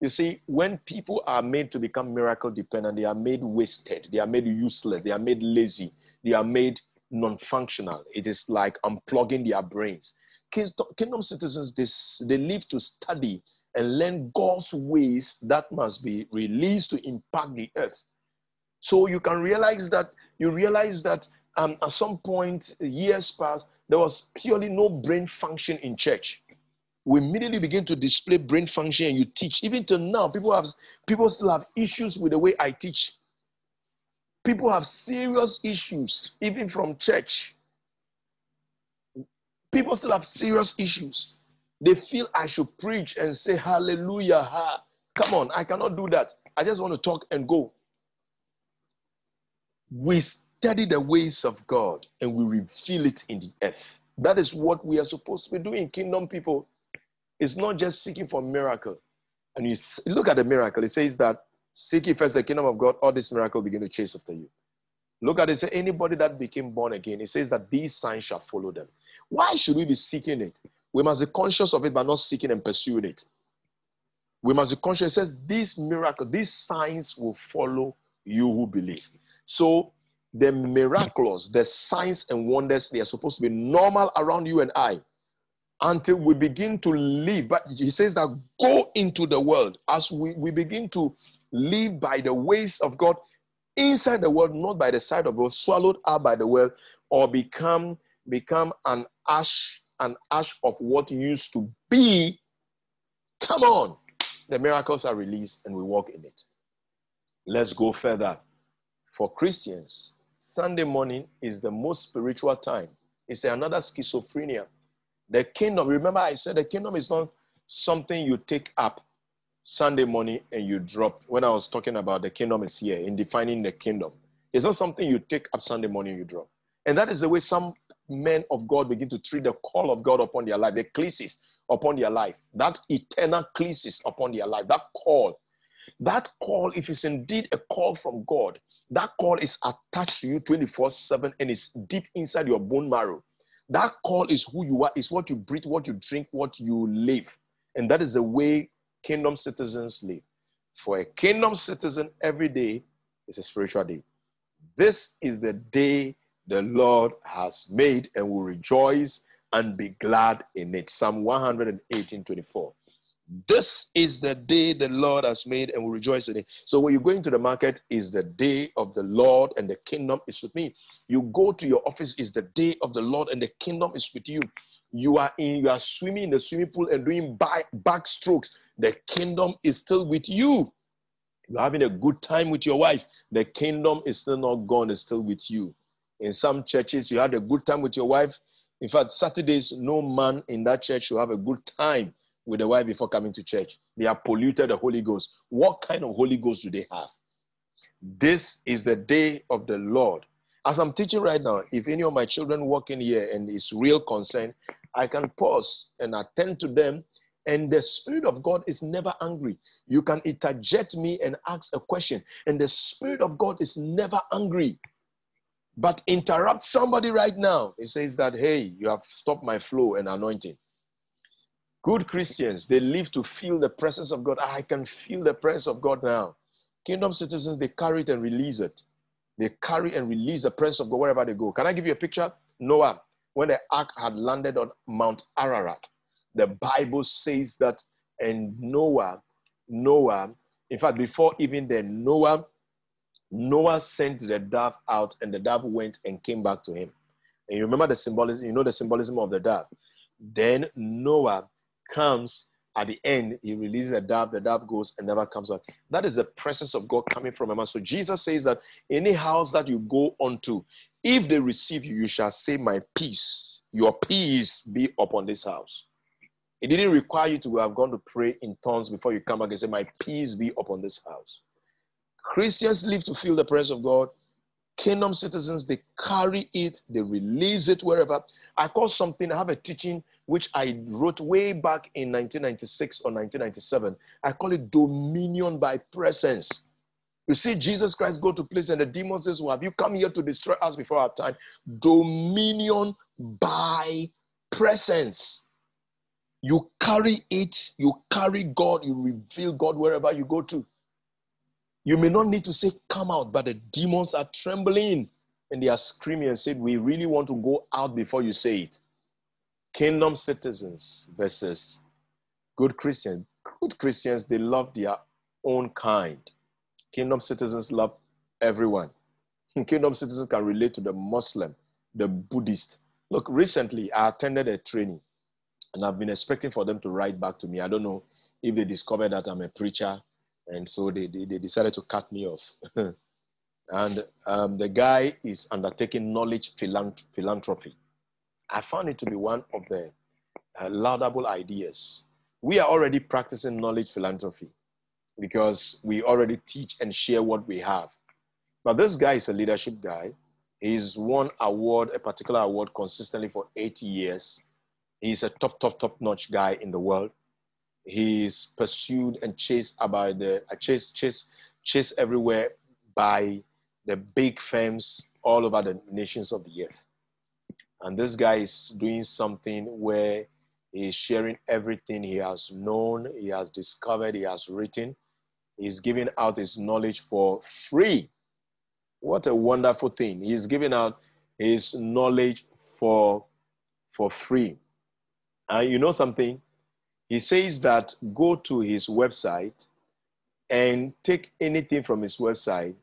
you see, when people are made to become miracle dependent, they are made wasted, they are made useless, they are made lazy, they are made non functional. It is like unplugging their brains. Kingdom citizens, they, they live to study and learn God's ways that must be released to impact the earth. So you can realize that, you realize that um, at some point, years past, there was purely no brain function in church we immediately begin to display brain function and you teach. Even till now, people have people still have issues with the way I teach. People have serious issues, even from church. People still have serious issues. They feel I should preach and say hallelujah. Ha. Come on, I cannot do that. I just want to talk and go. We study the ways of God and we reveal it in the earth. That is what we are supposed to be doing, kingdom people. It's not just seeking for miracle. And you look at the miracle, it says that seek ye first the kingdom of God, all this miracle begin to chase after you. Look at it, say anybody that became born again, it says that these signs shall follow them. Why should we be seeking it? We must be conscious of it, but not seeking and pursuing it. We must be conscious. It says these miracles, these signs will follow you who believe. So the miracles, the signs and wonders, they are supposed to be normal around you and I until we begin to live. But he says that go into the world as we, we begin to live by the ways of God inside the world, not by the side of God, swallowed up by the world, or become become an ash, an ash of what used to be. Come on. The miracles are released and we walk in it. Let's go further. For Christians, Sunday morning is the most spiritual time. It's another schizophrenia. The kingdom, remember I said the kingdom is not something you take up Sunday morning and you drop. When I was talking about the kingdom is here in defining the kingdom, it's not something you take up Sunday morning and you drop. And that is the way some men of God begin to treat the call of God upon their life, the ecclesis upon their life, that eternal ecclesis upon their life, that call. That call, if it's indeed a call from God, that call is attached to you 24 7 and it's deep inside your bone marrow. That call is who you are, is what you breathe, what you drink, what you live. And that is the way kingdom citizens live. For a kingdom citizen, every day is a spiritual day. This is the day the Lord has made, and will rejoice and be glad in it. Psalm 118 24. This is the day the Lord has made, and we rejoice in it. So, when you go into the market, is the day of the Lord, and the kingdom is with me. You go to your office, is the day of the Lord, and the kingdom is with you. You are in, you are swimming in the swimming pool and doing back, back strokes the kingdom is still with you. You're having a good time with your wife, the kingdom is still not gone, it's still with you. In some churches, you had a good time with your wife. In fact, Saturdays, no man in that church will have a good time with the wife before coming to church. They are polluted the Holy Ghost. What kind of Holy Ghost do they have? This is the day of the Lord. As I'm teaching right now, if any of my children walk in here and is real concern, I can pause and attend to them and the Spirit of God is never angry. You can interject me and ask a question, and the Spirit of God is never angry. But interrupt somebody right now. It says that, hey, you have stopped my flow and anointing. Good Christians, they live to feel the presence of God. Ah, I can feel the presence of God now. Kingdom citizens, they carry it and release it. They carry and release the presence of God wherever they go. Can I give you a picture? Noah, when the ark had landed on Mount Ararat, the Bible says that, and Noah, Noah, in fact, before even then, Noah, Noah sent the dove out, and the dove went and came back to him. And you remember the symbolism, you know the symbolism of the dove. Then Noah comes at the end, he releases the dove, the dove goes and never comes back. That is the presence of God coming from a man. So Jesus says that any house that you go onto, if they receive you, you shall say, My peace, your peace be upon this house. It didn't require you to have gone to pray in tongues before you come back and say, My peace be upon this house. Christians live to feel the presence of God. Kingdom citizens, they carry it, they release it wherever. I call something, I have a teaching which I wrote way back in 1996 or 1997. I call it dominion by presence. You see, Jesus Christ go to place and the demons says, Well, have you come here to destroy us before our time? Dominion by presence. You carry it, you carry God, you reveal God wherever you go to. You may not need to say, Come out, but the demons are trembling and they are screaming and said, We really want to go out before you say it. Kingdom citizens versus good Christians. Good Christians, they love their own kind. Kingdom citizens love everyone. Kingdom citizens can relate to the Muslim, the Buddhist. Look, recently I attended a training And I've been expecting for them to write back to me. I don't know if they discovered that I'm a preacher, and so they, they, they decided to cut me off. and um, the guy is undertaking knowledge philanthropy. I found it to be one of the uh, laudable ideas. We are already practicing knowledge philanthropy because we already teach and share what we have. But this guy is a leadership guy. He's won award, a particular award consistently for eight years. He's a top, top, top notch guy in the world. He's pursued and chased about the uh, chased, chased, chased everywhere by the big firms all over the nations of the earth. And this guy is doing something where he's sharing everything he has known, he has discovered, he has written. He's giving out his knowledge for free. What a wonderful thing. He's giving out his knowledge for, for free. And you know something? He says that go to his website and take anything from his website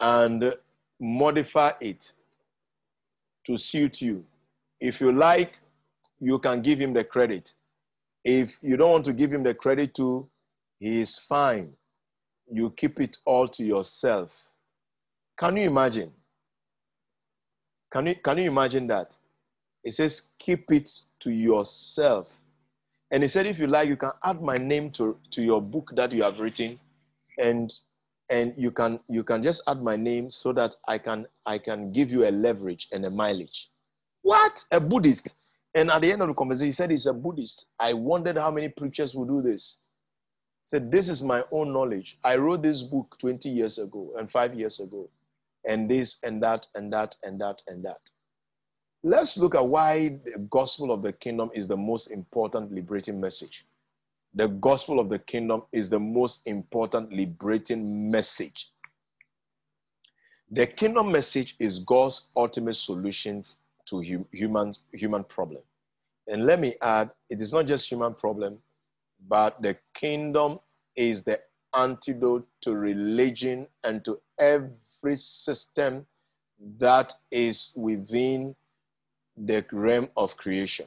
and modify it to suit you. If you like, you can give him the credit. If you don't want to give him the credit to, he is fine. You keep it all to yourself. Can you imagine? Can you, can you imagine that? It says, keep it to yourself. And he said, if you like, you can add my name to, to your book that you have written and and you can you can just add my name so that I can I can give you a leverage and a mileage. What? A Buddhist. And at the end of the conversation, he said he's a Buddhist. I wondered how many preachers would do this. He said, This is my own knowledge. I wrote this book 20 years ago and five years ago. And this and that and that and that and that. Let's look at why the gospel of the kingdom is the most important liberating message the gospel of the kingdom is the most important liberating message. The kingdom message is God's ultimate solution to human, human problem. And let me add, it is not just human problem, but the kingdom is the antidote to religion and to every system that is within the realm of creation.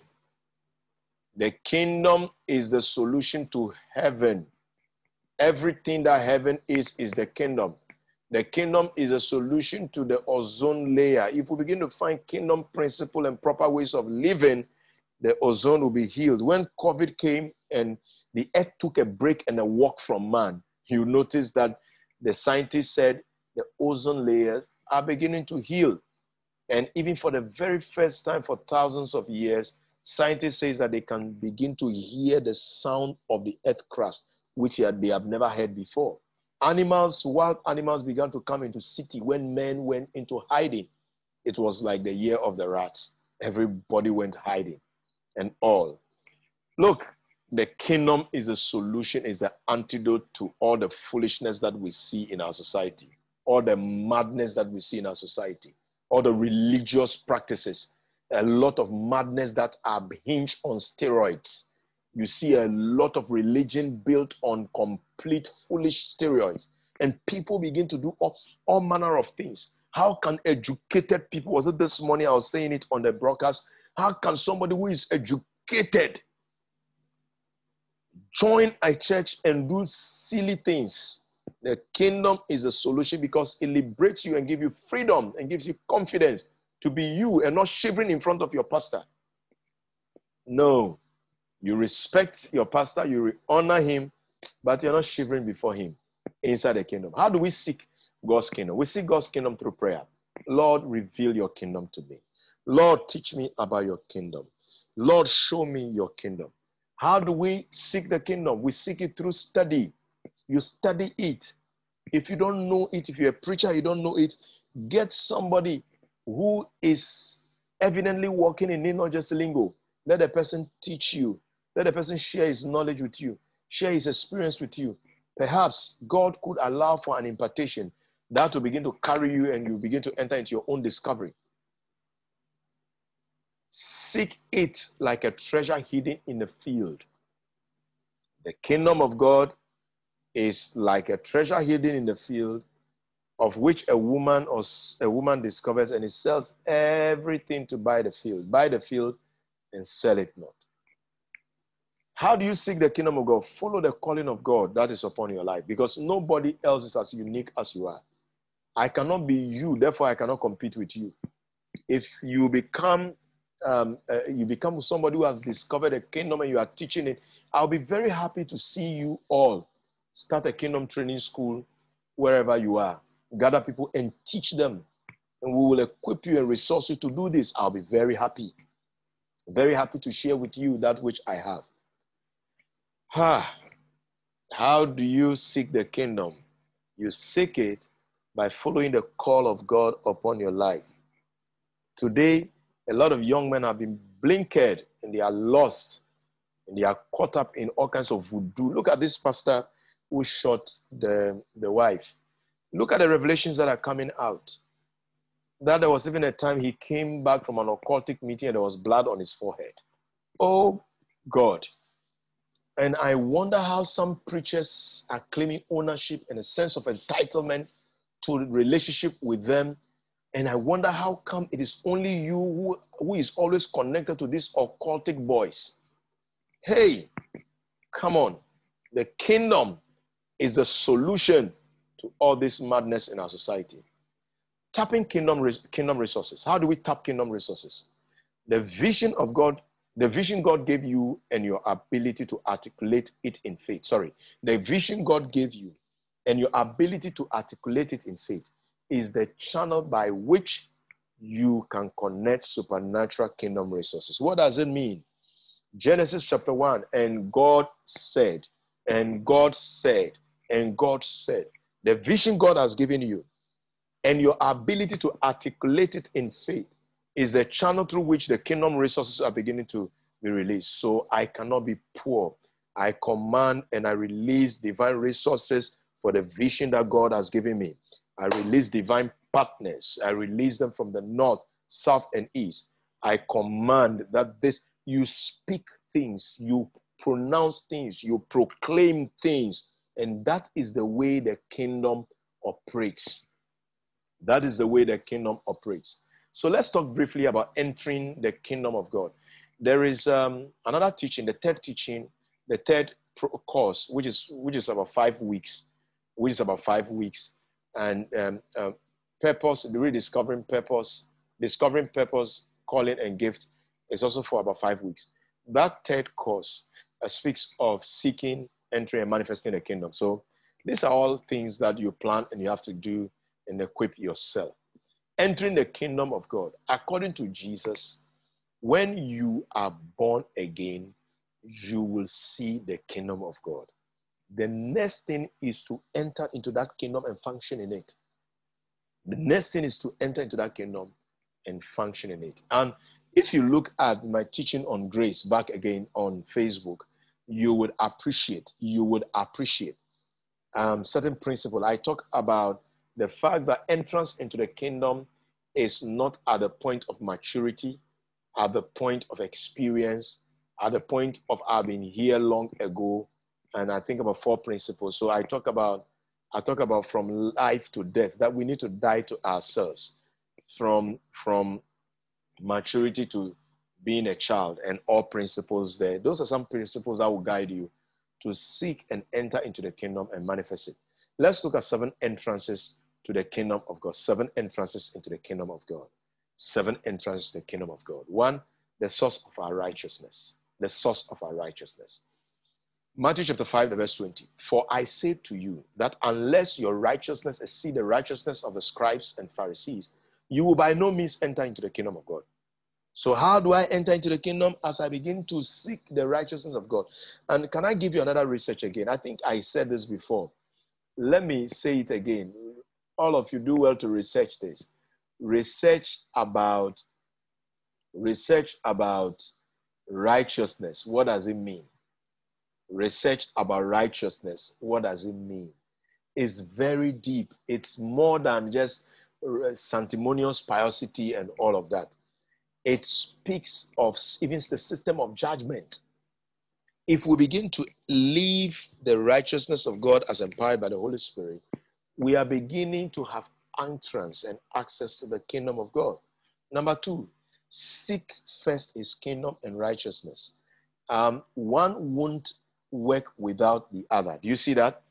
The kingdom is the solution to heaven. Everything that heaven is, is the kingdom. The kingdom is a solution to the ozone layer. If we begin to find kingdom principle and proper ways of living, the ozone will be healed. When COVID came and the earth took a break and a walk from man, you notice that the scientists said the ozone layers are beginning to heal. And even for the very first time for thousands of years, Scientists say that they can begin to hear the sound of the earth crust, which they have never heard before. Animals, wild animals began to come into city when men went into hiding. It was like the year of the rats. Everybody went hiding and all. Look, the kingdom is the solution, is the antidote to all the foolishness that we see in our society, all the madness that we see in our society, all the religious practices a lot of madness that are hinged on steroids. You see a lot of religion built on complete foolish steroids. And people begin to do all, all manner of things. How can educated people, was it this morning I was saying it on the broadcast? How can somebody who is educated join a church and do silly things? The kingdom is a solution because it liberates you and gives you freedom and gives you confidence to be you and not shivering in front of your pastor. No. You respect your pastor, you honor him, but you're not shivering before him inside the kingdom. How do we seek God's kingdom? We seek God's kingdom through prayer. Lord, reveal your kingdom to me. Lord, teach me about your kingdom. Lord, show me your kingdom. How do we seek the kingdom? We seek it through study. You study it. If you don't know it, if you're a preacher, you don't know it, get somebody who is evidently working in it, not just lingo. Let the person teach you. Let the person share his knowledge with you, share his experience with you. Perhaps God could allow for an impartation that will begin to carry you and you begin to enter into your own discovery. Seek it like a treasure hidden in the field. The kingdom of God is like a treasure hidden in the field of which a woman or a woman discovers and he sells everything to buy the field. Buy the field and sell it not. How do you seek the kingdom of God? Follow the calling of God that is upon your life because nobody else is as unique as you are. I cannot be you, therefore I cannot compete with you. If you become um, uh, you become somebody who has discovered the kingdom and you are teaching it, I'll be very happy to see you all start a kingdom training school wherever you are. Gather people and teach them, and we will equip you and resource you to do this. I'll be very happy, very happy to share with you that which I have. Ah, how do you seek the kingdom? You seek it by following the call of God upon your life. Today, a lot of young men have been blinkered and they are lost and they are caught up in all kinds of voodoo. Look at this pastor who shot the, the wife. Look at the revelations that are coming out. That there was even a time he came back from an occultic meeting and there was blood on his forehead. Oh God. And I wonder how some preachers are claiming ownership and a sense of entitlement to relationship with them. And I wonder how come it is only you who, who is always connected to these occultic boys. Hey, come on. The kingdom is the solution to all this madness in our society. Tapping kingdom, kingdom resources. How do we tap kingdom resources? The vision of God the vision God gave you and your ability to articulate it in faith. Sorry, the vision God gave you and your ability to articulate it in faith is the channel by which you can connect supernatural kingdom resources. What does it mean? Genesis chapter 1 and God said, and God said, and God said, the vision God has given you and your ability to articulate it in faith is the channel through which the kingdom resources are beginning to be released. So I cannot be poor. I command and I release divine resources for the vision that God has given me. I release divine partners. I release them from the north, south, and east. I command that this, you speak things, you pronounce things, you proclaim things. And that is the way the kingdom operates. That is the way the kingdom operates. So let's talk briefly about entering the kingdom of God. There is um, another teaching, the third teaching, the third course, which is which is about five weeks, which is about five weeks, and um, uh, purpose, rediscovering purpose, discovering purpose, calling and gift is also for about five weeks. That third course uh, speaks of seeking, entering, and manifesting the kingdom. So these are all things that you plan and you have to do and equip yourself entering the kingdom of God, according to Jesus, when you are born again, you will see the kingdom of God. The next thing is to enter into that kingdom and function in it. The next thing is to enter into that kingdom and function in it. And if you look at my teaching on grace back again on Facebook, you would appreciate, you would appreciate um, certain principle. I talk about the fact that entrance into the kingdom is not at the point of maturity, at the point of experience, at the point of having here long ago. And I think about four principles. So I talk about I talk about from life to death, that we need to die to ourselves from from maturity to being a child and all principles there. Those are some principles that will guide you to seek and enter into the kingdom and manifest it. Let's look at seven entrances to the kingdom of God. Seven entrances into the kingdom of God. Seven entrances to the kingdom of God. One, the source of our righteousness. The source of our righteousness. Matthew chapter 5, verse 20. For I say to you that unless your righteousness exceed the righteousness of the scribes and Pharisees, you will by no means enter into the kingdom of God. So, how do I enter into the kingdom? As I begin to seek the righteousness of God. And can I give you another research again? I think I said this before. Let me say it again all of you do well to research this. Research about research about righteousness. What does it mean? Research about righteousness. What does it mean? It's very deep. It's more than just uh, sanctimonious piosity and all of that. It speaks of even the system of judgment. If we begin to live the righteousness of God as empowered by the Holy Spirit, we are beginning to have entrance and access to the kingdom of God. Number two, seek first his kingdom and righteousness, um, one won't work without the other. Do you see that?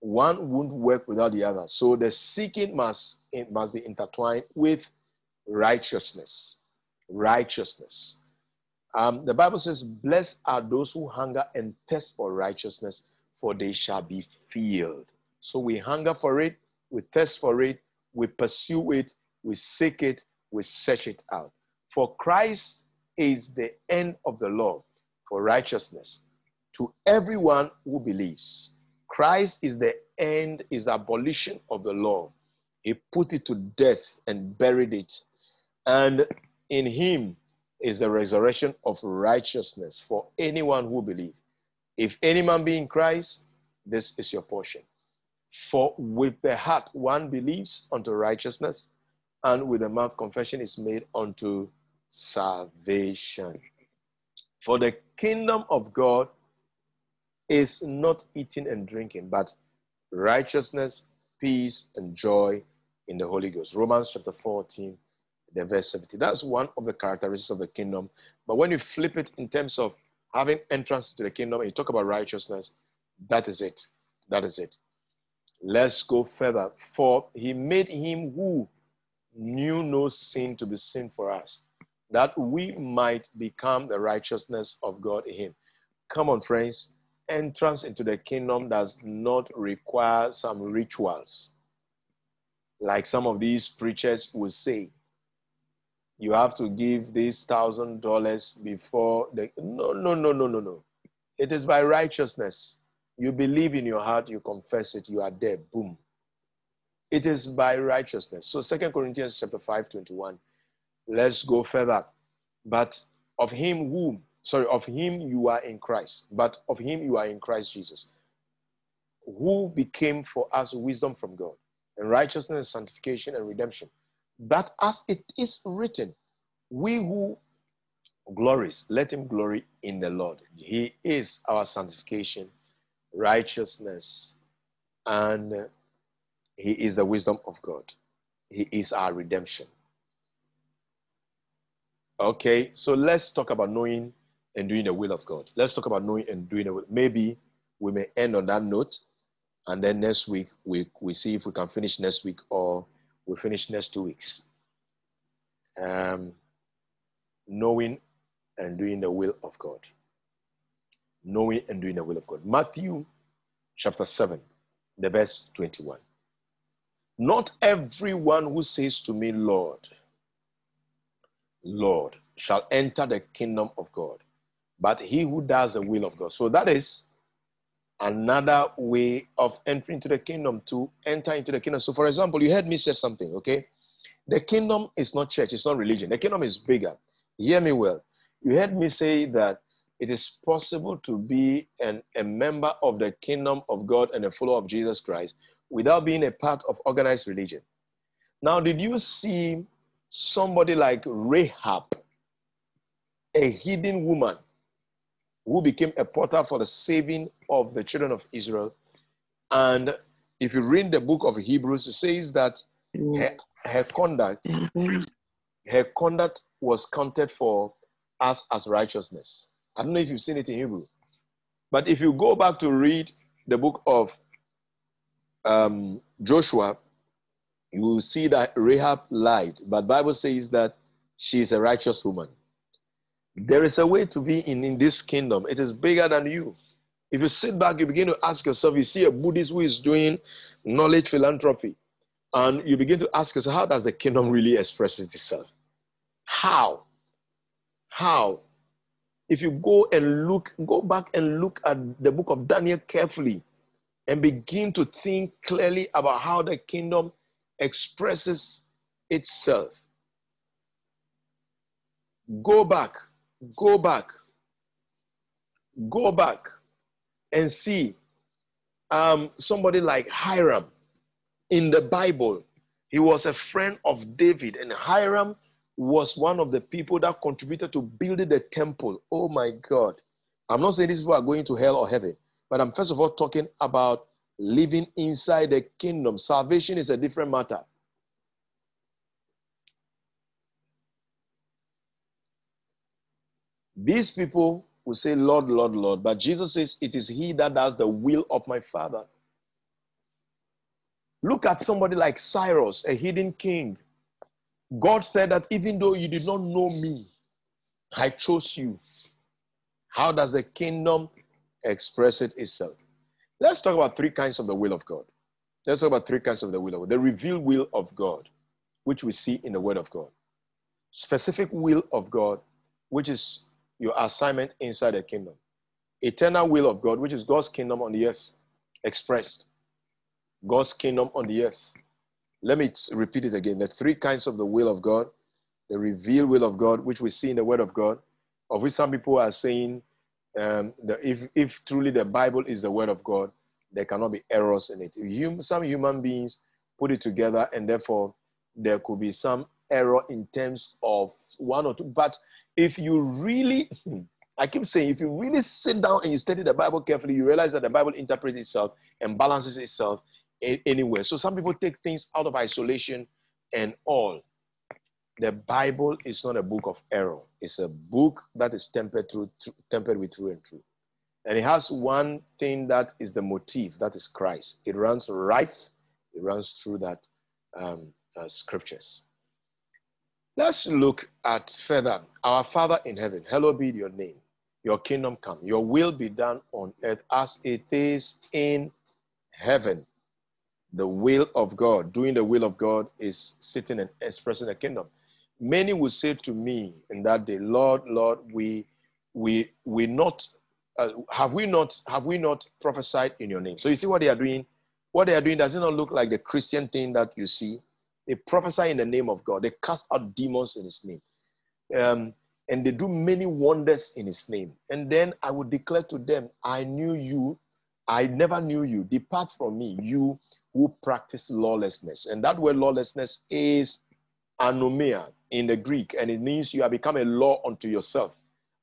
One won't work without the other. So the seeking must, must be intertwined with righteousness. Righteousness. Um, the Bible says, Blessed are those who hunger and thirst for righteousness, for they shall be filled. So we hunger for it, we thirst for it, we pursue it, we seek it, we search it out. For Christ is the end of the law for righteousness to everyone who believes. Christ is the end, is the abolition of the law. He put it to death and buried it. And in him is the resurrection of righteousness for anyone who believes. If any man be in Christ, this is your portion. For with the heart one believes unto righteousness, and with the mouth confession is made unto salvation. For the kingdom of God is not eating and drinking, but righteousness, peace, and joy in the Holy Ghost. Romans chapter 14, the verse 70. That's one of the characteristics of the kingdom. But when you flip it in terms of having entrance to the kingdom and you talk about righteousness, that is it. That is it. Let's go further. For he made him who knew no sin to be sin for us, that we might become the righteousness of God in him. Come on, friends. Entrance into the kingdom does not require some rituals. Like some of these preachers will say, you have to give this thousand dollars before the. No, no, no, no, no, no. It is by righteousness. You believe in your heart, you confess it, you are there. Boom. It is by righteousness. So Second Corinthians chapter 5, 21. Let's go further. But of him whom, sorry, of him you are in Christ, but of him you are in Christ Jesus, who became for us wisdom from God, and righteousness and sanctification and redemption. That as it is written, we who glories, let him glory in the Lord. He is our sanctification, righteousness, and he is the wisdom of God. He is our redemption. Okay, so let's talk about knowing and doing the will of God. Let's talk about knowing and doing the will. Maybe we may end on that note, and then next week we, we see if we can finish next week or we finish next two weeks. Um, knowing and doing the will of God. Knowing and doing the will of God. Matthew chapter 7, the verse 21. Not everyone who says to me, Lord, Lord, shall enter the kingdom of God, but he who does the will of God. So that is another way of entering into the kingdom to enter into the kingdom. So, for example, you heard me say something, okay? The kingdom is not church, it's not religion. The kingdom is bigger. Hear me well. You heard me say that it is possible to be an, a member of the kingdom of God and a follower of Jesus Christ without being a part of organized religion. Now, did you see somebody like Rahab, a hidden woman who became a portal for the saving of the children of Israel? And if you read the book of Hebrews, it says that her, her conduct, her conduct was counted for us as righteousness. I don't know if you've seen it in Hebrew. But if you go back to read the book of um, Joshua, you will see that Rahab lied, but Bible says that she is a righteous woman. There is a way to be in, in this kingdom. It is bigger than you. If you sit back, you begin to ask yourself, you see a Buddhist who is doing knowledge philanthropy, and you begin to ask yourself, how does the kingdom really express itself? How? How? If you go and look, go back and look at the book of Daniel carefully, and begin to think clearly about how the kingdom expresses itself. Go back, go back, go back and see um, somebody like Hiram in the Bible. He was a friend of David, and Hiram was one of the people that contributed to building the temple. Oh my God. I'm not saying these people are going to hell or heaven, but I'm first of all talking about living inside the kingdom. Salvation is a different matter. These people will say, Lord, Lord, Lord. But Jesus says, It is He that does the will of my Father. Look at somebody like Cyrus, a hidden king. God said that even though you did not know me, I chose you. How does the kingdom express it itself? Let's talk about three kinds of the will of God. Let's talk about three kinds of the will of God. The revealed will of God, which we see in the Word of God. Specific will of God, which is your assignment inside the kingdom. Eternal will of God, which is God's kingdom on the earth expressed. God's kingdom on the earth. Let me repeat it again. The three kinds of the will of God the revealed will of God, which we see in the Word of God, of which some people are saying um, that if, if truly the Bible is the Word of God, there cannot be errors in it. Hum, some human beings put it together, and therefore there could be some error in terms of one or two. But if you really, I keep saying, if you really sit down and you study the Bible carefully, you realize that the Bible interprets itself and balances itself anywhere. So some people take things out of isolation and all. The Bible is not a book of error. It's a book that is tempered through, tempered with true and true. And it has one thing that is the motif, that is Christ. It runs right, it runs through that um, uh, scriptures. Let's look at further. Our Father in heaven, hallowed be your name. Your kingdom come. Your will be done on earth as it is in heaven. The will of God, doing the will of God, is sitting and expressing the kingdom. Many will say to me in that day, Lord, Lord, we we we not uh, have we not have we not prophesied in your name? So you see what they are doing. What they are doing does it not look like the Christian thing that you see? They prophesy in the name of God. They cast out demons in His name, um, and they do many wonders in His name. And then I would declare to them, "I knew you. I never knew you. Depart from me, you who practice lawlessness." And that word lawlessness is anomia in the Greek, and it means you have become a law unto yourself.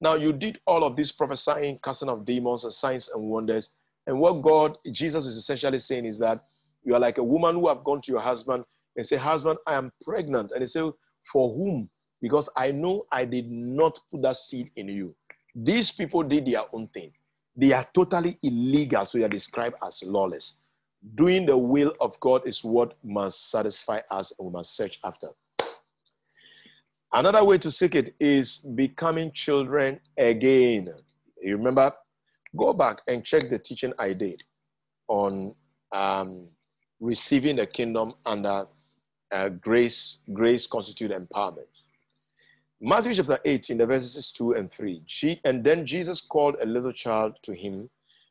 Now, you did all of this prophesying, casting of demons, and signs and wonders. And what God, Jesus is essentially saying is that you are like a woman who have gone to your husband and say, Husband, I am pregnant. And he said, For whom? Because I know I did not put that seed in you. These people did their own thing. They are totally illegal, so they are described as lawless. Doing the will of God is what must satisfy us and we must search after. Another way to seek it is becoming children again. You remember? Go back and check the teaching I did on um, receiving the kingdom under uh, grace. Grace constitute empowerment. Matthew chapter 8, in the verses 2 and 3. She, and then Jesus called a little child to him,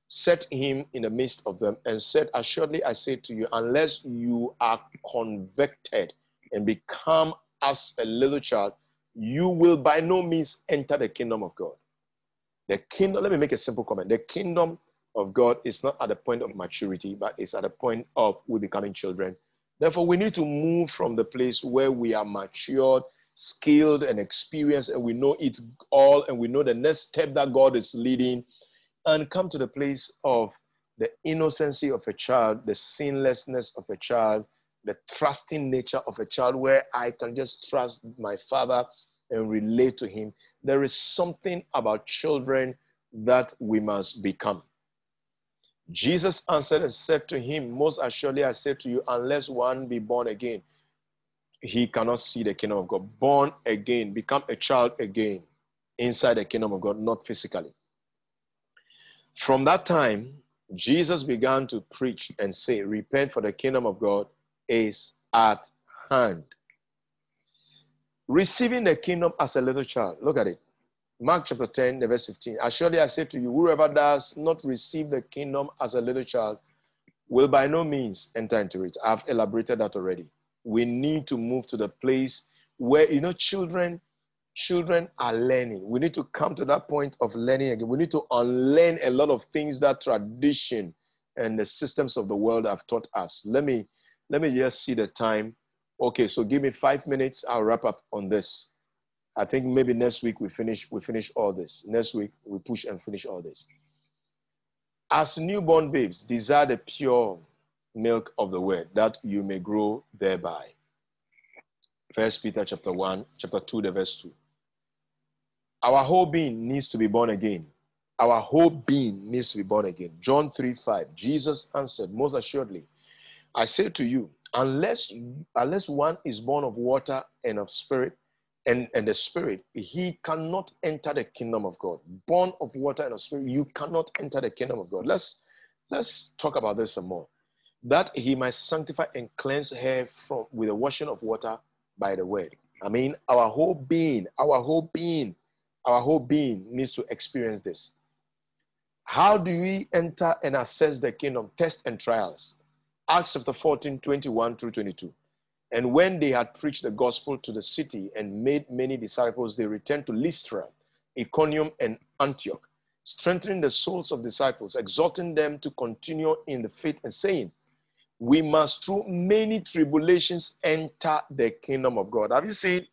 set him in the midst of them, and said, Assuredly I say to you, unless you are convicted and become as a little child, you will by no means enter the kingdom of God. The kingdom, let me make a simple comment. The kingdom of God is not at the point of maturity, but it's at the point of we becoming children. Therefore, we need to move from the place where we are matured, skilled, and experienced, and we know it all, and we know the next step that God is leading, and come to the place of the innocency of a child, the sinlessness of a child, the trusting nature of a child where I can just trust my father and relate to him. There is something about children that we must become. Jesus answered and said to him, Most assuredly I say to you, unless one be born again, he cannot see the kingdom of God. Born again, become a child again inside the kingdom of God, not physically. From that time, Jesus began to preach and say, Repent for the kingdom of God is at hand. Receiving the kingdom as a little child. Look at it. Mark chapter 10, the verse 15. Surely I say to you, whoever does not receive the kingdom as a little child will by no means enter into it. I've elaborated that already. We need to move to the place where, you know, children, children are learning. We need to come to that point of learning again. We need to unlearn a lot of things that tradition and the systems of the world have taught us. Let me let me just see the time. Okay, so give me five minutes. I'll wrap up on this. I think maybe next week we finish we finish all this. Next week we push and finish all this. As newborn babes, desire the pure milk of the word that you may grow thereby. First Peter chapter 1, chapter 2, the verse 2. Our whole being needs to be born again. Our whole being needs to be born again. John 3 5. Jesus answered, Most assuredly, I say to you, unless unless one is born of water and of spirit and, and the spirit, he cannot enter the kingdom of God. Born of water and of spirit, you cannot enter the kingdom of God. Let's let's talk about this some more. That he might sanctify and cleanse her from with the washing of water by the word. I mean, our whole being, our whole being, our whole being needs to experience this. How do we enter and assess the kingdom? Test and trials. Acts chapter 14, 21 through 22. And when they had preached the gospel to the city and made many disciples, they returned to Lystra, Iconium, and Antioch, strengthening the souls of disciples, exhorting them to continue in the faith, and saying, We must through many tribulations enter the kingdom of God. Have you seen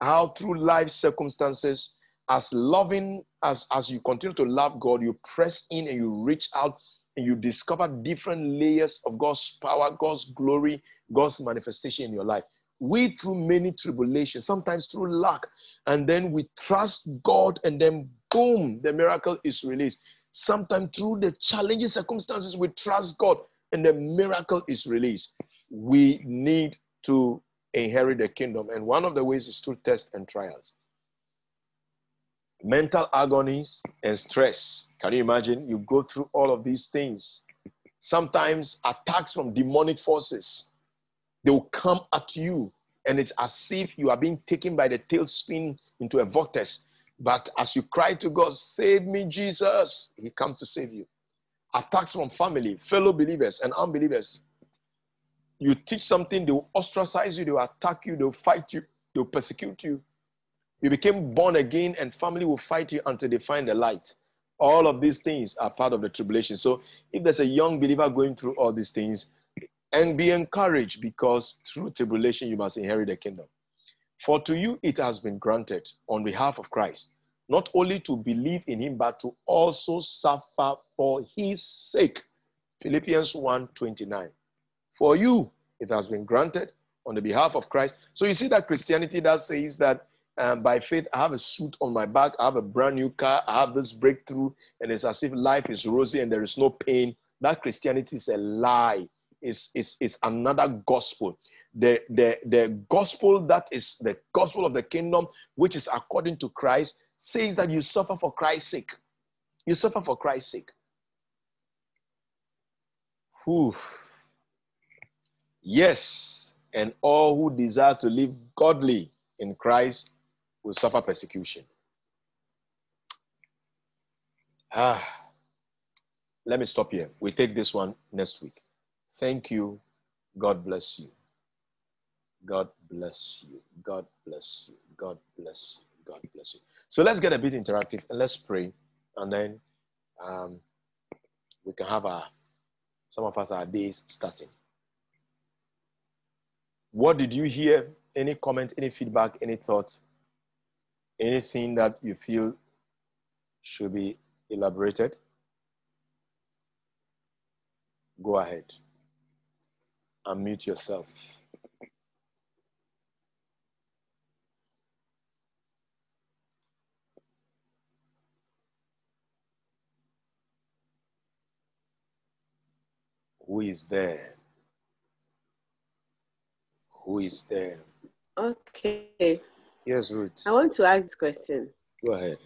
how through life circumstances, as loving as as you continue to love God, you press in and you reach out and you discover different layers of God's power, God's glory, God's manifestation in your life. We through many tribulations, sometimes through luck, and then we trust God, and then boom, the miracle is released. Sometimes through the challenging circumstances, we trust God, and the miracle is released. We need to inherit the kingdom, and one of the ways is through tests and trials mental agonies and stress. Can you imagine? You go through all of these things. Sometimes attacks from demonic forces, they will come at you, and it's as if you are being taken by the tailspin into a vortex. But as you cry to God, save me, Jesus, He comes to save you. Attacks from family, fellow believers, and unbelievers. You teach something, they will ostracize you, they will attack you, they will fight you, they will persecute you. You became born again, and family will fight you until they find the light. All of these things are part of the tribulation. So, if there's a young believer going through all these things, and be encouraged because through tribulation you must inherit the kingdom. For to you it has been granted on behalf of Christ, not only to believe in him, but to also suffer for his sake. Philippians 1 29. For you it has been granted on the behalf of Christ. So you see that Christianity that says that um, by faith, I have a suit on my back, I have a brand new car, I have this breakthrough, and it's as if life is rosy and there is no pain. That Christianity is a lie. It's, it's, it's another gospel. The, the, the gospel that is the gospel of the kingdom, which is according to Christ, says that you suffer for Christ's sake. You suffer for Christ's sake. Whew. Yes, and all who desire to live godly in Christ will suffer persecution. Ah, let me stop here. We take this one next week. Thank you. God bless you. God bless you. God bless you. God bless you. God bless you. So let's get a bit interactive and let's pray, and then um, we can have our some of us our days starting. What did you hear? Any comment? Any feedback? Any thoughts? Anything that you feel should be elaborated? Go ahead. Unmute yourself. Who is there? Who is there? Okay. Yes, Ruth. I want to ask this question. Go ahead.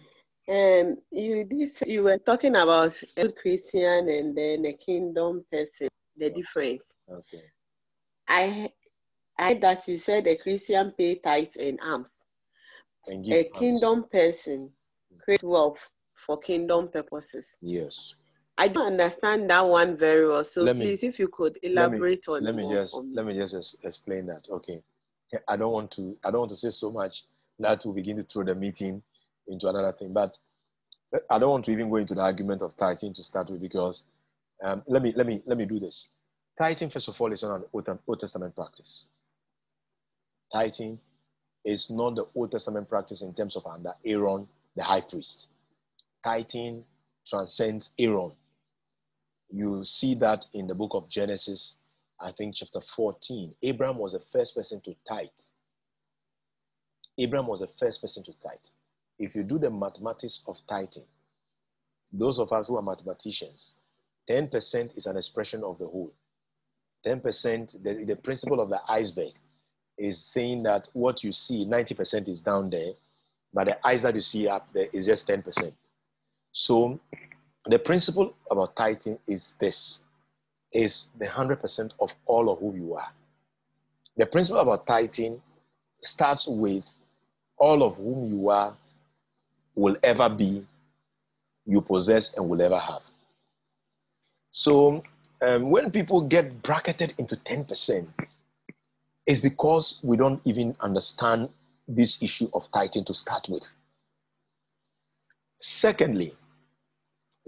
Um, you this you were talking about a Christian and then a kingdom person, the difference. Okay. I I that you said a Christian pay tithes and alms. And A alms. kingdom person creates wealth for kingdom purposes. Yes. I don't understand that one very well. So Let me- please, if you could Let me- elaborate on Let me just me. let me just explain that. Okay. I don't want to I don't want to say so much that will begin to throw the meeting into another thing. But I don't want to even go into the argument of tithing to start with because um, let me let me let me do this. Tithing, first of all, is not an Old, Testament practice. Tithing is not the Old Testament practice in terms of under Aaron, the high priest. Tithing transcends Aaron. You see that in the book of Genesis, I think chapter 14. Abraham was the first person to tithe. Abraham was the first person to tithe. if you do the mathematics of tithing, those of us who are mathematicians, 10% is an expression of the whole. 10%, the, the principle of the iceberg is saying that what you see, 90% is down there, but the ice that you see up there is just 10%. So the principle about tithing is this, is the 100% of all of who you are. The principle about tithing starts with all of whom you are will ever be, you possess and will ever have. So um, when people get bracketed into 10%, it's because we don't even understand this issue of tithing to start with. Secondly,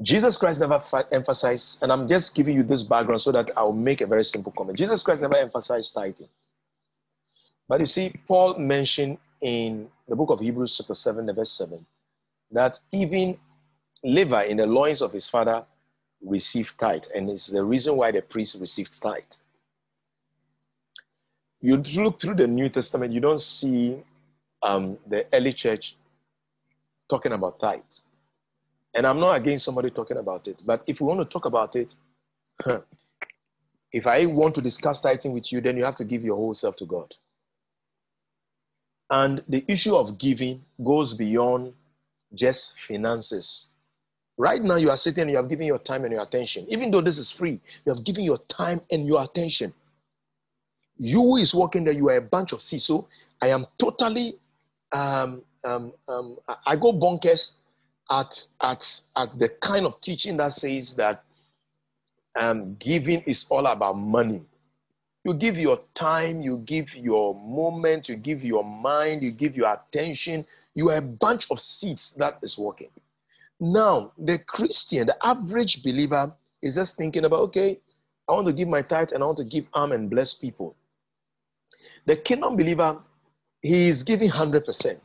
Jesus Christ never emphasized, and I'm just giving you this background so that I'll make a very simple comment. Jesus Christ never emphasized tithing. But you see, Paul mentioned in the book of Hebrews, chapter 7, verse 7, that even Levi in the loins of his father received tithe, and it's the reason why the priest received tithe. You look through the New Testament, you don't see um, the early church talking about tithe. And I'm not against somebody talking about it, but if we want to talk about it, if I want to discuss tithing with you, then you have to give your whole self to God. And the issue of giving goes beyond just finances. Right now, you are sitting you have given your time and your attention. Even though this is free, you have given your time and your attention. You is working there, you are a bunch of seeds. So I am totally, um, um, um, I go bonkers at, at, at the kind of teaching that says that um, giving is all about money. You give your time, you give your moment, you give your mind, you give your attention. You are a bunch of seeds that is working. Now, the Christian, the average believer, is just thinking about, okay, I want to give my tithe and I want to give arm and bless people. The kingdom believer, he is giving 100%.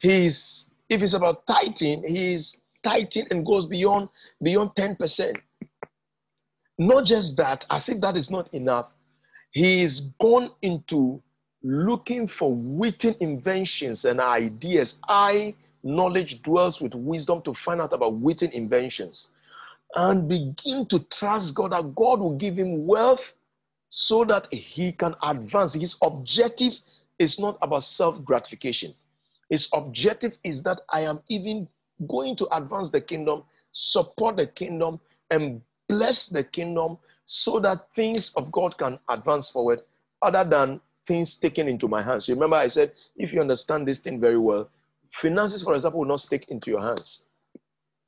He's, if it's about tithing, he's tithing and goes beyond, beyond 10%. Not just that, as if that is not enough, he's gone into looking for witty inventions and ideas. I knowledge dwells with wisdom to find out about witty inventions and begin to trust God that God will give him wealth so that he can advance. His objective is not about self gratification. His objective is that I am even going to advance the kingdom, support the kingdom, and bless the kingdom so that things of God can advance forward other than things taken into my hands. You remember, I said, if you understand this thing very well, finances, for example, will not stick into your hands.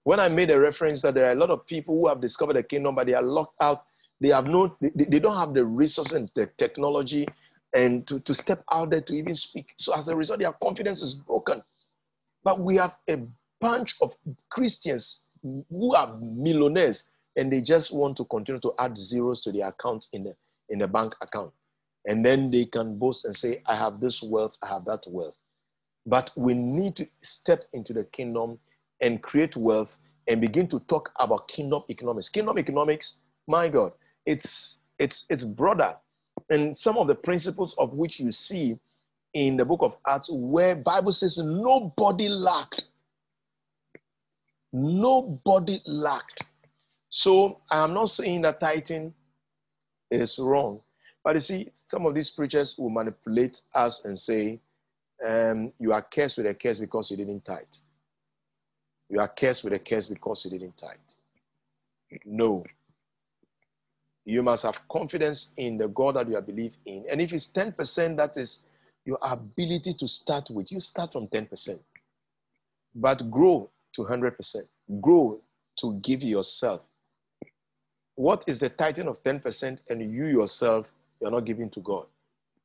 When I made a reference that there are a lot of people who have discovered the kingdom, but they are locked out, they have no, they, they don't have the resources and the technology and to, to step out there to even speak. So as a result, their confidence is broken. But we have a bunch of Christians who are millionaires and they just want to continue to add zeros to their account in the in the bank account. And then they can boast and say, I have this wealth, I have that wealth. But we need to step into the kingdom and create wealth and begin to talk about kingdom economics. Kingdom economics, my God, it's it's it's broader. And some of the principles of which you see in the book of Acts, where Bible says nobody lacked. Nobody lacked. So I am not saying that tithing is wrong. But you see, some of these preachers will manipulate us and say, um, you are cursed with a curse because you didn't tithe. You are cursed with a curse because you didn't tithe. No. You must have confidence in the God that you believe in. And if it's 10%, that is your ability to start with. You start from 10%. But grow to 100%. Grow to give yourself. What is the tithing of 10% and you yourself, you're not giving to God?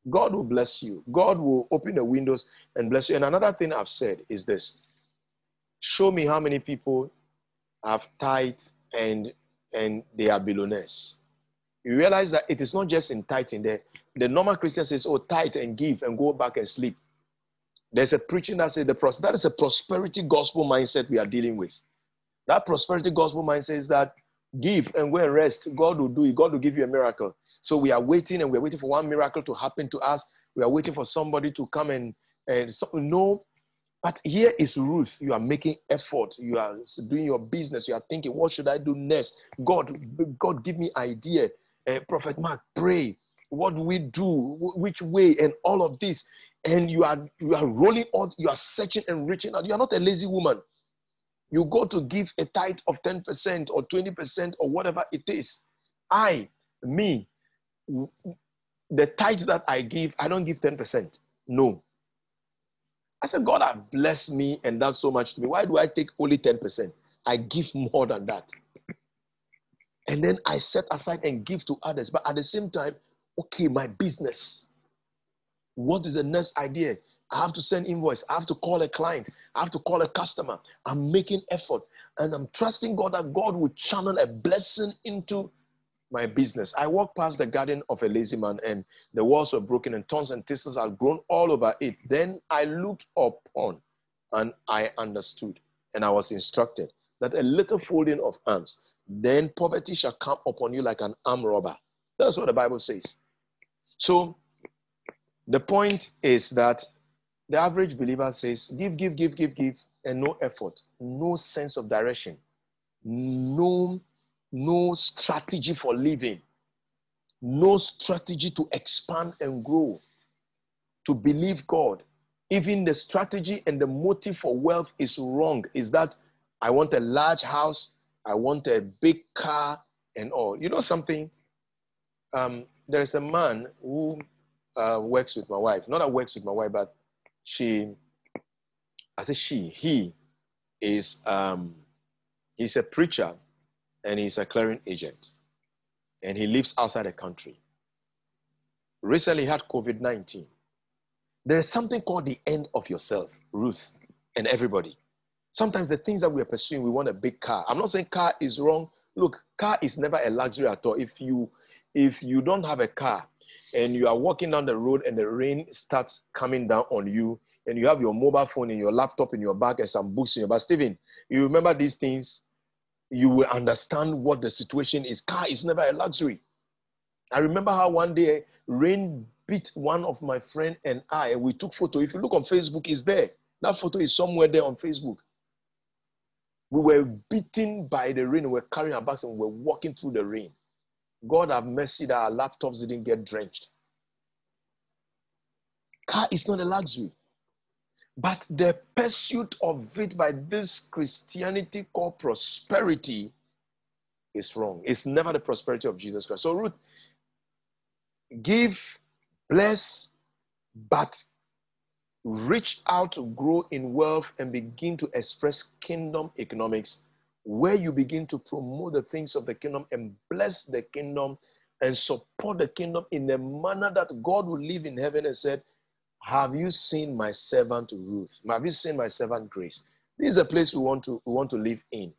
God will bless you. God will open the windows and bless you. And another thing I've said is this show me how many people have tithe and and they are billionaires. You realize that it is not just in tithing. The, the normal Christian says, oh, tithe and give and go back and sleep. There's a preaching that says the pros- that is a prosperity gospel mindset we are dealing with. That prosperity gospel mindset is that give and go and rest. God will do it. God will give you a miracle. So we are waiting and we're waiting for one miracle to happen to us. We are waiting for somebody to come and, and so, no. But here is Ruth. You are making effort. You are doing your business. You are thinking, what should I do next? God, God, give me idea. Uh, Prophet Mark, pray. What do we do? Which way? And all of this. And you are you are rolling out. You are searching and reaching out. You are not a lazy woman. You go to give a tithe of 10% or 20% or whatever it is. I, me, the tithe that I give, I don't give 10%. No. I said, God has blessed me and done so much to me. Why do I take only 10%? I give more than that. And then I set aside and give to others. But at the same time, okay, my business. What is the next idea? I have to send invoice. I have to call a client. I have to call a customer. I'm making effort. And I'm trusting God that God will channel a blessing into my business. I walked past the garden of a lazy man, and the walls were broken, and thorns and thistles had grown all over it. Then I looked upon, and I understood, and I was instructed that a little folding of arms, then poverty shall come upon you like an arm robber. That's what the Bible says. So the point is that the average believer says, give, give, give, give, give, and no effort, no sense of direction, no no strategy for living, no strategy to expand and grow, to believe God. Even the strategy and the motive for wealth is wrong. Is that I want a large house, I want a big car, and all. You know something? Um, there is a man who uh, works with my wife. Not that works with my wife, but she, I say she, he is um, he's a preacher and he's a clearing agent. And he lives outside the country. Recently had COVID 19. There is something called the end of yourself, Ruth, and everybody. Sometimes the things that we are pursuing, we want a big car. I'm not saying car is wrong. Look, car is never a luxury at all. If you if you don't have a car and you are walking down the road and the rain starts coming down on you and you have your mobile phone and your laptop in your bag and some books in your bag, Stephen, you remember these things you will understand what the situation is. Car is never a luxury. I remember how one day rain beat one of my friend and I, we took photo. If you look on Facebook, it's there. That photo is somewhere there on Facebook. We were beaten by the rain. We were carrying our bags and we were walking through the rain. God have mercy that our laptops didn't get drenched. Car is not a luxury. But the pursuit of it by this Christianity called prosperity is wrong. It's never the prosperity of Jesus Christ. So, Ruth, give, bless, but reach out to grow in wealth and begin to express kingdom economics, where you begin to promote the things of the kingdom and bless the kingdom and support the kingdom in a manner that God will live in heaven and said, have you seen my servant Ruth? Have you seen my servant Grace? This is a place we want to we want to live in.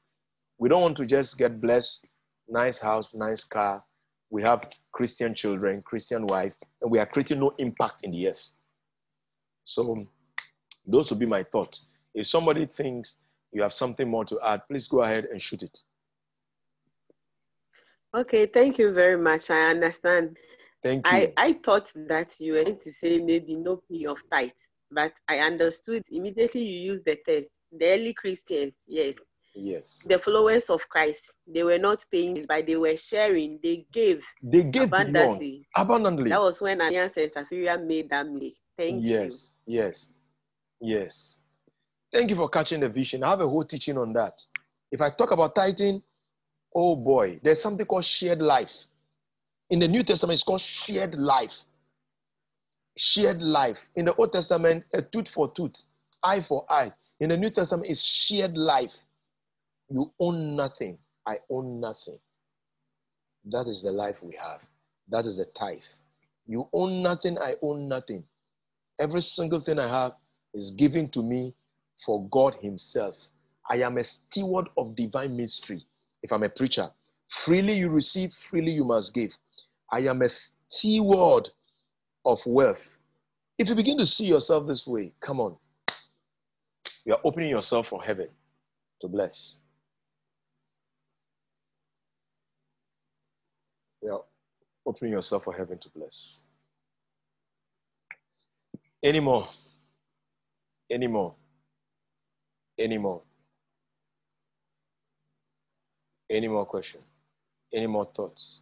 We don't want to just get blessed, nice house, nice car. We have Christian children, Christian wife, and we are creating no impact in the earth. So those would be my thought. If somebody thinks you have something more to add, please go ahead and shoot it. Okay, thank you very much. I understand. Thank you. I, I thought that you were going to say maybe no pay of tithe, but I understood immediately you used the test. The early Christians, yes. Yes. The followers of Christ, they were not paying but they were sharing. They gave. They gave abundantly. Abundantly. That was when Ananias and Sapphira made that mistake. Thank yes, you. Yes. Yes. Yes. Thank you for catching the vision. I have a whole teaching on that. If I talk about tithing, oh boy, there's something called shared life. In the New Testament, it's called shared life. Shared life. In the Old Testament, a tooth for tooth, eye for eye. In the New Testament, it's shared life. You own nothing. I own nothing. That is the life we have. That is the tithe. You own nothing. I own nothing. Every single thing I have is given to me for God Himself. I am a steward of divine mystery. If I'm a preacher, freely you receive, freely you must give. I am a steward of wealth. If you begin to see yourself this way, come on. You are opening yourself for heaven to bless. You are opening yourself for heaven to bless. Any more? Any more? Any more? Any more question? Any more thoughts?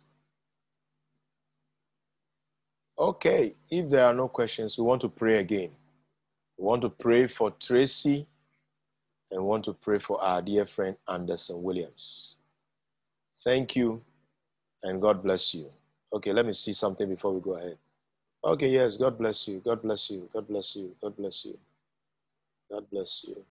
Okay, if there are no questions, we want to pray again. We want to pray for Tracy and want to pray for our dear friend Anderson Williams. Thank you and God bless you. Okay, let me see something before we go ahead. Okay, yes, God bless you. God bless you. God bless you. God bless you. God bless you.